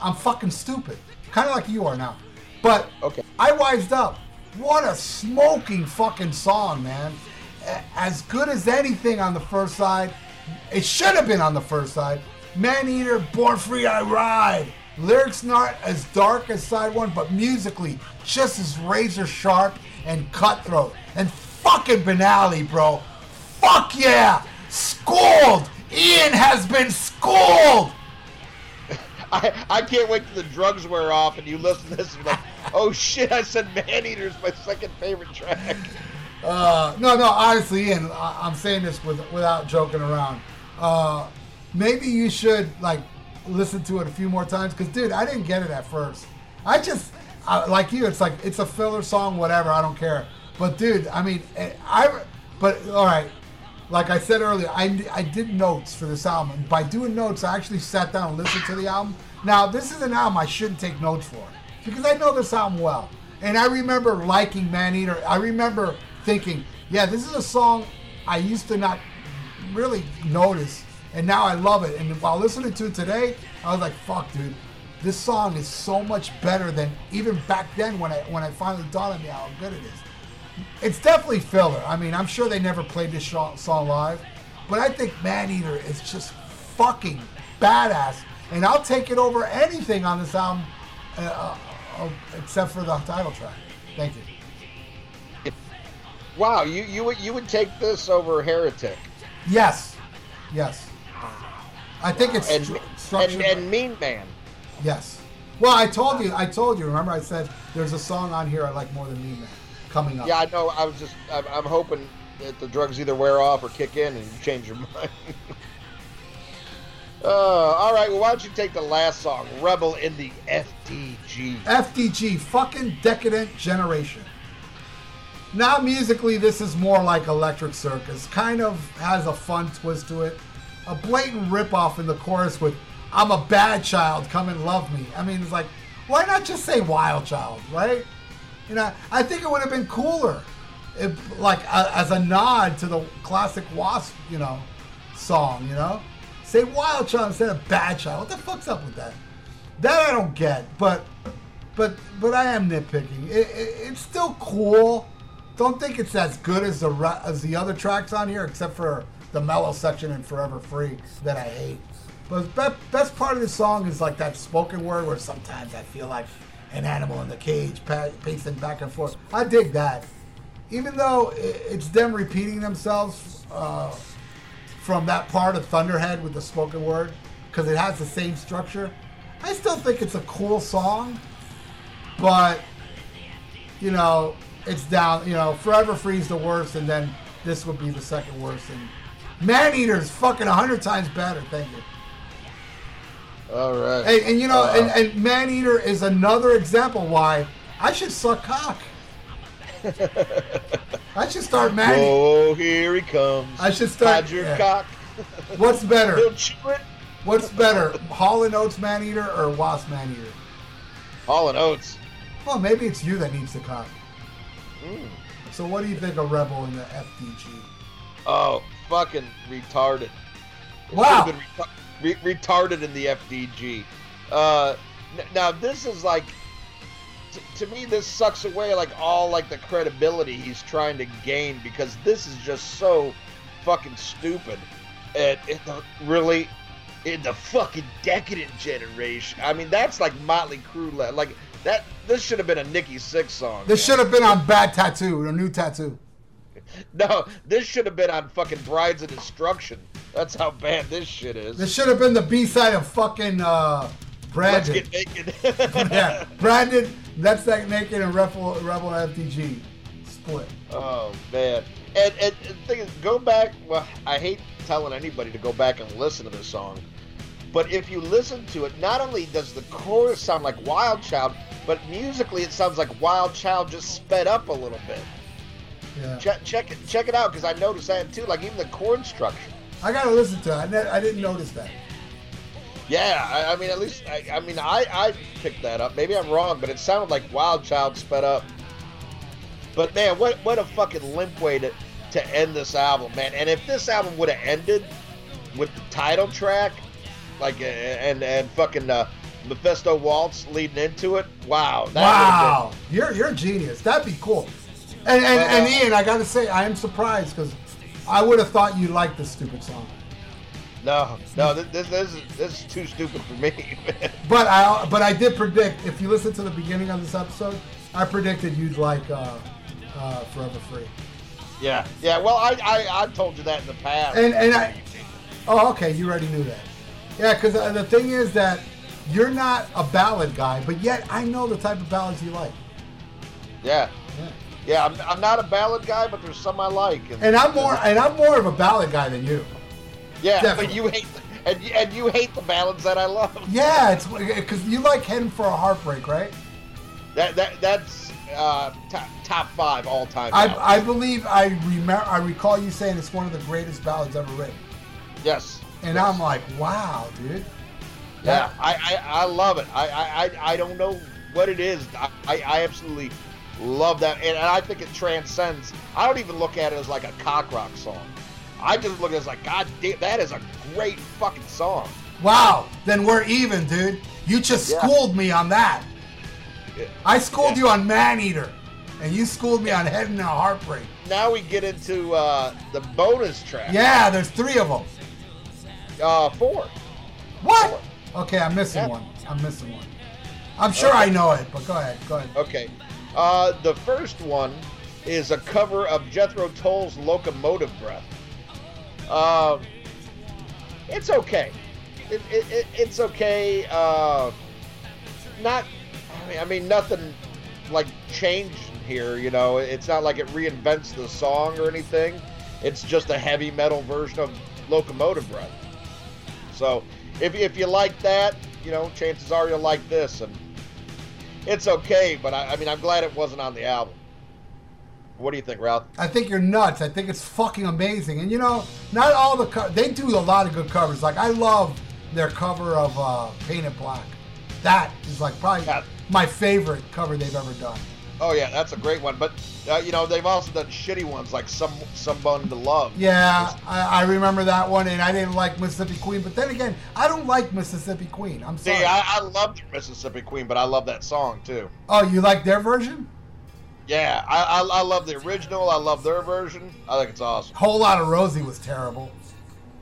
I'm fucking stupid. Kind of like you are now. But Okay. I wised up. What a smoking fucking song, man. as good as anything on the first side. It should have been on the first side. Man Eater, Born Free I Ride. Lyrics not as dark as side one, but musically just as razor sharp and cutthroat. And fucking Banali, bro. Fuck yeah! Schooled! Ian has been schooled! I, I can't wait till the drugs wear off and you listen to this and like, oh shit, I said Man Eater's my second favorite track. Uh, no, no, honestly, Ian, I- I'm saying this with, without joking around. Uh, maybe you should like listen to it a few more times because, dude, I didn't get it at first. I just uh, like you. It's like it's a filler song, whatever. I don't care. But, dude, I mean, eh, I. But all right, like I said earlier, I, I did notes for this album. And by doing notes, I actually sat down and listened to the album. Now, this is an album I shouldn't take notes for because I know this album well. And I remember liking Man Eater. I remember thinking, yeah, this is a song I used to not really notice. And now I love it. And while listening to it today, I was like, fuck, dude. This song is so much better than even back then when I when I finally dawned on me how good it is it's definitely filler. I mean, I'm sure they never played this song live, but I think Man Eater is just fucking badass, and I'll take it over anything on this album, uh, uh, except for the title track. Thank you. Wow, you, you, would, you would take this over Heretic. Yes, yes. I think it's And, stru- and, and Mean Man. yes. Well, I told you. I told you. Remember, I said there's a song on here I like more than Me Man coming up. Yeah, I know. I was just, I'm, I'm hoping that the drugs either wear off or kick in and you change your mind. uh, all right, well, why don't you take the last song, Rebel in the FDG? FDG, fucking decadent generation. Now musically, this is more like Electric Circus. Kind of has a fun twist to it. A blatant ripoff in the chorus with "I'm a bad child, come and love me." I mean, it's like, why not just say "Wild Child," right? You know, I think it would have been cooler, if, like as a nod to the classic Wasp, you know, song. You know, say "Wild Child" instead of "Bad Child." What the fuck's up with that? That I don't get, but but but I am nitpicking. It, it, it's still cool. Don't think it's as good as the as the other tracks on here, except for the mellow section and Forever Free that I hate. But the be- best part of the song is like that spoken word where sometimes I feel like an animal in the cage, pacing back and forth. I dig that, even though it's them repeating themselves uh, from that part of Thunderhead with the spoken word because it has the same structure. I still think it's a cool song, but you know, it's down. You know, Forever Free's the worst, and then this would be the second worst. And Man Eater's fucking a hundred times better. Thank you. All right. And, and you know, Uh, and, and Man Eater is another example why I should suck cock. I should start Man. Oh, here he comes. I should start- Hide your yeah. cock. What's better? He'll chew it. What's better, Hall and Oates Man Eater or Wasp Man Eater? Hall and Oates. Well, maybe it's you that needs the cock. Mm. So, what do you think of Rebel in the FDG? Oh, fucking retarded. Wow. re- retarded in the FDG. Uh, n- now this is like, to me, this sucks away like all like the credibility he's trying to gain because this is just so fucking stupid. And it the, really, in the fucking decadent generation. I mean, that's like Motley Crue. Like that. This should have been a Nikki Sixx song. This should have been on Bad Tattoo, a new tattoo. No, this should have been on fucking Brides of Destruction. That's how bad this shit is. This should have been the B side of fucking uh, Let's Brandon. get naked. yeah, Brandon. That's that naked and Rebel, Rebel FDG split. Oh man. And and the thing is, go back. Well, I hate telling anybody to go back and listen to this song, but if you listen to it, not only does the chorus sound like Wild Child, but musically it sounds like Wild Child just sped up a little bit. Yeah, Check check it check it out because I noticed that too. Like even the chord structure. I gotta listen to it. I, ne- I didn't notice that. Yeah, I, I mean, at least I, I mean, I, I picked that up. Maybe I'm wrong, but it sounded like Wild Child sped up. But man, what what a fucking limp way to to end this album, man. And if this album would have ended with the title track, like and and fucking uh, Mephisto Waltz leading into it, wow, Wow, you're you're a genius. That'd be cool. And and, and uh, Ian, I gotta say, I am surprised because I would have thought you liked this stupid song. No, no, this, this, this, is, this is too stupid for me. But I but I did predict if you listen to the beginning of this episode, I predicted you'd like uh, uh, Forever Free. yeah, yeah. Well, I, I I told you that in the past. And and I oh okay, you already knew that. Yeah, because the thing is that you're not a ballad guy, but yet I know the type of ballads you like. yeah, Yeah. yeah. I'm, I'm not a ballad guy, but there's some I like. And, And I'm more and I'm more of a ballad guy than you. Yeah, definitely. but you hate and you, and you hate the ballads that I love. Yeah, it's because you like Heading for a Heartbreak, right? That that that's uh, top, top five all time. I, I believe I remember I recall you saying it's one of the greatest ballads ever written, yes. and yes. I'm like, wow, dude. Yeah, I, I, I love it. I, I, I- I don't know what it is. I, I, I absolutely love that, and, and I think it transcends. I don't even look at it as like a cock rock song. I just look at it as like, God damn, that is a great fucking song. Wow, then we're even, dude. You just Yeah. schooled me on that. Yeah. I schooled Yeah. you on Man Eater, and you schooled me on Heading to a Heartbreak. Now we get into uh, the bonus track. Yeah, there's three of them. Uh, four. What? Okay, I'm missing one. I'm missing one. I'm sure I know it, but go ahead. Go ahead. Okay. Uh, the first one is a cover of Jethro Tull's "Locomotive Breath." Um, it's okay. It, it, it, it's okay. Uh, not. I mean, I mean, nothing like changed here. You know, it's not like it reinvents the song or anything. It's just a heavy metal version of "Locomotive Breath." So, if if you like that, you know, chances are you'll like this, and it's okay. But I, I mean, I'm glad it wasn't on the album. What do you think, Ralph? I think you're nuts. I think it's fucking amazing. And you know, not all the co- they do a lot of good covers. Like I love their cover of uh, Paint It Black. That is like probably Yeah. my favorite cover they've ever done. Oh yeah, that's a great one. But uh, you know, they've also done shitty ones like some someone to love. Yeah, I, I remember that one, and I didn't like Mississippi Queen. But then again, I don't like Mississippi Queen. I'm See, sorry. I, I love Mississippi Queen, but I love that song too. oh, you like their version? Yeah, I, I, I love the original. I love their version. I think it's awesome. Whole lot of Rosie was terrible.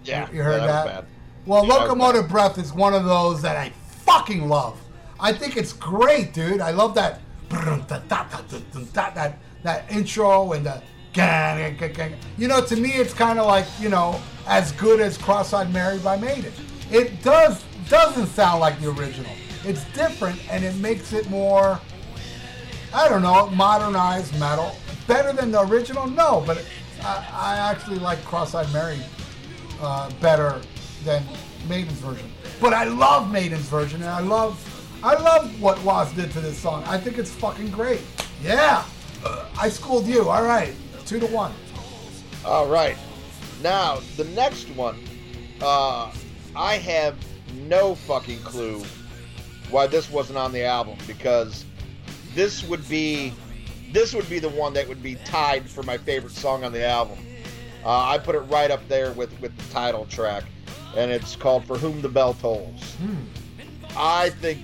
Yeah, You heard yeah, that? bad. Well, Yeah, that Locomotive Breath is one of those that I fucking love. I think it's great, dude. I love that that that intro and the you know, to me, it's kind of like you know, as good as Cross-Eyed Mary by Maiden. It does doesn't sound like the original. It's different, and it makes it more. I don't know, modernized metal. Better than the original? No, but I, I actually like Cross-Eyed Mary uh, better than Maiden's version. But I love Maiden's version, and I love, I love what Woz did to this song. I think it's fucking great. Yeah, I schooled you. All right, two to one. All right. Now, the next one, uh, I have no fucking clue why this wasn't on the album because this would be this would be the one that would be tied for my favorite song on the album. Uh, I put it right up there with with the title track, and it's called "For Whom the Bell Tolls." I think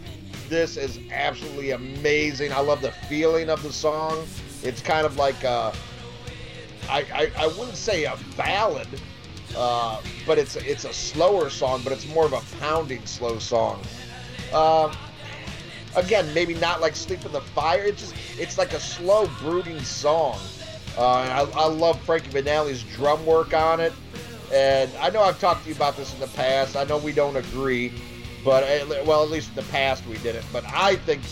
this is absolutely amazing. I love the feeling of the song. It's kind of like uh, I, I, I wouldn't say a ballad, uh, but it's it's a slower song, but it's more of a pounding slow song. Um, again, maybe not like "Sleep in the Fire." It's just it's like a slow, brooding song. Uh, I, I love Frankie Banali's drum work on it, and I know I've talked to you about this in the past. I know we don't agree, but uh, well, at least in the past we didn't. But I think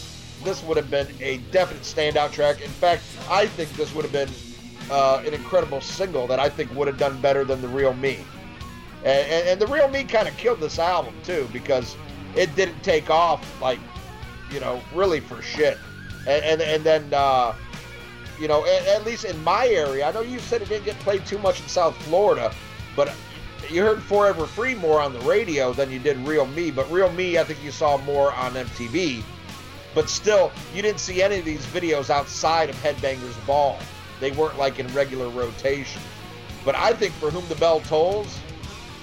this would have been a definite standout track. In fact, I think this would have been uh, an incredible single that I think would have done better than the Real Me. And, and, and the Real Me kind of killed this album too because it didn't take off like you know really for shit. And and, and then uh, you know at, at least in my area, I know you said it didn't get played too much in South Florida, but you heard Forever Free more on the radio than you did Real Me. But Real Me, I think you saw more on MTV. But still, you didn't see any of these videos outside of Headbangers Ball. They weren't like in regular rotation. But I think For Whom the Bell Tolls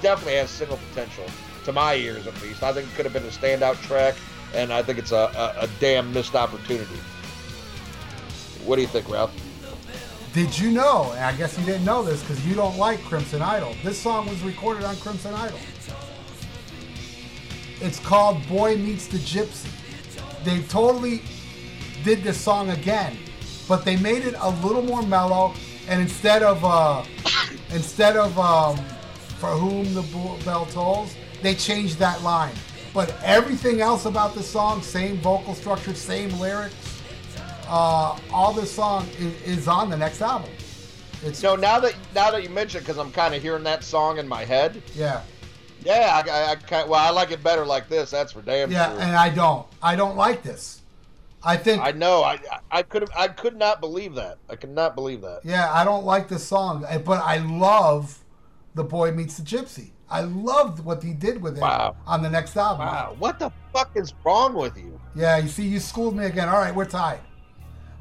definitely has single potential, to my ears at least. I think it could have been a standout track, and I think it's a, a, a damn missed opportunity. What do you think, Ralph? Did you know? I guess you didn't know this because you don't like Crimson Idol. This song was recorded on Crimson Idol. It's called Boy Meets the Gypsy. They totally did this song again, but they made it a little more mellow. And instead of uh, instead of um, for whom the bell tolls, they changed that line. But everything else about the song, same vocal structure, same lyrics, uh, all this song is, is on the next album. It's No, now that now that you mention, because I'm kind of hearing that song in my head. yeah, Yeah, I, I, I kind well, I like it better like this. That's for damn yeah, sure. and I don't, I don't like this. I think I know. I I could have. I could not believe that. I could not believe that. Yeah, I don't like this song, eh, but I love The Boy Meets the Gypsy. I loved what he did with it Wow. on the next album. Wow, what the fuck is wrong with you? Yeah, you see, you schooled me again. All right, we're tied.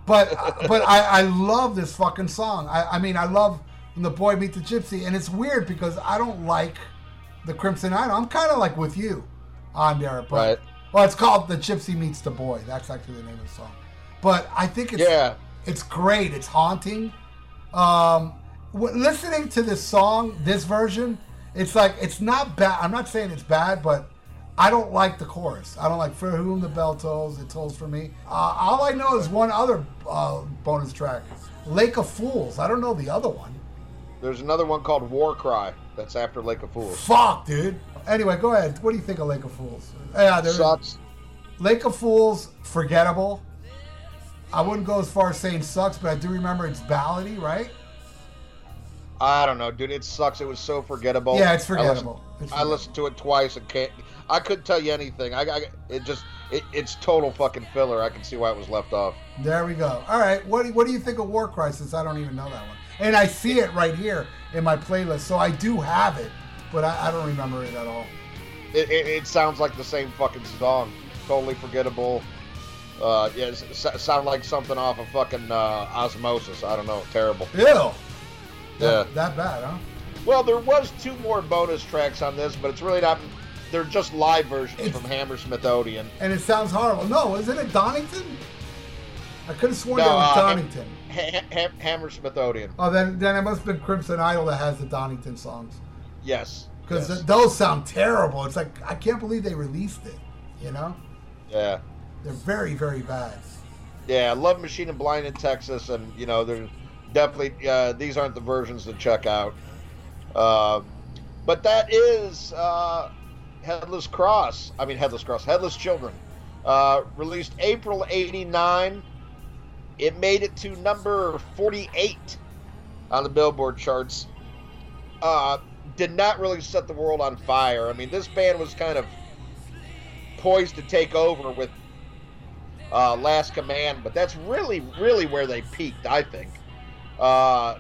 But but I, I love this fucking song. I, I mean, I love when The Boy Meets the Gypsy, and it's weird because I don't like the Crimson Idol. I'm kind of like with you on there, but Right. well, it's called The Gypsy Meets the Boy. That's actually the name of the song. But I think it's Yeah, it's great. It's haunting. Um, w- listening to this song, this version, it's like it's not bad. I'm not saying it's bad, but I don't like the chorus. I don't like "For whom the bell tolls, it tolls for me." Uh, all I know is one other uh, bonus track, "Lake of Fools." I don't know the other one. there's another one called War Cry. That's after Lake of Fools. Fuck, dude. Anyway, go ahead. What do you think of Lake of Fools? Yeah, there. Sucks. Lake of Fools, forgettable. I wouldn't go as far as saying sucks, but I do remember it's ballady, right? I don't know, dude. It sucks. It was so forgettable. Yeah, it's I listened- forgettable. I listened to it twice and can't. I couldn't tell you anything. I, I it just it, it's total fucking filler. I can see why it was left off. There we go. All right. What do, what do you think of War Crisis? I don't even know that one. And I see it right here in my playlist, so I do have it, but I, I don't remember it at all. It, it, it sounds like the same fucking song. Totally forgettable. Uh, yeah, it sound like something off of fucking uh, Osmosis. I don't know. Terrible. Ew. Yeah. That, that bad, huh? Well, there was two more bonus tracks on this, but it's really not. They're just live versions It's- from Hammersmith Odeon. And it sounds horrible. No, isn't it Donington? I could have sworn No, it was uh, Donington. Ha- ha- Hammersmith Odeon. Oh, then then it must have been Crimson Idol that has the Donington songs. Yes. Because yes. those sound terrible. It's like, I can't believe they released it. You know? yeah. They're very, very bad. Yeah, Love Machine and Blind in Texas, and you know, there's definitely uh, these aren't the versions to check out. Uh, but that is uh, Headless Cross. I mean, Headless Cross, Headless Children, uh, released April '89. It made it to number 48 on the Billboard charts. Uh, did not really set the world on fire. I mean, this band was kind of poised to take over with uh, Last Command, but that's really, really where they peaked, I think. Uh,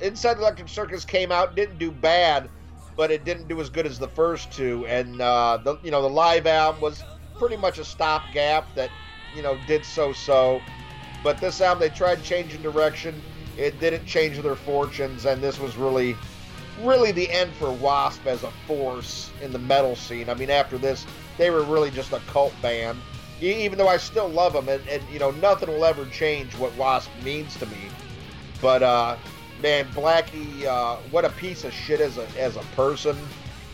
Inside Electric Circus came out, didn't do bad, but it didn't do as good as the first two. And uh, the you know the live album was pretty much a stopgap that you know did so-so. But this album, they tried changing direction. It didn't change their fortunes, and this was really, really the end for Wasp as a force in the metal scene. I mean, after this, they were really just a cult band. Even though I still love them, and, and you know, nothing will ever change what Wasp means to me. But uh, man, Blackie, uh, what a piece of shit as a as a person.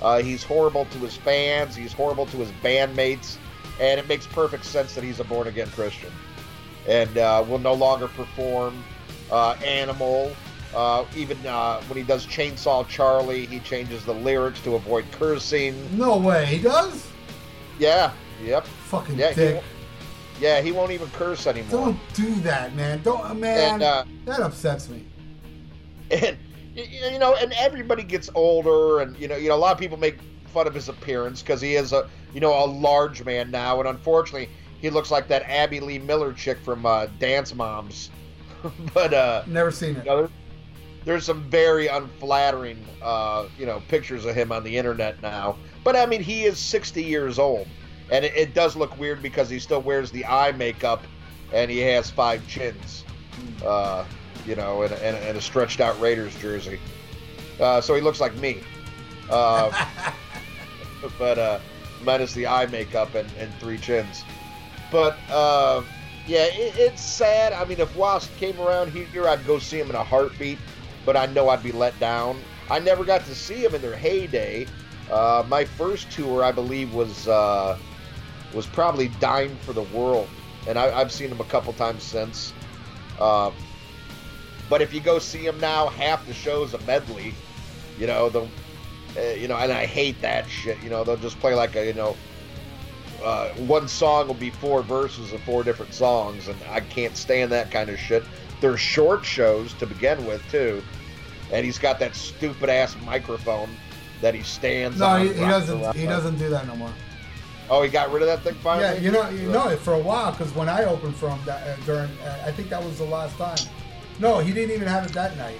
Uh, he's horrible to his fans. He's horrible to his bandmates, and it makes perfect sense that he's a born again Christian, and uh, will no longer perform uh, Animal. Uh, even uh, when he does Chainsaw Charlie, he changes the lyrics to avoid cursing. No way. He does? Yeah, yep, Fucking Yeah, dick. won't- yeah. He won't even curse anymore. Don't do that, man. Don't, man. And, uh, that upsets me. and you know, and everybody gets older, and you know, you know, a lot of people make fun of his appearance because he is a, you know, a large man now, and unfortunately, he looks like that Abby Lee Miller chick from uh, Dance Moms. but uh, Never seen it. you know, there- there's some very unflattering, uh, you know, pictures of him on the internet now. But I mean, he is 60 years old, and it, it does look weird because he still wears the eye makeup, and he has five chins, uh, you know, and, and, and a stretched out Raiders jersey. Uh, so he looks like me, uh, but uh, minus the eye makeup and, and three chins. But uh, yeah, it, it's sad. I mean, if Wasp came around here, I'd go see him in a heartbeat, but I know I'd be let down. I never got to see him in their heyday. Uh, my first tour, I believe, was uh, was probably dying for the World, and I, I've seen him a couple times since. Uh, but if you go see him now, half the show's a medley. You know the, uh, you know, and I hate that shit. You know, they'll just play like a you know uh, one song will be four verses of four different songs, and I can't stand that kind of shit. They're short shows to begin with, too, and he's got that stupid ass microphone that he stands No, on. he, he doesn't. He doesn't do that no more. Oh, he got rid of that thing finally. Yeah, you know, you know it for a while because when I opened for him that, uh, during, uh, I think that was the last time. No, he didn't even have it that night.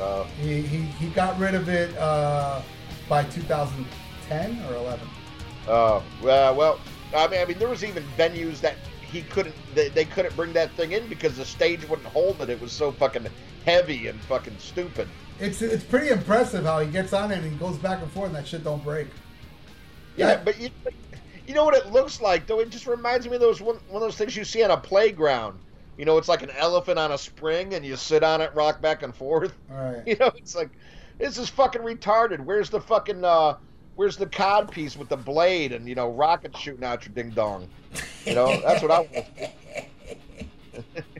Uh, He he, he got rid of it uh, by 2010 or 11. uh, well, well, I mean, I mean, there was even venues that he couldn't, they, they couldn't bring that thing in because the stage wouldn't hold it. It was so fucking heavy and fucking stupid. It's it's pretty impressive how he gets on it and he goes back and forth and that shit don't break. Yeah, but you, you know what it looks like though. It just reminds me of those one, one of those things you see on a playground. You know, it's like an elephant on a spring, and you sit on it, rock back and forth. All right. You know, it's like this is fucking retarded. Where's the fucking uh, where's the cod piece with the blade and you know rockets shooting out your ding dong? You know, that's what I want.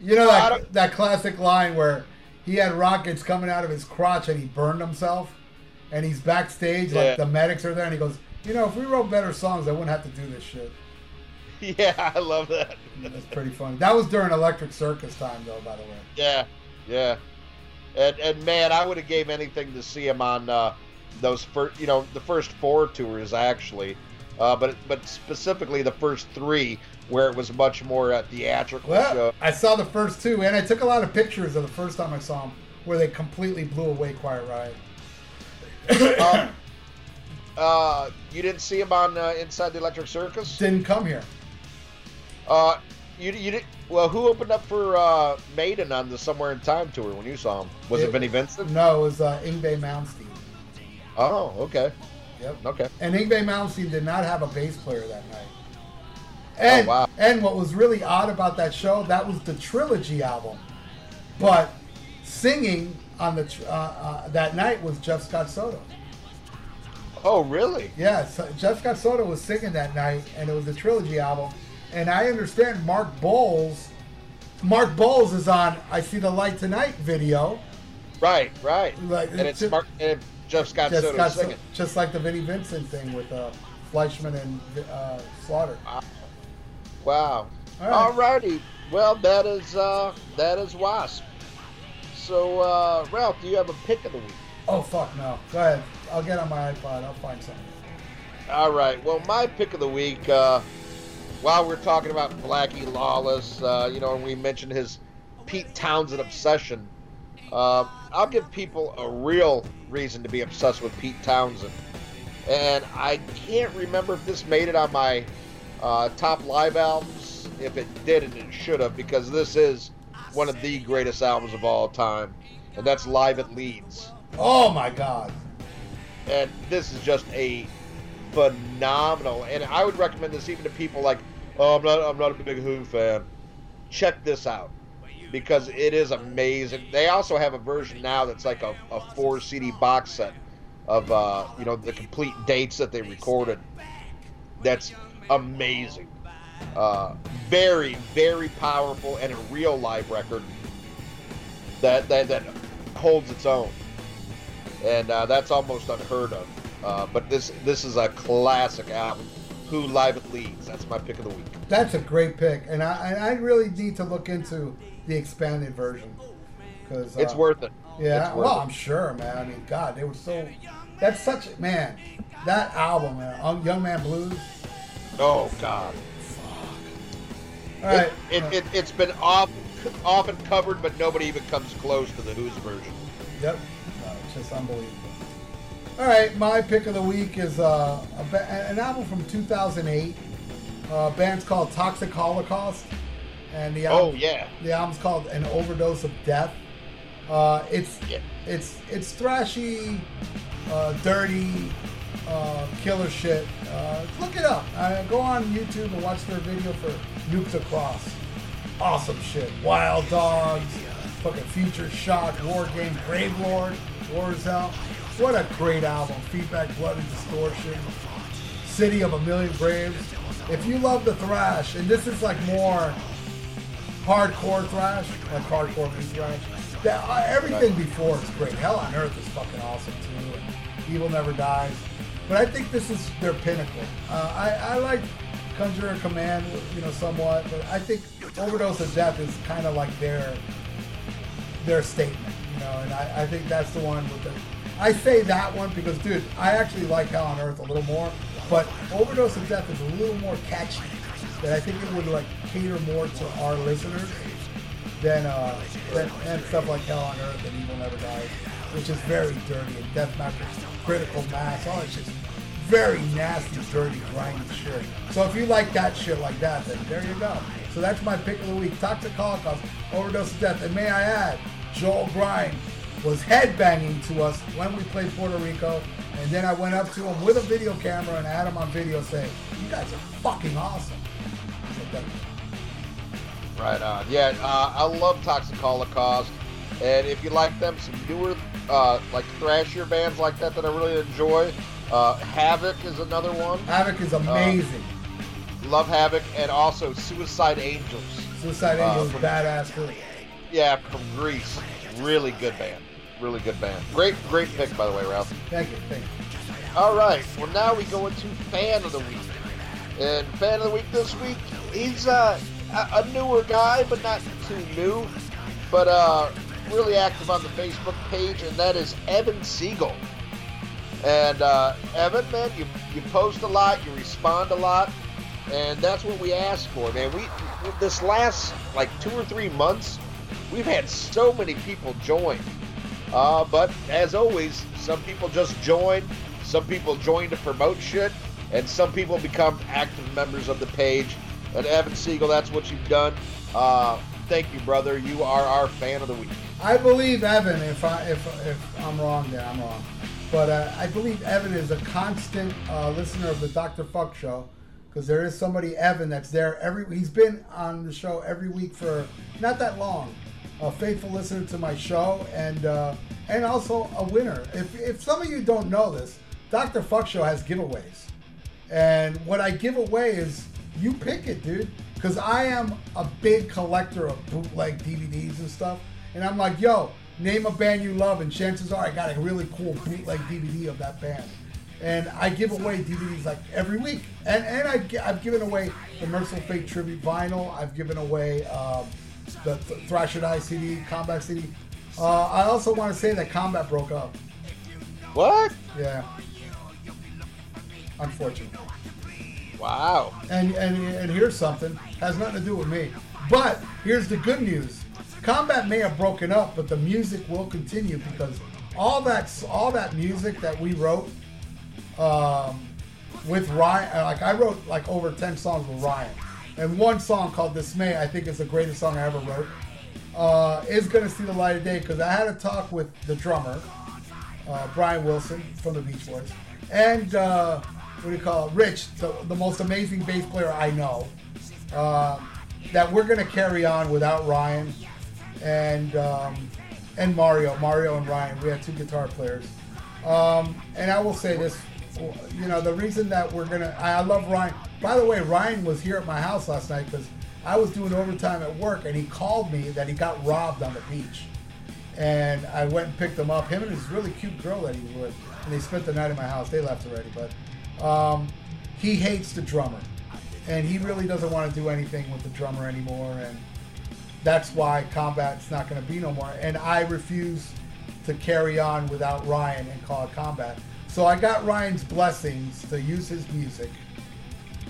You know that, that classic line where he had rockets coming out of his crotch and he burned himself, and he's backstage Yeah. like the medics are there and he goes, you know, if we wrote better songs, I wouldn't have to do this shit. Yeah, I love that. That's pretty funny. That was during Electric Circus time, though, by the way. Yeah, yeah. And and man, I would have gave anything to see him on uh, those first, you know, the first four tours actually, uh, but but specifically the first three where it was much more uh, theatrical Well, show. I saw the first two, and I took a lot of pictures of the first time I saw them, where they completely blew away Quiet Riot. Uh, uh, you didn't see him on uh, Inside the Electric Circus. Didn't come here. Uh, you you did well. Who opened up for uh, Maiden on the Somewhere in Time tour when you saw him? Was it, It- Vinnie Vincent? No, it was uh, Yngwie Malmsteen. Oh, okay, Yep. okay. And Yngwie Malmsteen did not have a bass player that night. And, Oh, wow. and what was really odd about that show, that was the Trilogy album. But singing on the uh, uh, that night was Jeff Scott Soto. Oh, really? Yeah, so Jeff Scott Soto was singing that night, and it was the Trilogy album. And I understand Mark Boals. Mark Boals is on "I See the Light Tonight" video. Right, right. Like, and it's it's- Mark and Jeff Scott Just, Soto so- singing. just like the Vinnie Vincent thing with uh, Fleischman and uh, Slaughter. Wow. All Alrighty. Well, that is uh, that is Wasp. So, uh, Ralph, do you have a pick of the week? Oh fuck no! Go ahead. I'll get on my iPod. I'll find something. All right. Well, my pick of the week. Uh, while we're talking about Blackie Lawless, uh, you know, and we mentioned his Pete Townshend obsession. Uh, I'll give people a real reason to be obsessed with Pete Townshend, and I can't remember if this made it on my uh, top live albums. If it didn't, it should have because this is one of the greatest albums of all time, and that's Live at Leeds Oh my god! and this is just a phenomenal. And I would recommend this even to people like, oh, I'm not, I'm not a big Who fan. Check this out because it is amazing. They also have a version now that's like a, a four CD box set of, uh, you know, the complete dates that they recorded. That's amazing. Uh, very, very powerful and a real live record that that, that holds its own and uh, that's almost unheard of. Uh, but this this is a classic album. Who live at Leeds? That's my pick of the week. That's a great pick, and I, I really need to look into the expanded version because It's worth it. Yeah, worth well, it. I'm sure, man. I mean, God, they were so. That's such man. That album, man, Young Man Blues. Oh God. All right, It, it, it, it's been off, often covered, but nobody even comes close to the Who's version. Yep. No, it's just unbelievable. All right, my pick of the week is uh, a ba- an album from 2008. Uh, band's called Toxic Holocaust, and the Oh yeah. the album's called An Overdose of Death. Uh, it's Yeah. it's it's thrashy, uh, dirty, uh, killer shit. Uh, look it up. Uh, go on YouTube and watch their video for Nukes Across. Awesome shit. Wild Dogs, fucking Future Shock, War Game, Grave Lord, War is Hell. What a great album. Feedback, Blood and Distortion. City of a Million Graves. If you love the thrash, and this is like more hardcore thrash, like hardcore thrash, that, uh, everything before is great. Hell on Earth is fucking awesome too. And Evil Never Dies. But I think this is their pinnacle. Uh, I, I like Conjure and Command, you know, somewhat, but I think Overdose of Death is kind of like their their statement, you know, and I, I think that's the one with the. I say that one because, dude, I actually like Hell on Earth a little more, but Overdose of Death is a little more catchy. That I think it would like cater more to our listeners than uh than, stuff like Hell on Earth and Evil Never Dies, which is very dirty and Death Mattress, Critical Mass, all that shit's very nasty, dirty, grimy shit. So if you like that shit like that, then there you go. So that's my pick of the week. Toxic Holocaust, Overdose of Death. And may I add, Joel Grind was headbanging to us when we played Puerto Rico. And then I went up to him with a video camera and I had him on video saying, you guys are fucking awesome. Right on. Yeah, uh, I love Toxic Holocaust, and if you like them, some newer, uh, like thrashier bands like that that I really enjoy. Uh, Havok is another one. Havok is amazing. Love Havok, and also Suicide Angels. Suicide uh, Angels, from- badass too. Yeah, from Greece. Really good band. Really good band. Great, great pick by the way, Ralph. Thank you, thank you. All right. Well, now we go into fan of the week. And fan of the week this week, he's uh, a, a newer guy, but not too new. But uh, really active on the Facebook page, and that is Evan Siegel. And uh, Evan, man, you you post a lot, you respond a lot, and that's what we ask for, man. We this last like two or three months, we've had so many people join. Uh, but as always, some people just join, some people join to promote shit, and some people become active members of the page. And Evan Siegel, that's what you've done. Uh, thank you, brother. You are our fan of the week. I believe Evan. If I if if I'm wrong, then I'm wrong. But uh, I believe Evan is a constant uh, listener of the Dr. Fuck show because there is somebody Evan that's there every. He's been on the show every week for not that long. A faithful listener to my show and uh, and also a winner. If if some of you don't know this, Dr. Fuck show has giveaways. And what I give away is you pick it, dude. Because I am a big collector of bootleg DVDs and stuff. And I'm like, yo, name a band you love, and chances are I got a really cool bootleg DVD of that band. And I give away DVDs like every week. And and I've, I've given away the Mercyful Fate tribute vinyl. I've given away um, the Th- Thrash or Die CD, Combat CD. Uh, I also want to say that Combat broke up. What? Yeah. Unfortunately. Wow. And, and and here's something has nothing to do with me. But here's the good news: combat may have broken up, but the music will continue because all that all that music that we wrote um, with Ryan, uh, like I wrote like over ten songs with Ryan, and one song called "Dismay" I think is the greatest song I ever wrote. Uh, is gonna see the light of day because I had a talk with the drummer, uh, Brian Wilson from the Beach Boys, and uh, what do you call it, Rich, the, the most amazing bass player I know. Uh, that we're gonna carry on without Ryan and um, and Mario, Mario and Ryan. We had two guitar players, um, and I will say this, you know, the reason that we're gonna, I, I love Ryan. By the way, Ryan was here at my house last night because I was doing overtime at work, and he called me that he got robbed on the beach and I went and picked him up. Him and his really cute girl that he was and they spent the night at my house. They left already, but um, he hates the drummer, and he really doesn't want to do anything with the drummer anymore, and that's why combat's not going to be no more. And I refuse to carry on without Ryan and call it combat. So I got Ryan's blessings to use his music.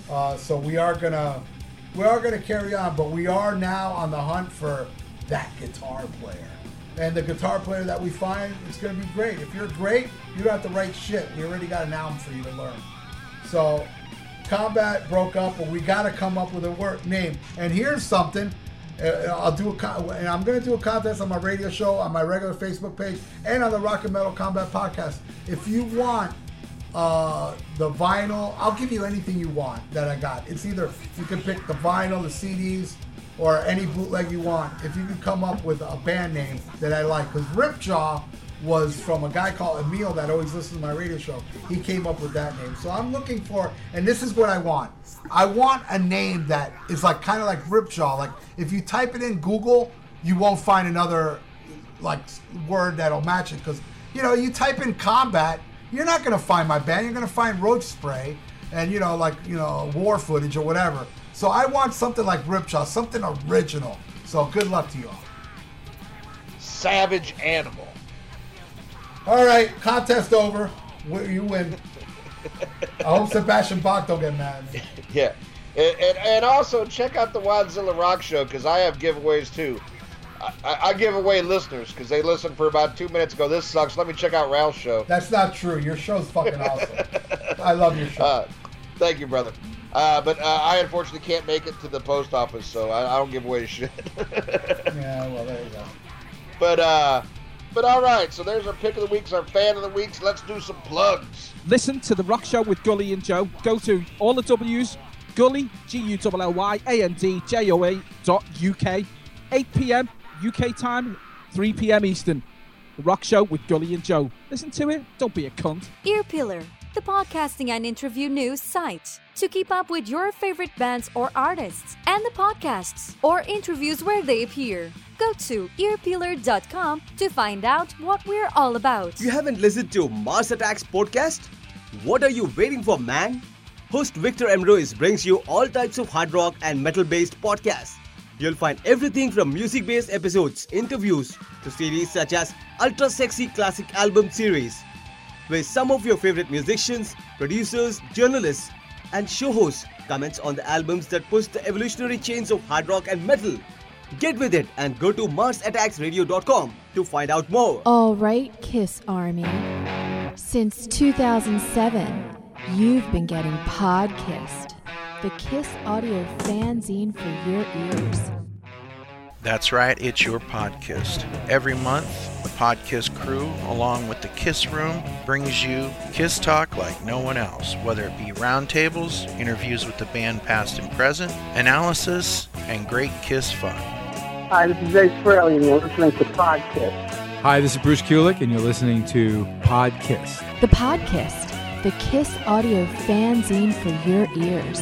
Uh, so we are gonna we are gonna carry on, but we are now on the hunt for that guitar player. And the guitar player that we find, it's gonna be great. If you're great, you don't have to write shit. We already got an album for you to learn. So combat broke up, but we gotta come up with a word name. And here's something. Uh, I'll do a con- and I'm gonna do a contest on my radio show, on my regular Facebook page, and on the Rock and Metal Combat podcast. If you want uh, the vinyl. I'll give you anything you want that I got. It's either you can pick the vinyl, the CDs, or any bootleg you want. If you can come up with a band name that I like, because Ripjaw was from a guy called Emil that always listens to my radio show. He came up with that name. So I'm looking for, and this is what I want. I want a name that is like kind of like Ripjaw. Like if you type it in Google, you won't find another like word that'll match it because you know you type in combat you're not to find my band you're to find roach spray and you know like you know war footage or whatever so i want something like ripjaw something original so good luck to you all Savage animal. All right contest over you win i hope sebastian bach don't get mad Yeah. And, and, and also check out the Wadzilla Rock Show because I have giveaways too. I, I, give away listeners because they listen for about two minutes ago. This sucks. Let me check out Ralph's show. that's not true your show's fucking awesome i love your show Uh, thank you, brother. Uh, but uh, I unfortunately can't make it to the post office, so I, I don't give away shit. yeah well there you go but uh, but all right. So there's our pick of the weeks, our fan of the weeks. Let's do some plugs. Listen to The Rock Show with Gully and Joe. Go to all the W's, Gully, G U L L Y A N D J O A dot UK, 8 p.m. UK time, 3 p.m. Eastern. The Rock Show with Gully and Joe. Listen to it, don't be a cunt. Earpillar, the podcasting and interview news site. To keep up with your favorite bands or artists and the podcasts or interviews where they appear, go to earpillar.com to find out what we're all about. You haven't listened to Mars Attacks podcast? What are you waiting for, man? Host Victor Ambrose brings you all types of hard rock and metal based podcasts. You'll find everything from music based episodes, interviews, to series such as Ultra Sexy Classic Album Series, where some of your favorite musicians, producers, journalists, and show hosts comments on the albums that push the evolutionary chains of hard rock and metal. Get with it and go to MarsAttacksRadio.com to find out more. All right, Kiss Army. Since 2007, you've been getting Podkissed, the Kiss audio fanzine for your ears. That's right, it's your podcast. Every month, the Podkiss crew, along with the Kiss Room, brings you Kiss Talk like no one else, whether it be roundtables, interviews with the band past and present, analysis, and great Kiss fun. Hi, this is Ace Frehley, and you're listening to Podkiss. Hi, this is Bruce Kulick, and you're listening to Podkiss. The Podkissed, the Kiss audio fanzine for your ears.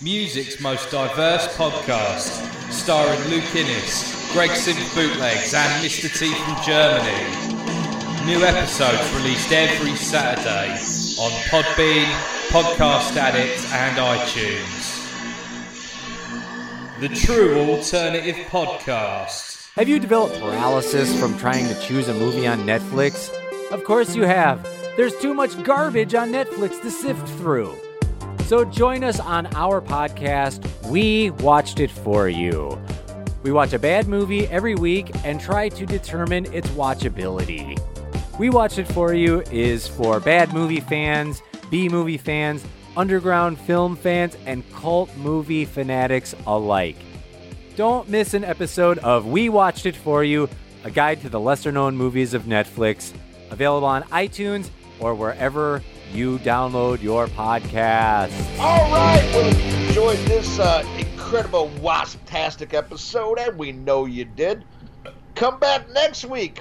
Music's most diverse podcast, starring Luke Innes, Greg Simp Bootlegs, and Mr. T from Germany. New episodes released every Saturday on Podbean, Podcast Addict, and iTunes. The True Alternative Podcast. Have you developed paralysis from trying to choose a movie on Netflix? Of course you have. There's too much garbage on Netflix to sift through. So join us on our podcast, We Watched It For You. We watch a bad movie every week and try to determine its watchability. We Watched It For You is for bad movie fans, B movie fans, underground film fans, and cult movie fanatics alike. Don't miss an episode of We Watched It For You, a guide to the lesser known movies of Netflix, available on iTunes or wherever you download your podcast. All right, well, if you enjoyed this uh, incredible wasp-tastic episode, and we know you did, come back next week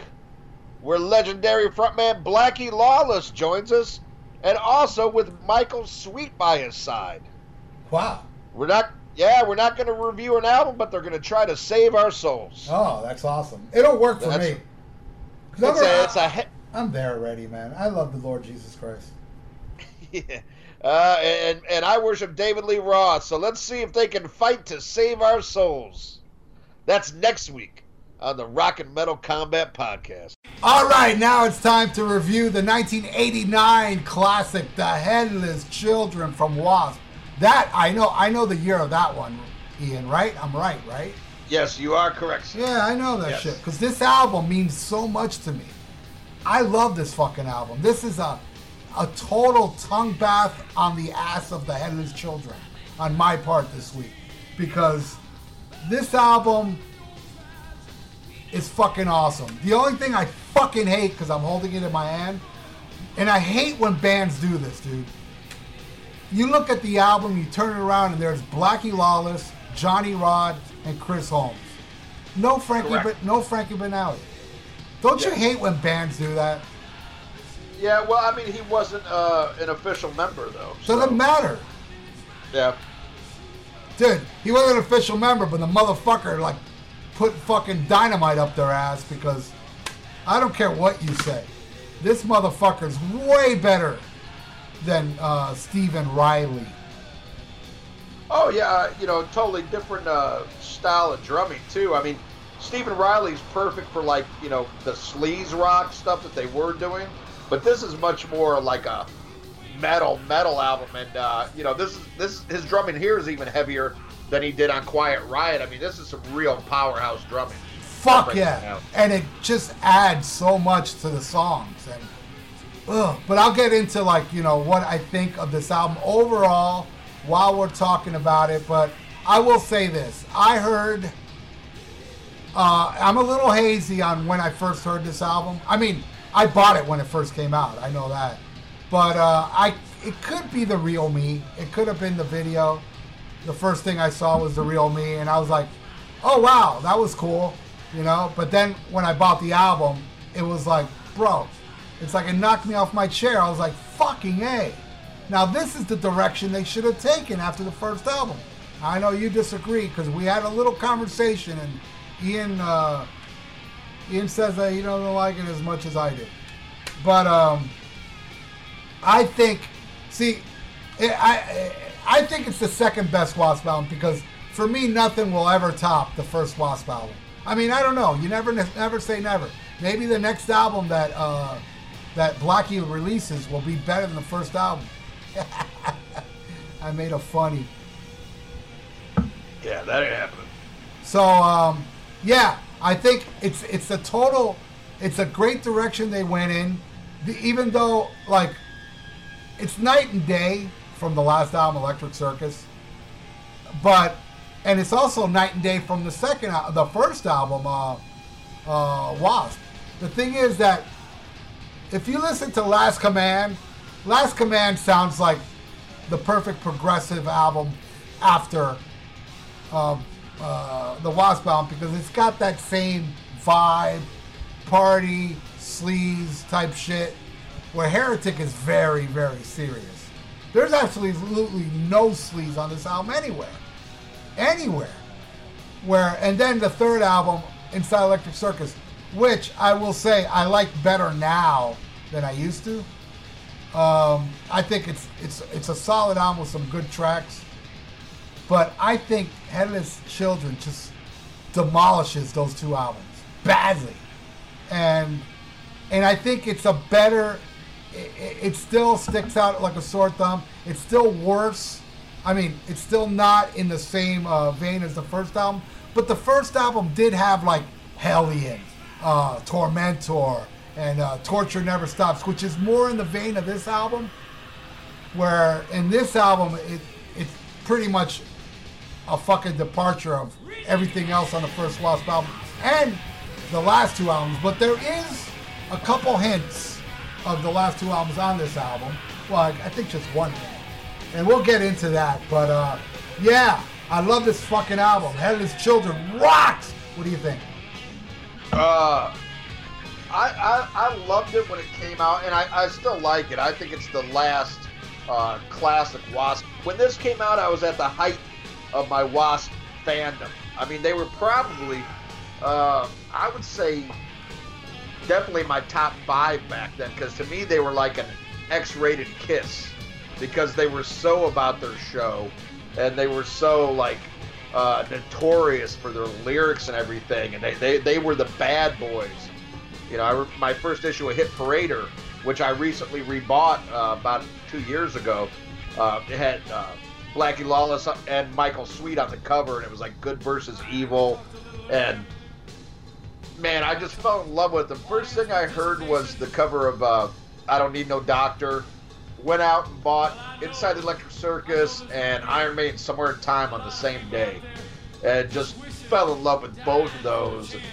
where legendary frontman Blackie Lawless joins us, and also with Michael Sweet by his side. Wow. We're not, yeah, we're not going to review an album, but they're going to try to save our souls. Oh, that's awesome. It'll work for me. That's- me. 'Cause It's I'm, a, it's a he- I'm there already, man. I love the Lord Jesus Christ. Yeah. Uh, and and I worship David Lee Roth. So let's see if they can fight to save our souls. That's next week on the Rock and Metal Combat Podcast. All right, now it's time to review the 1989 classic, The Headless Children from Wasp. That I know, I know the year of that one, Ian. Right? I'm right, right? Yes, you are correct. sir. Yeah, I know that Yes. shit because this album means so much to me. I love this fucking album. This is a a total tongue bath on the ass of the Headless Children on my part this week because this album is fucking awesome. The only thing I fucking hate because I'm holding it in my hand, and I hate when bands do this, dude. You look at the album, you turn it around, and there's Blackie Lawless, Johnny Rod, and Chris Holmes. No Frankie, but no Frankie Banali. Don't you hate when bands do that? Yeah, well, I mean, he wasn't uh, an official member, though. so- Doesn't matter, Yeah. dude. He wasn't an official member, but the motherfucker like put fucking dynamite up their ass because I don't care what you say. This motherfucker's way better than uh, Steven Riley. Oh yeah, uh, you know, totally different uh, style of drumming too. I mean, Steven Riley's perfect for like you know the sleaze rock stuff that they were doing, but this is much more like a metal metal album, and uh, you know this is this his drumming here is even heavier than he did on Quiet Riot. I mean, this is some real powerhouse drumming. Fuck yeah. And it just adds so much to the songs. And ugh. But I'll get into like, you know, what I think of this album overall while we're talking about it. But I will say this. I heard uh, I'm a little hazy on when I first heard this album. I mean, I bought it when it first came out. I know that. But uh, I it could be the real me. It could have been the video. The first thing I saw was the real me, and I was like, "Oh wow, that was cool," you know. But then when I bought the album, it was like, bro, it's like it knocked me off my chair. I was like, "Fucking a!" Now this is the direction they should have taken after the first album. I know you disagree because we had a little conversation, and Ian uh, Ian says that he doesn't like it as much as I do. But um, I think, see, I, I I think it's the second best Wasp album because for me, nothing will ever top the first Wasp album. I mean, I don't know. You never never say never. Maybe the next album that uh, that Blackie releases will be better than the first album. I made a funny. Yeah, that happened. So um, yeah, I think it's it's a total, it's a great direction they went in. The, even though like, it's night and day from the last album, Electric Circus, but and it's also night and day from the second, the first album, uh, uh, Wasp. The thing is that if you listen to Last Command, Last Command sounds like the perfect progressive album after um, uh, the Wasp album because it's got that same vibe, party, sleaze type shit, where Heretic is very, very serious. There's absolutely no sleaze on this album anywhere. Anywhere. Where, and then the third album, Inside Electric Circus, which I will say I like better now than I used to. Um, I think it's it's it's a solid album with some good tracks. But I think Headless Children just demolishes those two albums badly, and and I think it's a better. It, it still sticks out like a sore thumb. It's still worse. I mean, it's still not in the same uh, vein as the first album, but the first album did have like Hellion, uh, Tormentor, and uh, Torture Never Stops, which is more in the vein of this album. Where in this album, it it's pretty much a fucking departure of everything else on the first Wasp album and the last two albums. But there is a couple hints of the last two albums on this album. Well, I, I think just one. And we'll get into that. But uh, yeah, I love this fucking album. Headless Children rocks. What do you think? Uh, I, I I loved it when it came out, and I, I still like it. I think it's the last uh, classic Wasp. When this came out, I was at the height of my Wasp fandom. I mean, they were probably, uh, I would say, definitely my top five back then. Because to me, they were like an X-rated Kiss, because they were so about their show, and they were so like uh, notorious for their lyrics and everything, and they, they, they were the bad boys. You know, I my first issue of Hit Parader, which I recently rebought uh, about two years ago, uh, it had uh, Blackie Lawless and Michael Sweet on the cover, and it was like good versus evil, and man, I just fell in love with them. First thing I heard was the cover of uh, "I Don't Need No Doctor." Went out and bought Inside the Electric Circus and Iron Maiden Somewhere in Time on the same day, and just fell in love with both of those. And,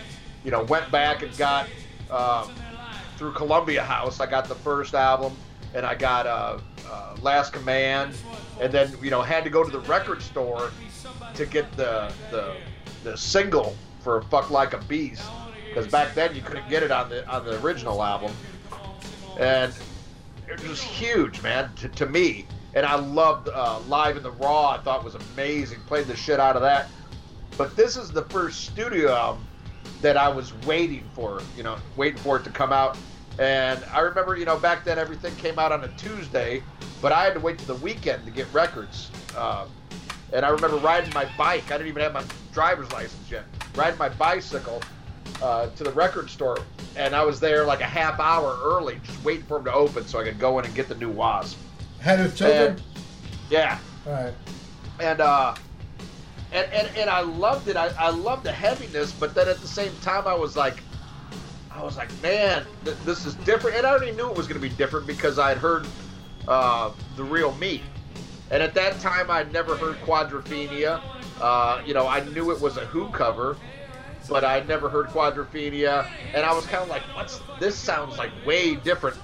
you know, went back and got um, through Columbia House. I got the first album, and I got uh, uh, Last Command, and then you know had to go to the record store to get the the, the single for "Fuck Like a Beast" because back then you couldn't get it on the on the original album, and it was huge, man, to, to me. And I loved uh, Live in the Raw. I thought was amazing. Played the shit out of that. But this is the first studio album that I was waiting for. You know, waiting for it to come out. And I remember, you know, back then everything came out on a Tuesday, but I had to wait to the weekend to get records. Uh, and I remember riding my bike. I didn't even have my driver's license yet. Riding my bicycle uh, to the record store, and I was there like a half hour early, just waiting for them to open so I could go in and get the new Wasp. Headless Children. And, yeah, All right. and uh, and and, and I loved it. I, I loved the heaviness, but then at the same time, I was like, I was like, man, th- this is different. And I already knew it was going to be different because I'd heard uh, the real me, and at that time, I'd never heard Quadrophenia. Uh, you know, I knew it was a Who cover, but I'd never heard Quadrophenia, and I was kind of like, what's this? Sounds like way different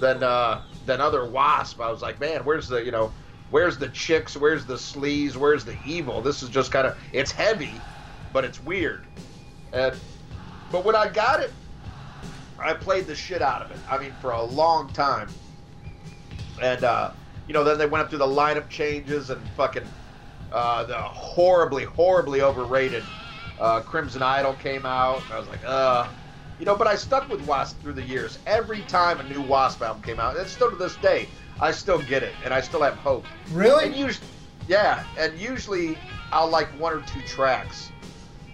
than uh, than other Wasp. I was like, man, where's the you know, where's the chicks? Where's the sleaze? Where's the evil? This is just kind of it's heavy, but it's weird. And but when I got it, I played the shit out of it. I mean, for a long time. And uh, you know, then they went up through the lineup changes and fucking uh, the horribly, horribly overrated uh, Crimson Idol came out. I was like, uh, you know, but I stuck with Wasp through the years. Every time a new Wasp album came out, and still to this day, I still get it, and I still have hope. Really? And usually, yeah, and usually I'll like one or two tracks,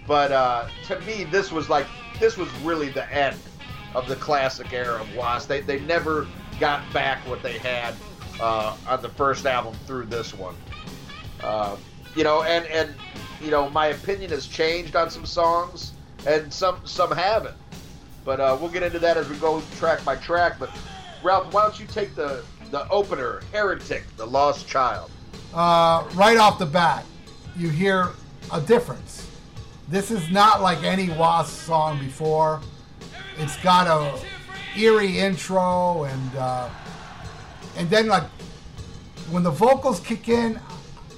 but uh, to me, this was like this was really the end of the classic era of Wasp. They they never got back what they had uh, on the first album through this one. Uh, you know, and and you know, my opinion has changed on some songs, and some some haven't. But uh, we'll get into that as we go track by track. But Ralph, why don't you take the the opener, "Heretic," the Lost Child? uh, right off the bat, you hear a difference. This is not like any Wasp song before. It's got a eerie intro, and uh, and then like when the vocals kick in,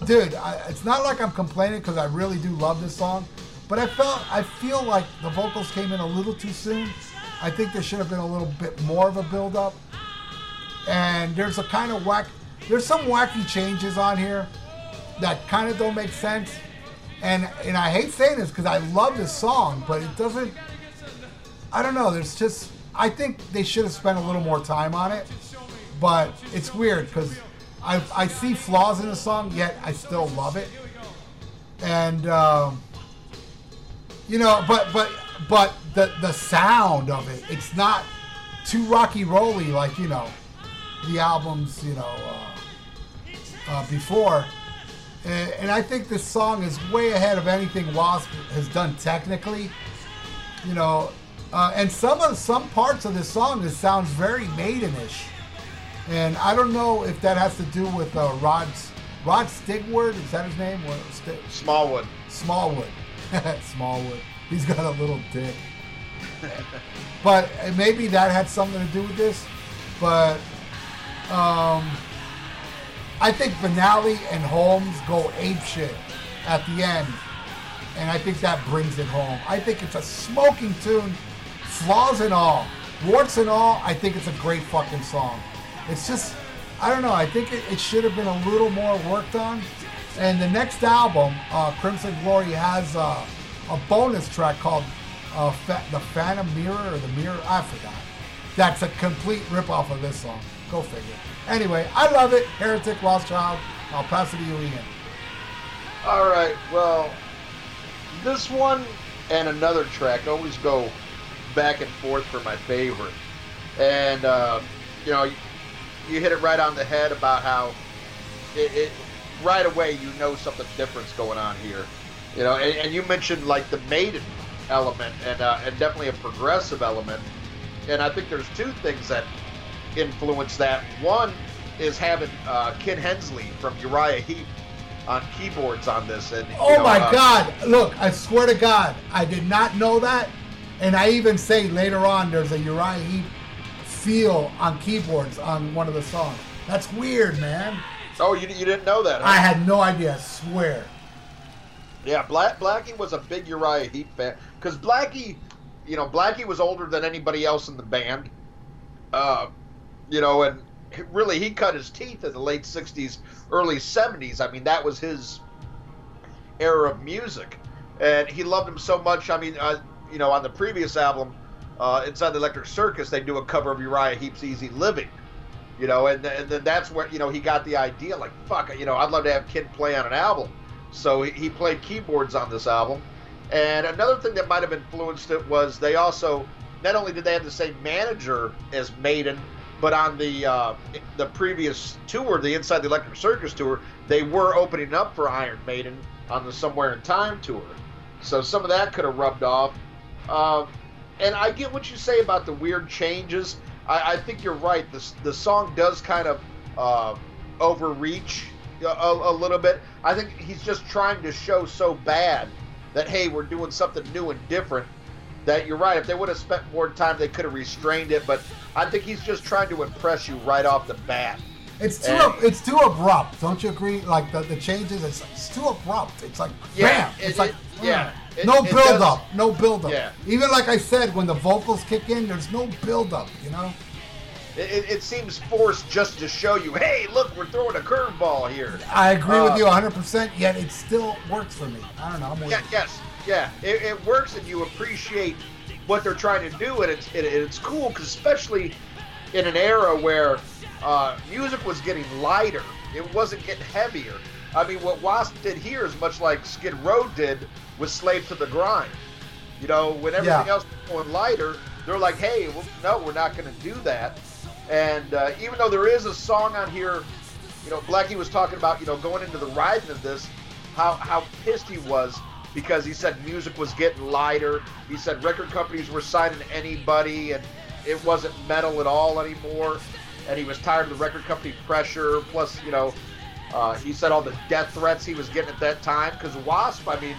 dude, I, it's not like I'm complaining because I really do love this song, but I felt I feel like the vocals came in a little too soon. I think there should have been a little bit more of a build up and there's a kind of whack there's some wacky changes on here that kind of don't make sense and and i hate saying this because i love this song but it doesn't i don't know there's just i think they should have spent a little more time on it but it's weird because I, I see flaws in the song yet i still love it and um, you know but but but the the sound of it it's not too rocky rolly like you know the albums, you know, uh, uh, before. And, and I think this song is way ahead of anything Wasp has done technically. You know, uh, and some of some parts of this song, it sounds very maidenish. And I don't know if that has to do with uh, Rod Rod Stigward. Is that his name? What, St- Smallwood. Smallwood. Smallwood. He's got a little dick. but uh, maybe that had something to do with this. But um, I think Banali and Holmes go ape shit at the end, and I think that brings it home. I think it's a smoking tune, flaws and all, warts and all. I think it's a great fucking song. It's just, I don't know. I think it, it should have been a little more worked on. And the next album, uh, Crimson Glory, has uh, a bonus track called uh, Fa- "The Phantom Mirror" or "The Mirror." I forgot. That's a complete ripoff of this song. Go figure. Anyway, I love it. Heretic, Lost Child. I'll pass it to you, Ian. All right. Well, this one and another track always go back and forth for my favorite. And uh, you know, you, you hit it right on the head about how it, it right away you know something different's going on here. You know, and, and you mentioned like the Maiden element and uh, and definitely a progressive element. And I think there's two things that influence that. One is having uh, Ken Hensley from Uriah Heep on keyboards on this. And Oh know, my uh, God! Look, I swear to God, I did not know that, and I even say later on there's a Uriah Heep feel on keyboards on one of the songs. That's weird, man. Oh, you, you didn't know that? Huh? I had no idea. I swear. Yeah, Black, Blackie was a big Uriah Heep fan because Blackie, you know, Blackie was older than anybody else in the band. Uh, you know, and really he cut his teeth in the late '60s, early '70s. I mean, that was his era of music, and he loved him so much. I mean, uh, you know, on the previous album, uh, Inside the Electric Circus, they do a cover of Uriah Heep's "Easy Living." You know, and, and then that's where you know he got the idea. Like, fuck, you know, I'd love to have Kid play on an album. So he, he played keyboards on this album. And another thing that might have influenced it was they also not only did they have the same manager as Maiden, but on the uh, the previous tour, the Inside the Electric Circus tour, they were opening up for Iron Maiden on the Somewhere in Time tour. So some of that could have rubbed off. Um, and I get what you say about the weird changes. I, I think you're right. The the song does kind of uh, overreach a, a, a little bit. I think he's just trying to show so bad that hey, we're doing something new and different. That you're right. If they would have spent more time, they could have restrained it. But I think he's just trying to impress you right off the bat. It's too And- it's too abrupt. Don't you agree? Like the, the changes, it's, it's too abrupt. It's like Yeah, bam. it- it's like it- yeah. It- no build up. No build up. Yeah. Even like I said, when the vocals kick in, there's no build up. You know. It, seems forced just to show you, hey, look, we're throwing a curveball here. I agree Uh, with you 100. percent Yet it still works for me. I don't know. I'm Yeah, yes, yeah. It, it works, and you appreciate what they're trying to do, and it's it, it's cool because especially in an era where uh, music was getting lighter, it wasn't getting heavier. I mean, what Wasp did here is much like Skid Row did with Slave to the Grind. You know, when everything Yeah. else was going lighter, they're like, hey, well, no, we're not going to do that. And uh, even though there is a song on here, you know, Blackie was talking about, you know, going into the writing of this, how how pissed he was because he said music was getting lighter. He said record companies were signing anybody, and it wasn't metal at all anymore. And he was tired of the record company pressure. Plus, you know, uh, he said all the death threats he was getting at that time because Wasp. I mean,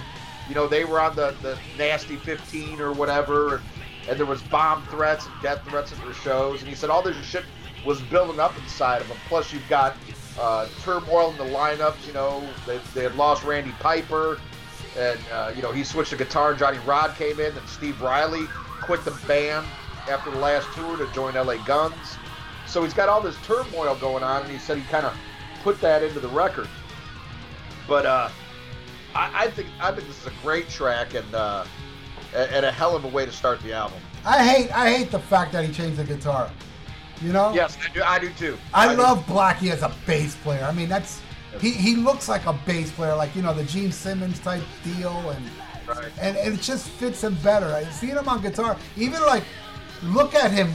you know, they were on the the nasty 15 or whatever, and, and there was bomb threats and death threats at their shows. And he said all this shit was building up inside of him. Plus, you've got uh, turmoil in the lineups. You know, they, they had lost Randy Piper, and uh, you know he switched to guitar. Johnny Rod came in, and Steve Riley quit the band after the last tour to join LA Guns. So he's got all this turmoil going on, and he said he kind of put that into the record. But uh, I, I think I think this is a great track and uh, a- and a hell of a way to start the album. I hate I hate the fact that he changed the guitar. You know. Yes, I do. I do too. I, do. love Blackie as a bass player. I mean, that's he, he looks like a bass player, like you know the Gene Simmons type deal, and Right. and, and it just fits him better. I seeing him on guitar, even like look at him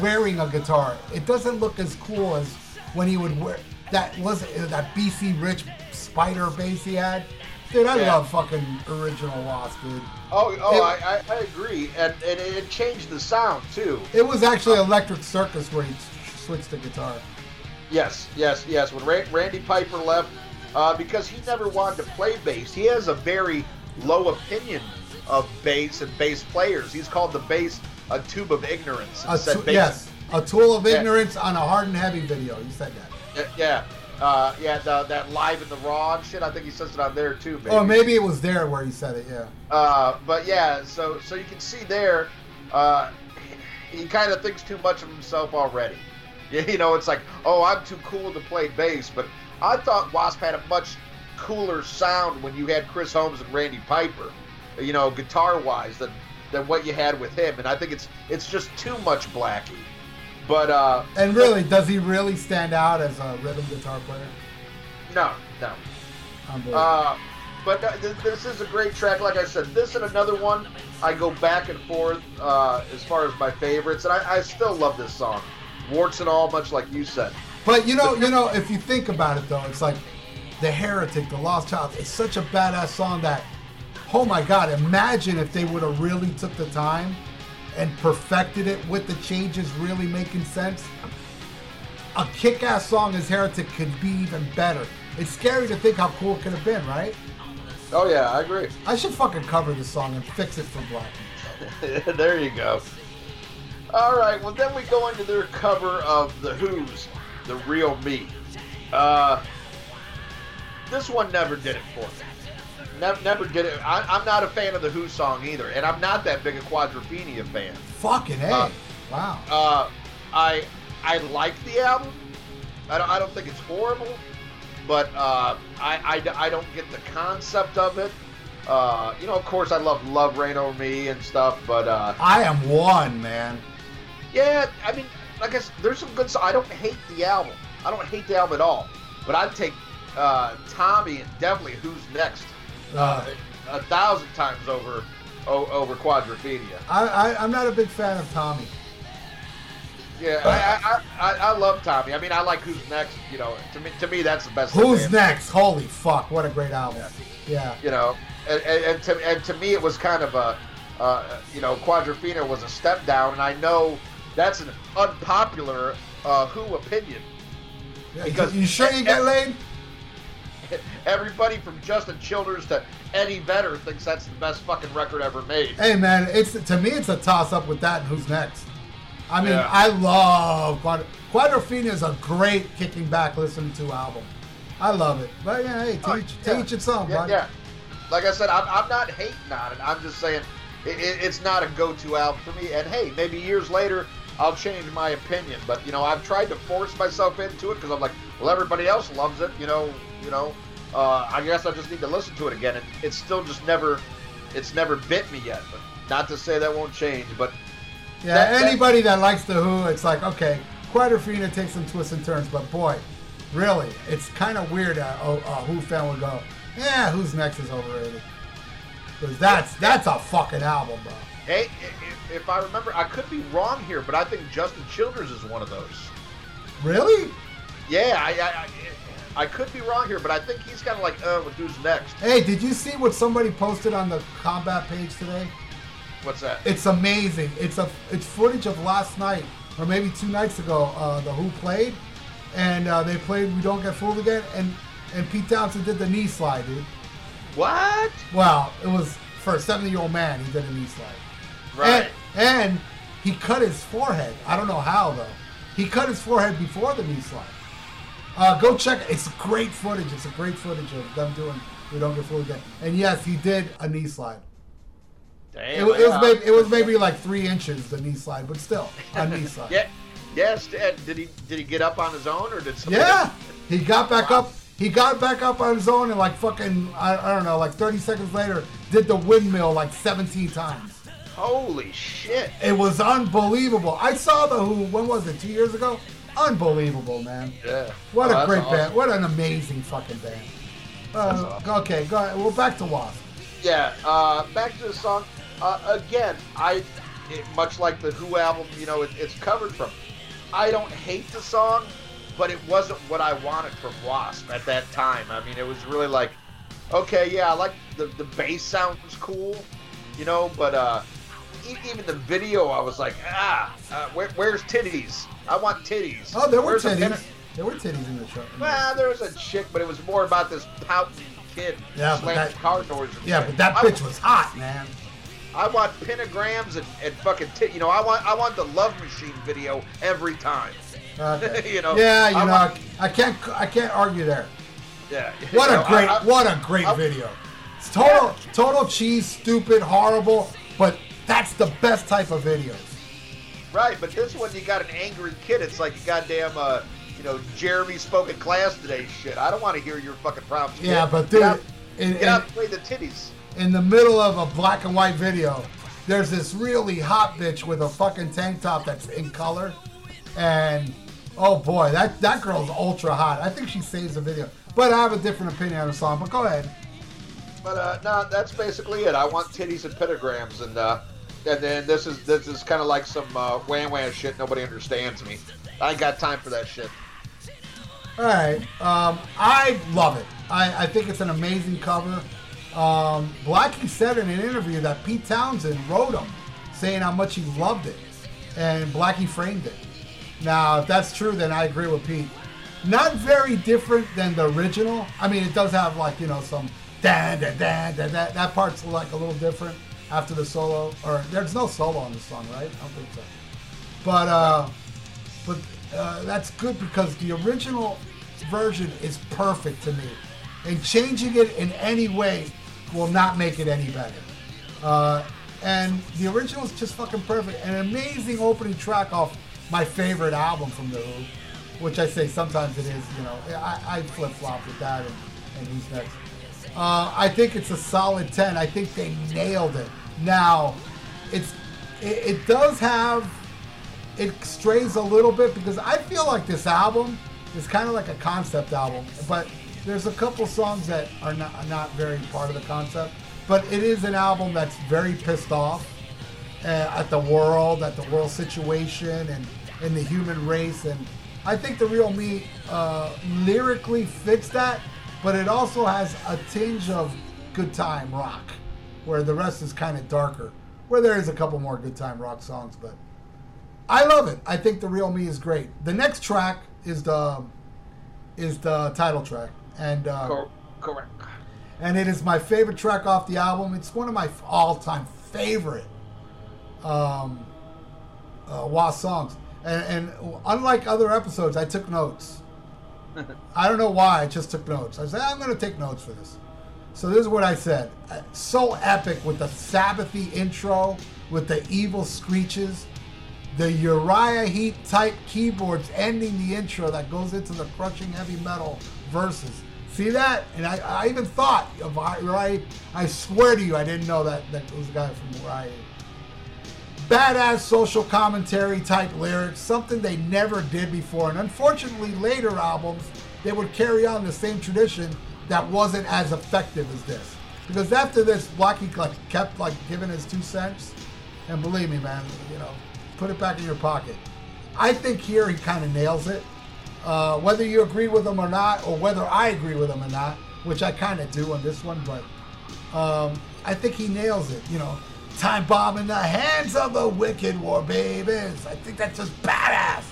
wearing a guitar. It doesn't look as cool as when he would wear that was that BC Rich Spider bass he had. Dude, I Yeah. love fucking original Wasp, dude. Oh, oh, It- I, I, agree, and, and it changed the sound too. It was actually Electric Circus where he switched to guitar. Yes, yes, yes. When Ra- Randy Piper left, uh, because he never wanted to play bass, he has a very low opinion of bass and bass players. He's called the bass a tube of ignorance. A Said yes, a tool of Yeah. ignorance on a hard and heavy video. You said that. Yeah, yeah, uh, yeah. The, that live in the raw and shit. I think he says it on there too. Maybe. Or maybe it was there where he said it. Yeah. Uh, but yeah, so so you can see there, uh, he kind of thinks too much of himself already. You know, it's like, oh, I'm too cool to play bass, but I thought Wasp had a much cooler sound when you had Chris Holmes and Randy Piper, you know, guitar wise than than what you had with him, and I think it's it's just too much Blackie. But uh, And really, does he really stand out as a rhythm guitar player? no, no. Uh, but uh, th- this is a great track. Like I said, this and another one, I go back and forth uh, as far as my favorites, and I, I still love this song, warts and all, much like you said. But you know, you know, if you think about it though, it's like the Heretic, the Lost Child. It's such a badass song that, oh my God! Imagine if they would have really took the time and perfected it with the changes really making sense. A kick-ass song as Heretic could be even better. It's scary to think how cool it could have been, right? Oh yeah, I agree. I should fucking cover this song and fix it for Black. there you go. All right, well then we go into their cover of the Who's "The Real Me." Uh, this one never did it for me. Never, never did it. I, I'm not a fan of the Who song either, and I'm not that big a Quadrophenia fan. Fucking a! Uh, wow. Uh, I I like the album. I don't, I don't think it's horrible, but uh, I, I, I don't get the concept of it. Uh, you know, of course, I love Love Reign Over Me and stuff, but uh, I am one man. yeah, I mean, like I guess there's some good. So I don't hate the album. I don't hate the album at all. But I'd take uh, Tommy and definitely Who's Next Uh, a thousand times over over Quadrophenia. I, I I'm not a big fan of Tommy. Yeah, I, I, I, I love Tommy. I mean, I like Who's Next. You know, to me, to me, that's the best. Who's next? Holy fuck! What a great album. Yeah. You know, and, and, and to and to me, it was kind of a, uh, you know, Quadrophenia was a step down, and I know that's an unpopular uh, Who opinion. Because you sure you get laid? Everybody from Justin Childers to Eddie Vedder thinks that's the best fucking record ever made. Hey man, it's to me it's a toss up with that and who's next. I mean, Yeah. I love Quad- Quadrophenia is a great kicking back listening to album. I love it. But yeah, hey, Oh, teach teach its own, yeah, yeah. Like I said, I'm, I'm not hating on it. I'm just saying it, it, it's not a go-to album for me. And hey, maybe years later I'll change my opinion. But you know, I've tried to force myself into it because I'm like, well, everybody else loves it. You know, you know. Uh, I guess I just need to listen to it again. And it's still just never, it's never bit me yet. But not to say that won't change. But Yeah, That- that- anybody that likes the Who, it's like okay, Quadrophenia takes some twists and turns, but boy, really, it's kind of weird that a, a Who fan would go, yeah, Who's Next is overrated. Because that's that's a fucking album, bro. hey, if, if I remember, I could be wrong here, but I think Justin Childers is one of those. Really? Yeah, I, I, I, I could be wrong here, but I think he's kind of like, uh, with who's next? Hey, did you see what somebody posted on the combat page today? What's that? It's amazing. It's a it's footage of last night or maybe two nights ago. Uh, the Who played, and uh, they played "We Don't Get Fooled Again," and and Pete Townshend did the knee slide, dude. What? Well, it was for a seventy year old man. He did a knee slide. Right. And, and he cut his forehead. I don't know how though. He cut his forehead before the knee slide. Uh, go check it. It's great footage. It's a great footage of them doing "We Don't Get Fooled Again." And yes, he did a knee slide. It, Damn, wa- it was maybe it was maybe like three inches the knee slide, but still a knee slide. Yeah. Yes. Did he did he get up on his own or did somebody? Yeah, he got back up. He got back up on his own and like fucking I, I don't know, like 30 seconds later, did the windmill like 17 times. Holy shit! It was unbelievable. I saw the Who. When was it? Two years ago. Unbelievable, man. Yeah. What Oh, a great awesome. band. What an amazing fucking band. Uh, Okay, go ahead. Well, back to Wasp. Yeah. Uh, back to the song. Uh, again, I it, much like the Who album, you know, it, it's covered from. I don't hate the song, but it wasn't what I wanted from Wasp at that time. I mean, it was really like, okay, yeah, I like the the bass sounds cool, you know, but uh, even the video, I was like, ah, uh, where, where's titties? I want titties. Oh, there were Where's titties. There were titties in the truck. Well, there was a chick, but it was more about this pouting kid Yeah, but slamming that- car doors. Yeah, shit. but that I- bitch was hot, man. I want pentagrams and, and fucking tit. You know, I want I want the Love Machine video every time. Okay. you know. Yeah, you I know, want- I can't, I can't argue there. yeah. What a know, great, I- I- what a great I- video. It's total, total cheese, stupid, horrible, but that's the best type of videos. Right, but this one you got an angry kid. It's like a goddamn, uh, you know, Jeremy spoke in class today. Shit, I don't want to hear your fucking problems. Yeah, kid. but Get dude, out- in- get in- out and play the titties. in the middle of a black and white video, there's this really hot bitch with a fucking tank top that's in color, and oh boy, that that girl's ultra hot. I think she saves the video, but I have a different opinion on the song. But go ahead. But uh, no, that's basically it. I want titties and pentagrams, and uh, and then this is this is kind of like some uh, wham wham shit. Nobody understands me. I ain't got time for that shit. All right. Um, I love it. I, I think it's an amazing cover. Um, Blackie said in an interview that Pete Townshend wrote him saying how much he loved it. And Blackie framed it. Now, if that's true, then I agree with Pete. Not very different than the original. I mean, it does have like, you know, some da da da da. That part's like a little different after the solo. Or there's no solo on the song, right? I don't think so. But, uh, but uh, that's good because the original version is perfect to me, and changing it in any way will not make it any better. Uh, and the original is just fucking perfect. An amazing opening track off my favorite album from The Who, which I say sometimes it is. You know, I, I flip flop with that. And, and who's next? Uh, I think it's a solid ten. I think they nailed it. Now, it's it, it does have it strays a little bit because I feel like this album is kind of like a concept album, but there's a couple songs that are not, are not very part of the concept. But it is an album that's very pissed off uh, at the world, at the world situation, and, and the human race. And I think the real me uh, lyrically fits that, but it also has a tinge of good time rock, where the rest is kind of darker. Where there is a couple more good time rock songs, but I love it. I think the real me is great. The next track is the is the title track, and uh, correct. and it is my favorite track off the album. It's one of my all-time favorite um, uh, Was songs. And, and unlike other episodes, I took notes. I don't know why. I just took notes. I said I'm going to take notes for this. So this is what I said. Uh, So epic with the Sabbathy intro, with the evil screeches, the Uriah Heep type keyboards ending the intro that goes into the crushing heavy metal verses. See that? And I, I even thought of Uriah. I swear to you, I didn't know that that was a guy from Uriah. Badass social commentary type lyrics, something they never did before. And unfortunately, later albums they would carry on the same tradition that wasn't as effective as this. Because after this, Blackie like kept like giving his two cents, and believe me, man, you know, put it back in your pocket. I think here he kind of nails it. Uh, whether you agree with him or not, or whether I agree with him or not, which I kind of do on this one, but um, I think he nails it. You know, time bomb in the hands of the wicked war babies. I think that's just badass.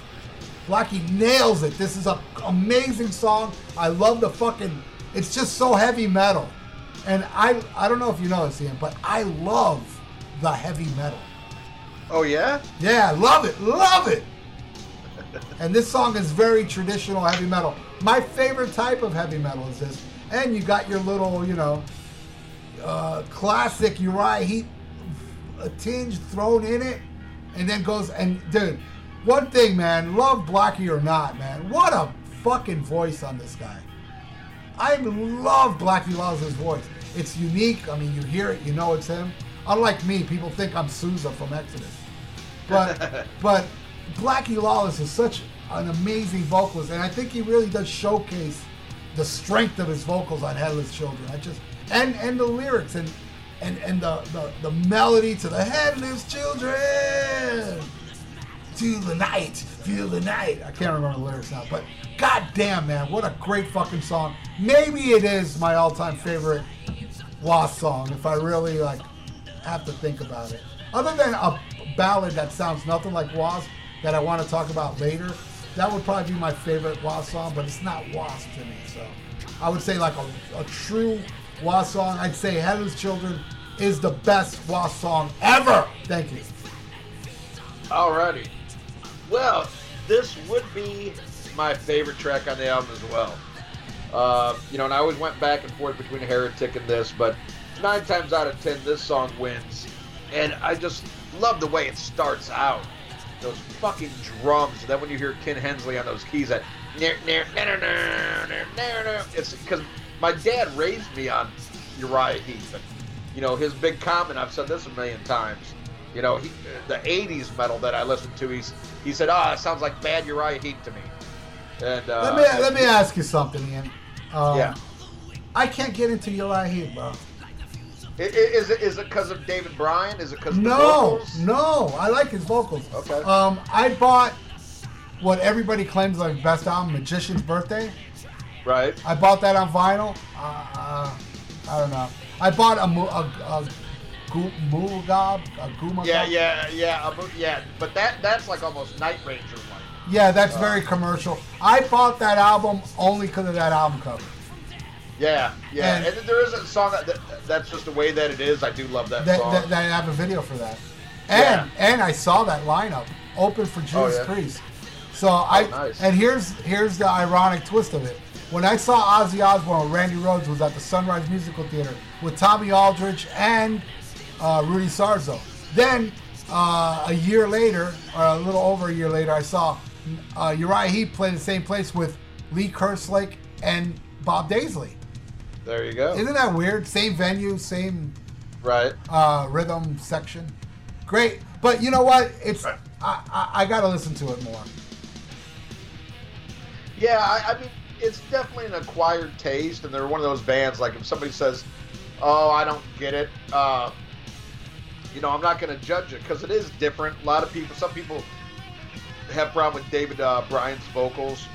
Blackie nails it. This is an amazing song. I love the fucking. It's just so heavy metal, and I I don't know if you know this, Ian, but I love the heavy metal. Oh yeah? Yeah, love it, love it. and this song is very traditional heavy metal. My favorite type of heavy metal is this. And you got your little, you know, uh, classic Uriah Heep a tinge thrown in it, and then goes and dude, one thing, man, love Blackie or not, man, what a fucking voice on this guy. I love Blackie Lawless's voice. It's unique. I mean, you hear it, you know it's him. Unlike me, people think I'm Souza from Exodus. But but Blackie Lawless is such an amazing vocalist, and I think he really does showcase the strength of his vocals on Headless Children. I just and and the lyrics and and and the the, the melody to the Headless Children to the night, feel the night. I can't remember the lyrics now, but god damn man, what a great fucking song. Maybe it is my all-time favorite Wasp song if I really like have to think about it. Other than a ballad that sounds nothing like Wasp that I want to talk about later, that would probably be my favorite Wasp song, but it's not Wasp to me. So I would say like a, a true Wasp song. I'd say Headless Children is the best Wasp song ever. Thank you. Alrighty. Well, this would be my favorite track on the album as well. Uh, you know, and I always went back and forth between Heretic and this, but nine times out of ten, this song wins. And I just love the way it starts out. Those fucking drums. Then when you hear Ken Hensley on those keys, that it's because my dad raised me on Uriah Heep. And, you know, his big comment, I've said this a million times, you know, he, the 80s metal that I listened to, he's, he said, ah, it sounds like bad Uriah Heep to me. And, uh, let me let me ask you something, Ian. Um, Yeah. I can't get into Uriah Heep, bro. Is it is it because of David Byron? Is it because No, no, I like his vocals. Okay. Um, I bought what everybody claims like best album, Magician's Birthday. Right. I bought that on vinyl. Uh, I don't know. I bought a a, a Gu- Mugab, a. Yeah, yeah, yeah, a yeah. But that that's like almost Night Ranger like. Yeah, that's Uh, very commercial. I bought that album only because of that album cover. Yeah, yeah. And- And, there is a song that, that's just the way that it is. I do love that, That, song. that, that I have a video for that. And and I saw that lineup open for Oh, Judas yeah? Priest. So I nice. and here's here's the ironic twist of it. When I saw Ozzy Osbourne, Randy Rhoads was at the Sunrise Musical Theater with Tommy Aldridge and uh, Rudy Sarzo. Then uh, a year later, or a little over a year later, I saw uh, Uriah Heep play the same place with Lee Kerslake and Bob Daisley. there you go. Isn't that weird? Same venue, same right. uh, rhythm section. Great, but you know what? It's I, I, I got to listen to it more. Yeah, I, I mean, it's definitely an acquired taste, and they're one of those bands. Like if somebody says, "Oh, I don't get it," uh, you know, I'm not going to judge it because it is different. A lot of people, some people have problem with David uh, Byron's vocals,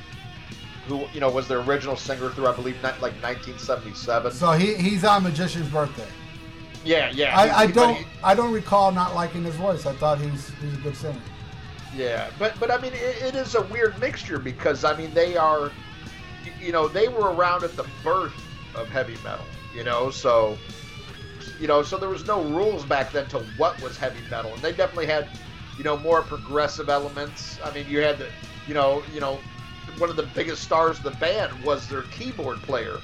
who you know was their original singer through I believe ni- like 1977. So he he's on Magician's birthday. yeah, yeah. I, he- I don't he- I don't recall not liking his voice. I thought he's he's a good singer. Yeah, but but I mean, it, it is a weird mixture because I mean they are, you know, they were around at the birth of heavy metal, you know, so you know, so there was no rules back then to what was heavy metal, and they definitely had, you know, more progressive elements. I mean, you had the, you know, you know, one of the biggest stars of the band was their keyboard player,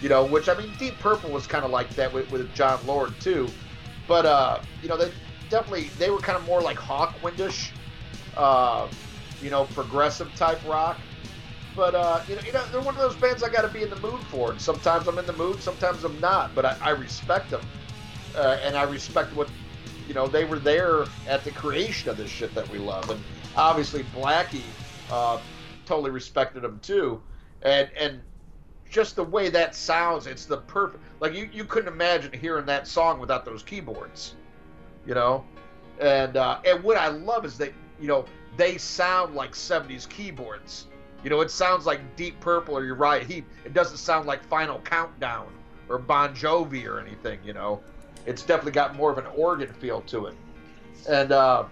you know, which I mean, Deep Purple was kind of like that with, with Jon Lord too, but uh, you know, they definitely they were kind of more like Hawkwindish uh, you know, progressive type rock. But uh, you know, you know, they're one of those bands I got to be in the mood for. And sometimes I'm in the mood, sometimes I'm not. But I, I respect them, uh, and I respect what you know. They were there at the creation of this shit that we love, and obviously Blackie uh, totally respected them too. And and just the way that sounds, it's the perfect. Like you, you couldn't imagine hearing that song without those keyboards, you know. And uh, and what I love is that you know they sound like '70s keyboards. You know, it sounds like Deep Purple or Uriah Heep. It doesn't sound like Final Countdown or Bon Jovi or anything. You know, it's definitely got more of an organ feel to it. And uh,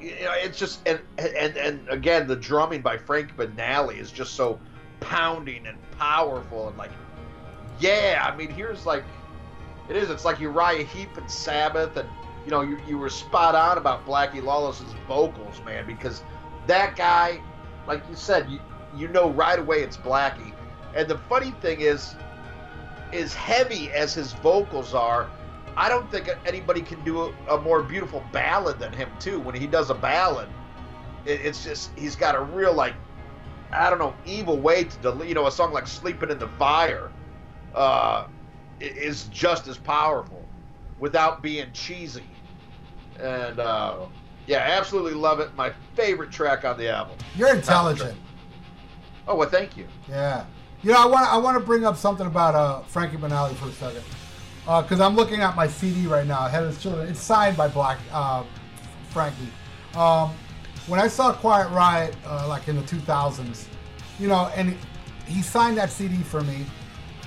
you know, it's just and and and again, the drumming by Frank Banali is just so pounding and powerful and like, yeah. I mean, here's like, it is. It's like Uriah Heep and Sabbath, and you know, you, you were spot on about Blackie Lawless's vocals, man, because that guy, like you said, you you know right away it's Blackie. And the funny thing is, as heavy as his vocals are, I don't think anybody can do a, a more beautiful ballad than him too. When he does a ballad, it, it's just he's got a real like, I don't know, evil way to delete. You know, a song like "Sleeping in the Fire" uh, is just as powerful without being cheesy. And uh, yeah, absolutely love it. My favorite track on the album. You're intelligent. Oh well, thank you. Yeah. You know, I want I want to bring up something about uh, Frankie Banali for a second, because I'm looking at my CD right now, Headless Children. It's signed by Black uh, Frankie. Um, when I saw Quiet Riot, uh, like in the 2000s, you know, and he signed that CD for me,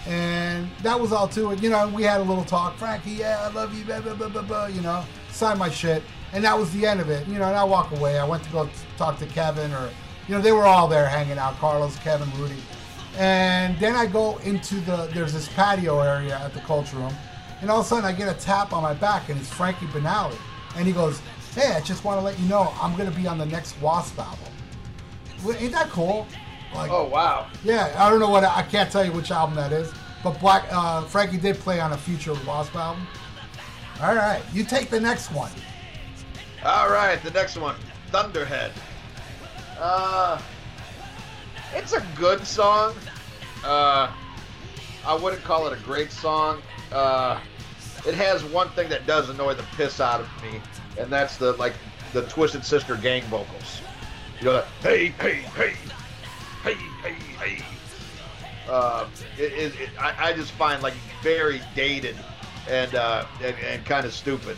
and that was all to it. You know, we had a little talk. Frankie, yeah, I love you, blah blah blah blah blah. You know, signed my shit, and that was the end of it. You know, and I walk away. I went to go t- talk to Kevin, or you know, they were all there hanging out. Carlos, Kevin, Rudy, and then I go into the there's this patio area at the culture room, and all of a sudden I get a tap on my back, and it's Frankie Banali, and he goes, "Hey, I just want to let you know I'm gonna be on the next Wasp album." Ain't that cool? Like, Oh wow. yeah, I don't know what I can't tell you which album that is, but Black uh, Frankie did play on a future Wasp album. All right, you take the next one. All right, the next one, Thunderhead. Uh, it's a good song. Uh, I wouldn't call it a great song. Uh, it has one thing that does annoy the piss out of me, and that's the like the Twisted Sister gang vocals. You know, that, hey, hey, hey, hey, hey, hey. Uh, it, it, it, I, I just find like very dated and uh, and, and kind of stupid.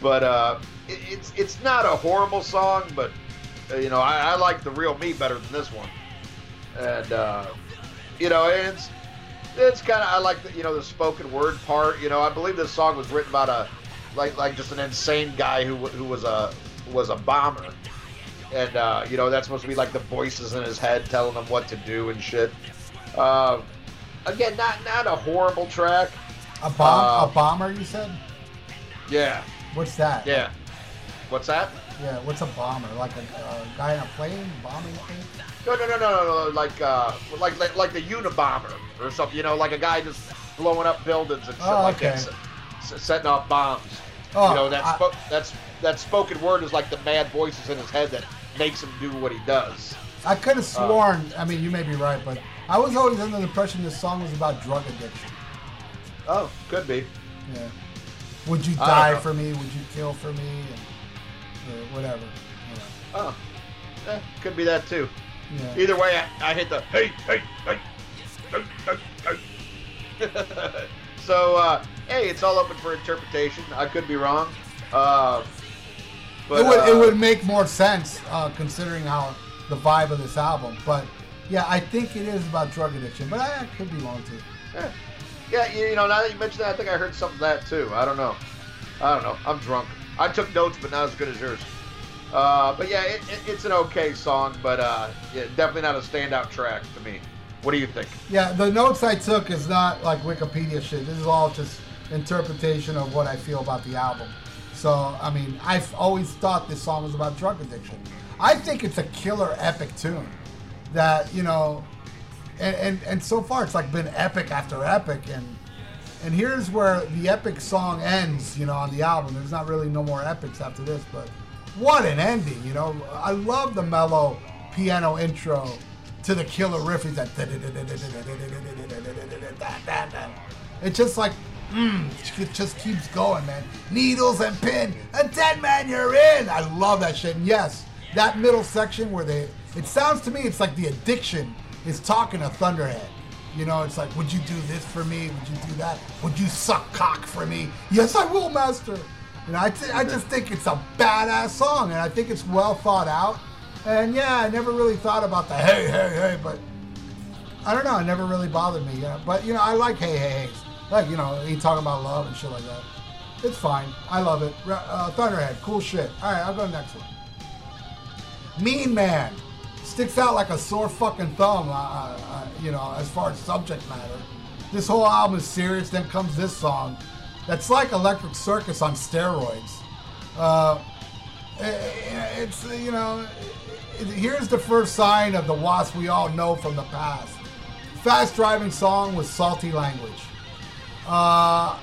But uh, it, it's it's not a horrible song, but uh, you know I, I like the real me better than this one, and uh, you know it's it's kind of I like the you know the spoken word part. You know I believe this song was written about a like like just an insane guy who who was a was a bomber, and uh, you know that's supposed to be like the voices in his head telling him what to do and shit. Uh, again, not not a horrible track. A bomb, Uh, a bomber, you said? Yeah, What's that? yeah. What's that? Yeah, what's a bomber? Like a, guy in a plane bombing things? No, no, no, no, no, no. Like, uh, like, like, like the Unabomber or something. You know, like a guy just blowing up buildings and shit Oh, like okay. that, setting off bombs. Oh, you know, that I- that's that spoken word is like the mad voices in his head that makes him do what he does. I could have Uh, sworn, I mean, you may be right, but I was always under the impression this song was about drug addiction. Oh, could be. Yeah. Would you die for me? Would you kill for me? And, or whatever. Yeah. Oh, eh, could be that too. Yeah. Either way, I, I hit the hey, hey, hey, hey, hey, hey. so, uh, hey, it's all open for interpretation. I could be wrong. Uh, but, it would it uh, would make more sense uh, considering how the vibe of this album. But yeah, I think it is about drug addiction. But I, I could be wrong too. eh. Yeah, you you know, now that you mention that, I think I heard something of that too. I don't know. I don't know. I'm drunk. I took notes, but not as good as yours. Uh, but yeah, it, it, it's an okay song, but uh, yeah, definitely not a standout track to me. What do you think? Yeah, the notes I took is not like Wikipedia shit. This is all just interpretation of what I feel about the album. So, I mean, I've always thought this song was about drug addiction. I think it's a killer epic tune that, you know, and, and, and so far it's like been epic after epic and and here's where the epic song ends, you know, on the album. There's not really no more epics after this, but what an ending, you know. I love the mellow piano intro to the killer riff. It's that it just like mm, it just keeps going, man. Needles and pin, a dead man you're in. I love that shit. And yes, that middle section where they it sounds to me it's like the addiction is talking to Thunderhead. You know, it's like, would you do this for me? Would you do that? Would you suck cock for me? Yes, I will, master. Know, I, just think it's a badass song, and I think it's well thought out. And yeah, I never really thought about the hey, hey, hey, but I don't know. It never really bothered me. Yeah, but you know, I like hey, hey, hey's. Like you know, he talking about love and shit like that. It's fine. I love it. Uh, Thunderhead, cool shit. All right, I'll go next one. Mean Man sticks out like a sore fucking thumb. Uh, uh, you know, as far as subject matter, this whole album is serious. Then comes this song, that's like Electric Circus on steroids. Uh, i- it's you know, it- here's the first sign of the wasp we all know from the past. Fast driving song with salty language. Uh,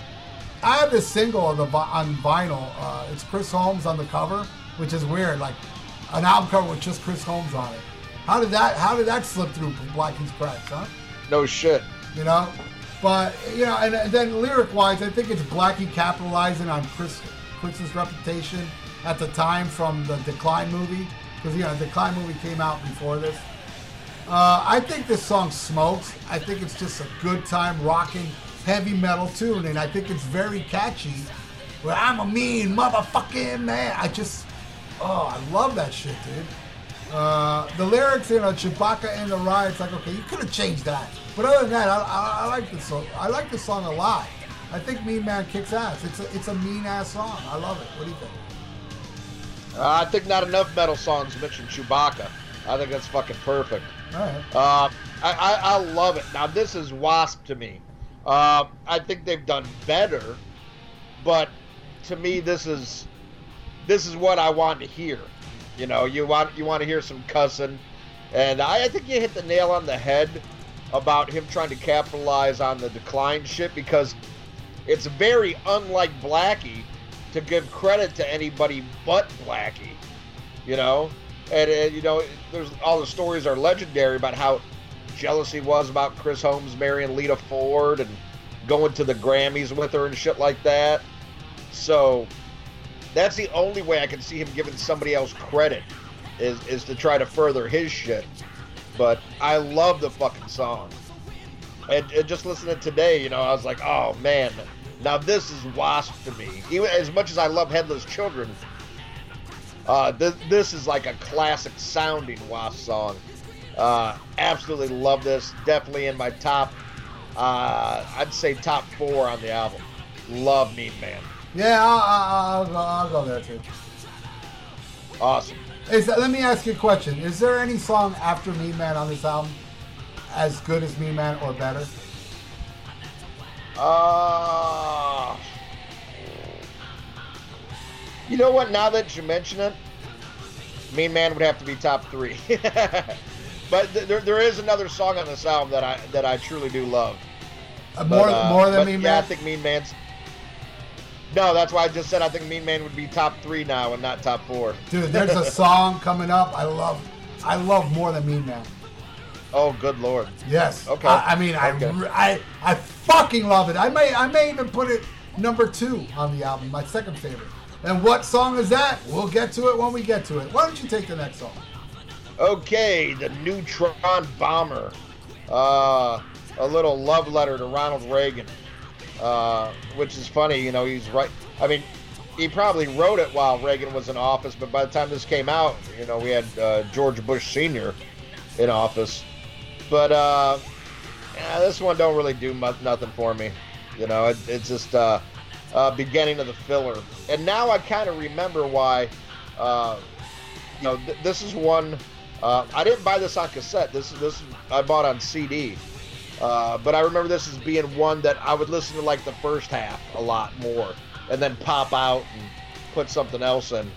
I have this single of the, on vinyl. Uh, it's Chris Holmes on the cover, which is weird. Like an album cover with just Chris Holmes on it. How did that? How did that slip through Blackie's cracks, huh? No shit. You know, but you know, and, and then lyric-wise, I think it's Blackie capitalizing on Chris Chris's reputation at the time from the Decline movie, because you know, the Decline movie came out before this. Uh, I think this song smokes. I think it's just a good time rocking heavy metal tune, and I think it's very catchy. Where I'm a mean motherfucking man. I just, oh, I love that shit, dude. Uh, the lyrics, you know, Chewbacca in the ride. It's like, okay, you could have changed that. But other than that, I, I, I like this song. I like this song a lot. I think Mean Man kicks ass. It's a, it's a mean ass song. I love it. What do you think? Uh, I think not enough metal songs mention Chewbacca. I think that's fucking perfect. All right. Uh, I, I, I love it. Now this is Wasp to me. Uh, I think they've done better, but to me this is this is what I want to hear. You know, you want you want to hear some cussing, and I, I think you hit the nail on the head about him trying to capitalize on the decline shit because it's very unlike Blackie to give credit to anybody but Blackie. You know, and, and you know, there's all the stories are legendary about how jealous he was about Chris Holmes marrying Lita Ford and going to the Grammys with her and shit like that. So that's the only way I can see him giving somebody else credit is is to try to further his shit. But I love the fucking song. And, and just listening today, you know, I was like, oh man, Now this is Wasp to me. Even as much as I love Headless Children, uh, th- this is like a classic sounding Wasp song. Uh, absolutely love this. Definitely in my top. Uh, I'd say top four on the album. Love Mean Man. Yeah, I'll, I'll, I'll, go, I'll go there too. Awesome. Is let me ask you a question. Is there any song after Mean Man on this album as good as Mean Man or better? Uh, you know what? Now that you mention it, Mean Man would have to be top three. but th- there, there is another song on this album that I that I truly do love. Uh, more, But, uh, more than but Mean yeah, Man. I think Mean Man's. No, that's why I just said I think Mean Man would be top three now and not top four. Dude, there's a song coming up. I love. I love more than Mean Man. Oh, good lord. Yes. Okay. I, I mean, Okay. I, I, I fucking love it. I may, I may even put it number two on the album, my second favorite. And what song is that? We'll get to it when we get to it. Why don't you take the next song? Okay, the neutron bomber. Uh, a little love letter to Ronald Reagan, uh, which is funny. You know, he's right. I mean, he probably wrote it while Reagan was in office, but by the time this came out, you know, we had uh, George Bush Sr. in office. But uh, yeah, this one don't really do much, nothing for me. You know, it, it's just uh, uh, beginning of the filler. And now I kind of remember why. Uh, you know, th- this is one. Uh, I didn't buy this on cassette. This is this I bought on CD. Uh, but I remember this as being one that I would listen to like the first half a lot more, and then pop out and put something else in.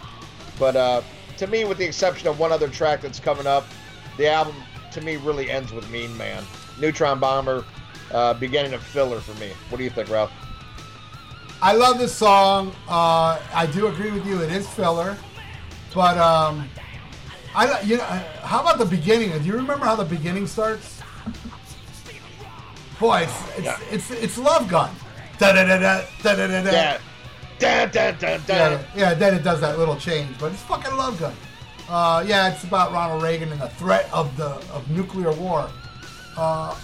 But uh, to me, with the exception of one other track that's coming up, the album to me really ends with Mean Man, Neutron Bomber, uh, beginning of filler for me. What do you think, Ralph? I love this song. Uh, I do agree with you. It is filler, but um, I you know how about the beginning? Do you remember how the beginning starts? Boy, it's it's it's, it's Love Gun. Da da da da da da da. Yeah. Dun, dun, dun, dun. Yeah, yeah, then it does that little change, but it's fucking Love Gun. Uh, yeah, it's about Ronald Reagan and the threat of the of nuclear war. Uh,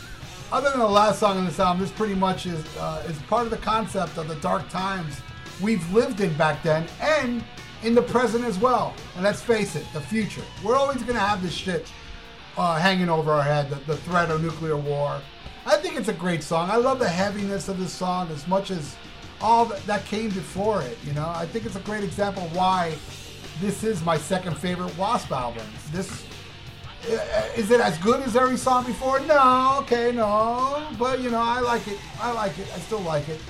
other than the last song on this album, this pretty much is uh, is part of the concept of the dark times we've lived in back then and in the present as well. And let's face it, the future. We're always gonna have this shit uh, hanging over our head, the, the threat of nuclear war. I think it's a great song. I love the heaviness of this song as much as all that, came before it. You know, I think it's a great example why this is my second favorite Wasp album. This uh, is it as good as every song before? No, okay, no, but you know, I like it. I like it. I still like it.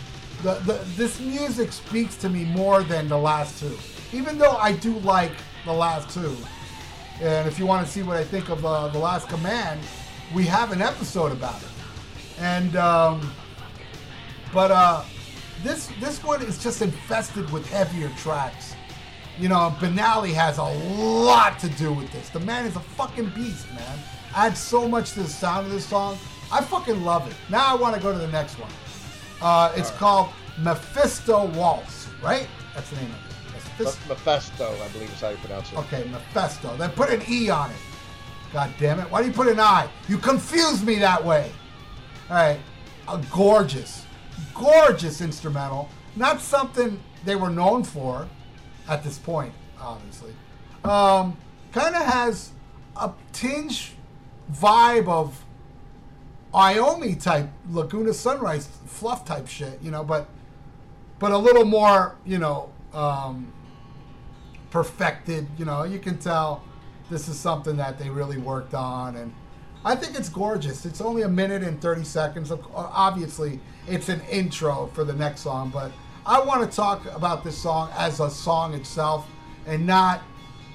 The, the this music speaks to me more than the last two, even though I do like the last two. And if you want to see what I think of uh, the Last Command, we have an episode about it. And um, but uh, this this one is just infested with heavier tracks. You know, Banali has a lot to do with this. The man is a fucking beast, man. Adds so much to the sound of this song. I fucking love it. Now I want to go to the next one. Uh, it's called Mephisto Waltz, right? That's the name of it. Mephisto. Mephisto, I believe is how you pronounce it. Okay, Mephisto. Then put an E on it. God damn it. Why do you put an I? You confuse me that way. All right. A gorgeous, gorgeous instrumental. Not something they were known for at this point, obviously. Um, kind of has a tinge vibe of Iommi type, Laguna Sunrise fluff type shit, you know, but but a little more, you know, um, perfected. You know, you can tell this is something that they really worked on, and I think it's gorgeous. It's only a minute and thirty seconds. Uh, obviously, it's an intro for the next song, but I want to talk about this song as a song itself, and not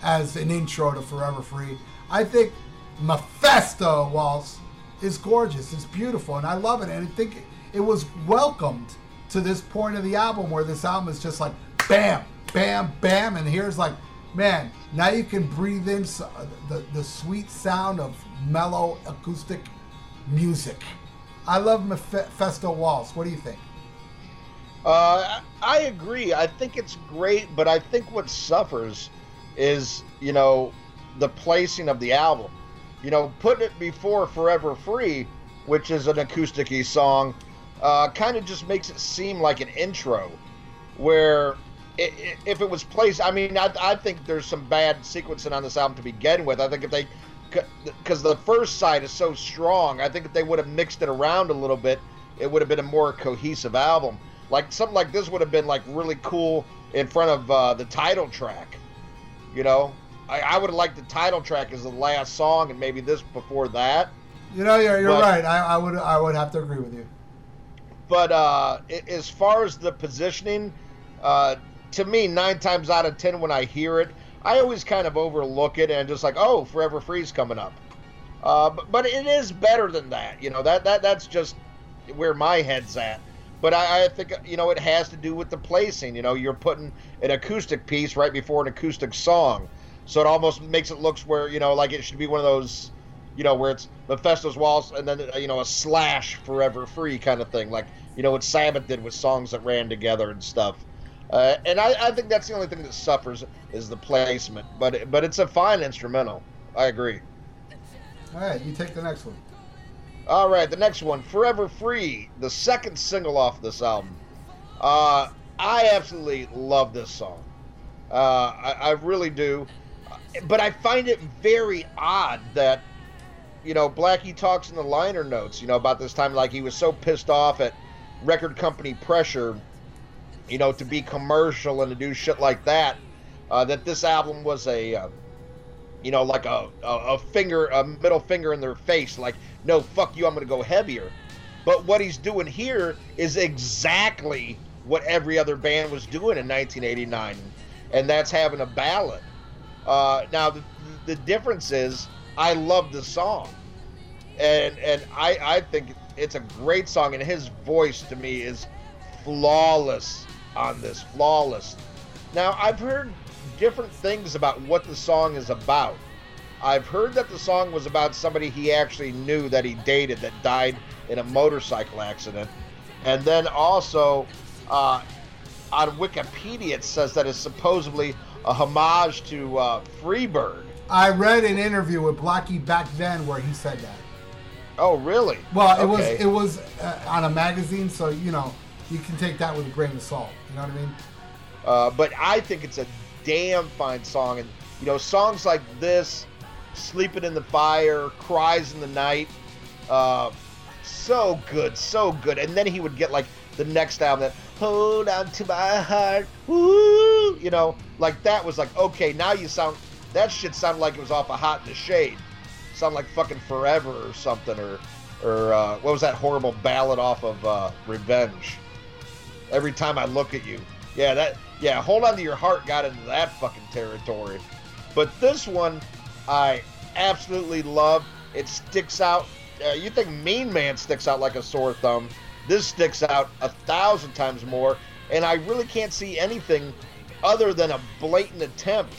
as an intro to Forever Free. I think Mephisto Waltz is gorgeous. It's beautiful, and I love it. And I think it was welcomed to this point of the album where this album is just like bam, bam, bam, and here's like, man, now you can breathe in s- the the sweet sound of mellow acoustic music. I love Mephisto Waltz. What do you think? Uh, I agree. I think it's great, but I think what suffers is, you know, the placing of the album. You know, putting it before Forever Free, which is an acoustic song, uh, kind of just makes it seem like an intro, where if it was placed, I mean, I, I think there's some bad sequencing on this album to begin with. I think if they, because the first side is so strong, I think if they would have mixed it around a little bit, it would have been a more cohesive album. Like something like this would have been like really cool in front of uh, the title track. You know, I, I would have liked the title track as the last song, and maybe this before that. You know, you're, you're But- right. I, I would I would have to agree with you. But uh, as far as the positioning, uh, to me, nine times out of ten, when I hear it, I always kind of overlook it and just like, oh, Forever Free's coming up. Uh, but, but it is better than that. You know that that that's just where my head's at. But I, I think you know it has to do with the placing. You know, you're putting an acoustic piece right before an acoustic song, so it almost makes it looks where you know like it should be one of those, you know, where it's Mephisto's Waltz and then uh, you know a slash Forever Free kind of thing, like you know what Sabbath did with songs that ran together and stuff. Uh, and I, I think that's the only thing that suffers is the placement. But but it's a fine instrumental. I agree. All right, you take the next one. All right, the next one, Forever Free, the second single off this album. Uh, I absolutely love this song. Uh, I, I really do. But I find it very odd that, you know, Blackie talks in the liner notes, you know, about this time, like he was so pissed off at record company pressure, you know, to be commercial and to do shit like that, uh, that this album was a. Uh, you know, like a, a, a finger, a middle finger in their face, like, no, fuck you, I'm going to go heavier. But what he's doing here is exactly what every other band was doing in 1989, and that's having a ballad. Uh, now, the, the difference is, I love the song, and and I, I think it's a great song, and his voice to me is flawless on this, flawless. Now, I've heard different things about what the song is about. I've heard that the song was about somebody he actually knew that he dated that died in a motorcycle accident. And then also, uh, on Wikipedia, it says that it's supposedly a homage to uh, Freebird. I read an interview with Blackie back then where he said that. Oh, really? Well, it Okay. was it was uh, on a magazine, so you know you can take that with a grain of salt. You know what I mean? Uh, but I think it's a damn fine song, and you know, songs like this, "Sleeping in the Fire," "Cries in the Night," uh, so good, so good. And then he would get like the next album that "Hold On to My Heart," woo, you know, like that was like okay, now you sound that shit sounded like it was off of Hot in the Shade, sound like fucking Forever or something, or or uh, what was that horrible ballad off of uh, Revenge? Every time I look at you. Yeah, that yeah, hold on to your heart got into that fucking territory. But this one I absolutely love. It sticks out. Uh, you think Mean Man sticks out like a sore thumb. This sticks out a thousand times more, and I really can't see anything other than a blatant attempt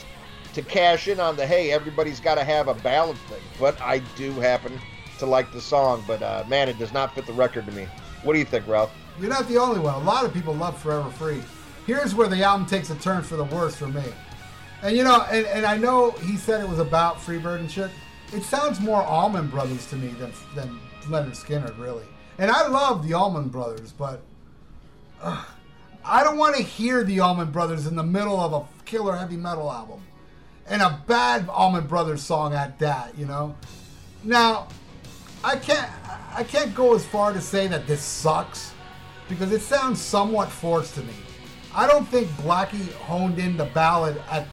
to cash in on the hey, everybody's got to have a ballad thing. But I do happen to like the song, but uh, man, it does not fit the record to me. What do you think, Ralph? You're not the only one. A lot of people love Forever Free. Here's where the album takes a turn for the worse for me. And you know, and, and I know he said it was about Freebird and shit. It sounds more Allman Brothers to me than than Lynyrd Skynyrd, really. And I love the Allman Brothers, but ugh, I don't want to hear the Allman Brothers in the middle of a killer heavy metal album, and a bad Allman Brothers song at that. You know. Now, I can't I can't go as far to say that this sucks because it sounds somewhat forced to me. I don't think Blackie honed in the ballad at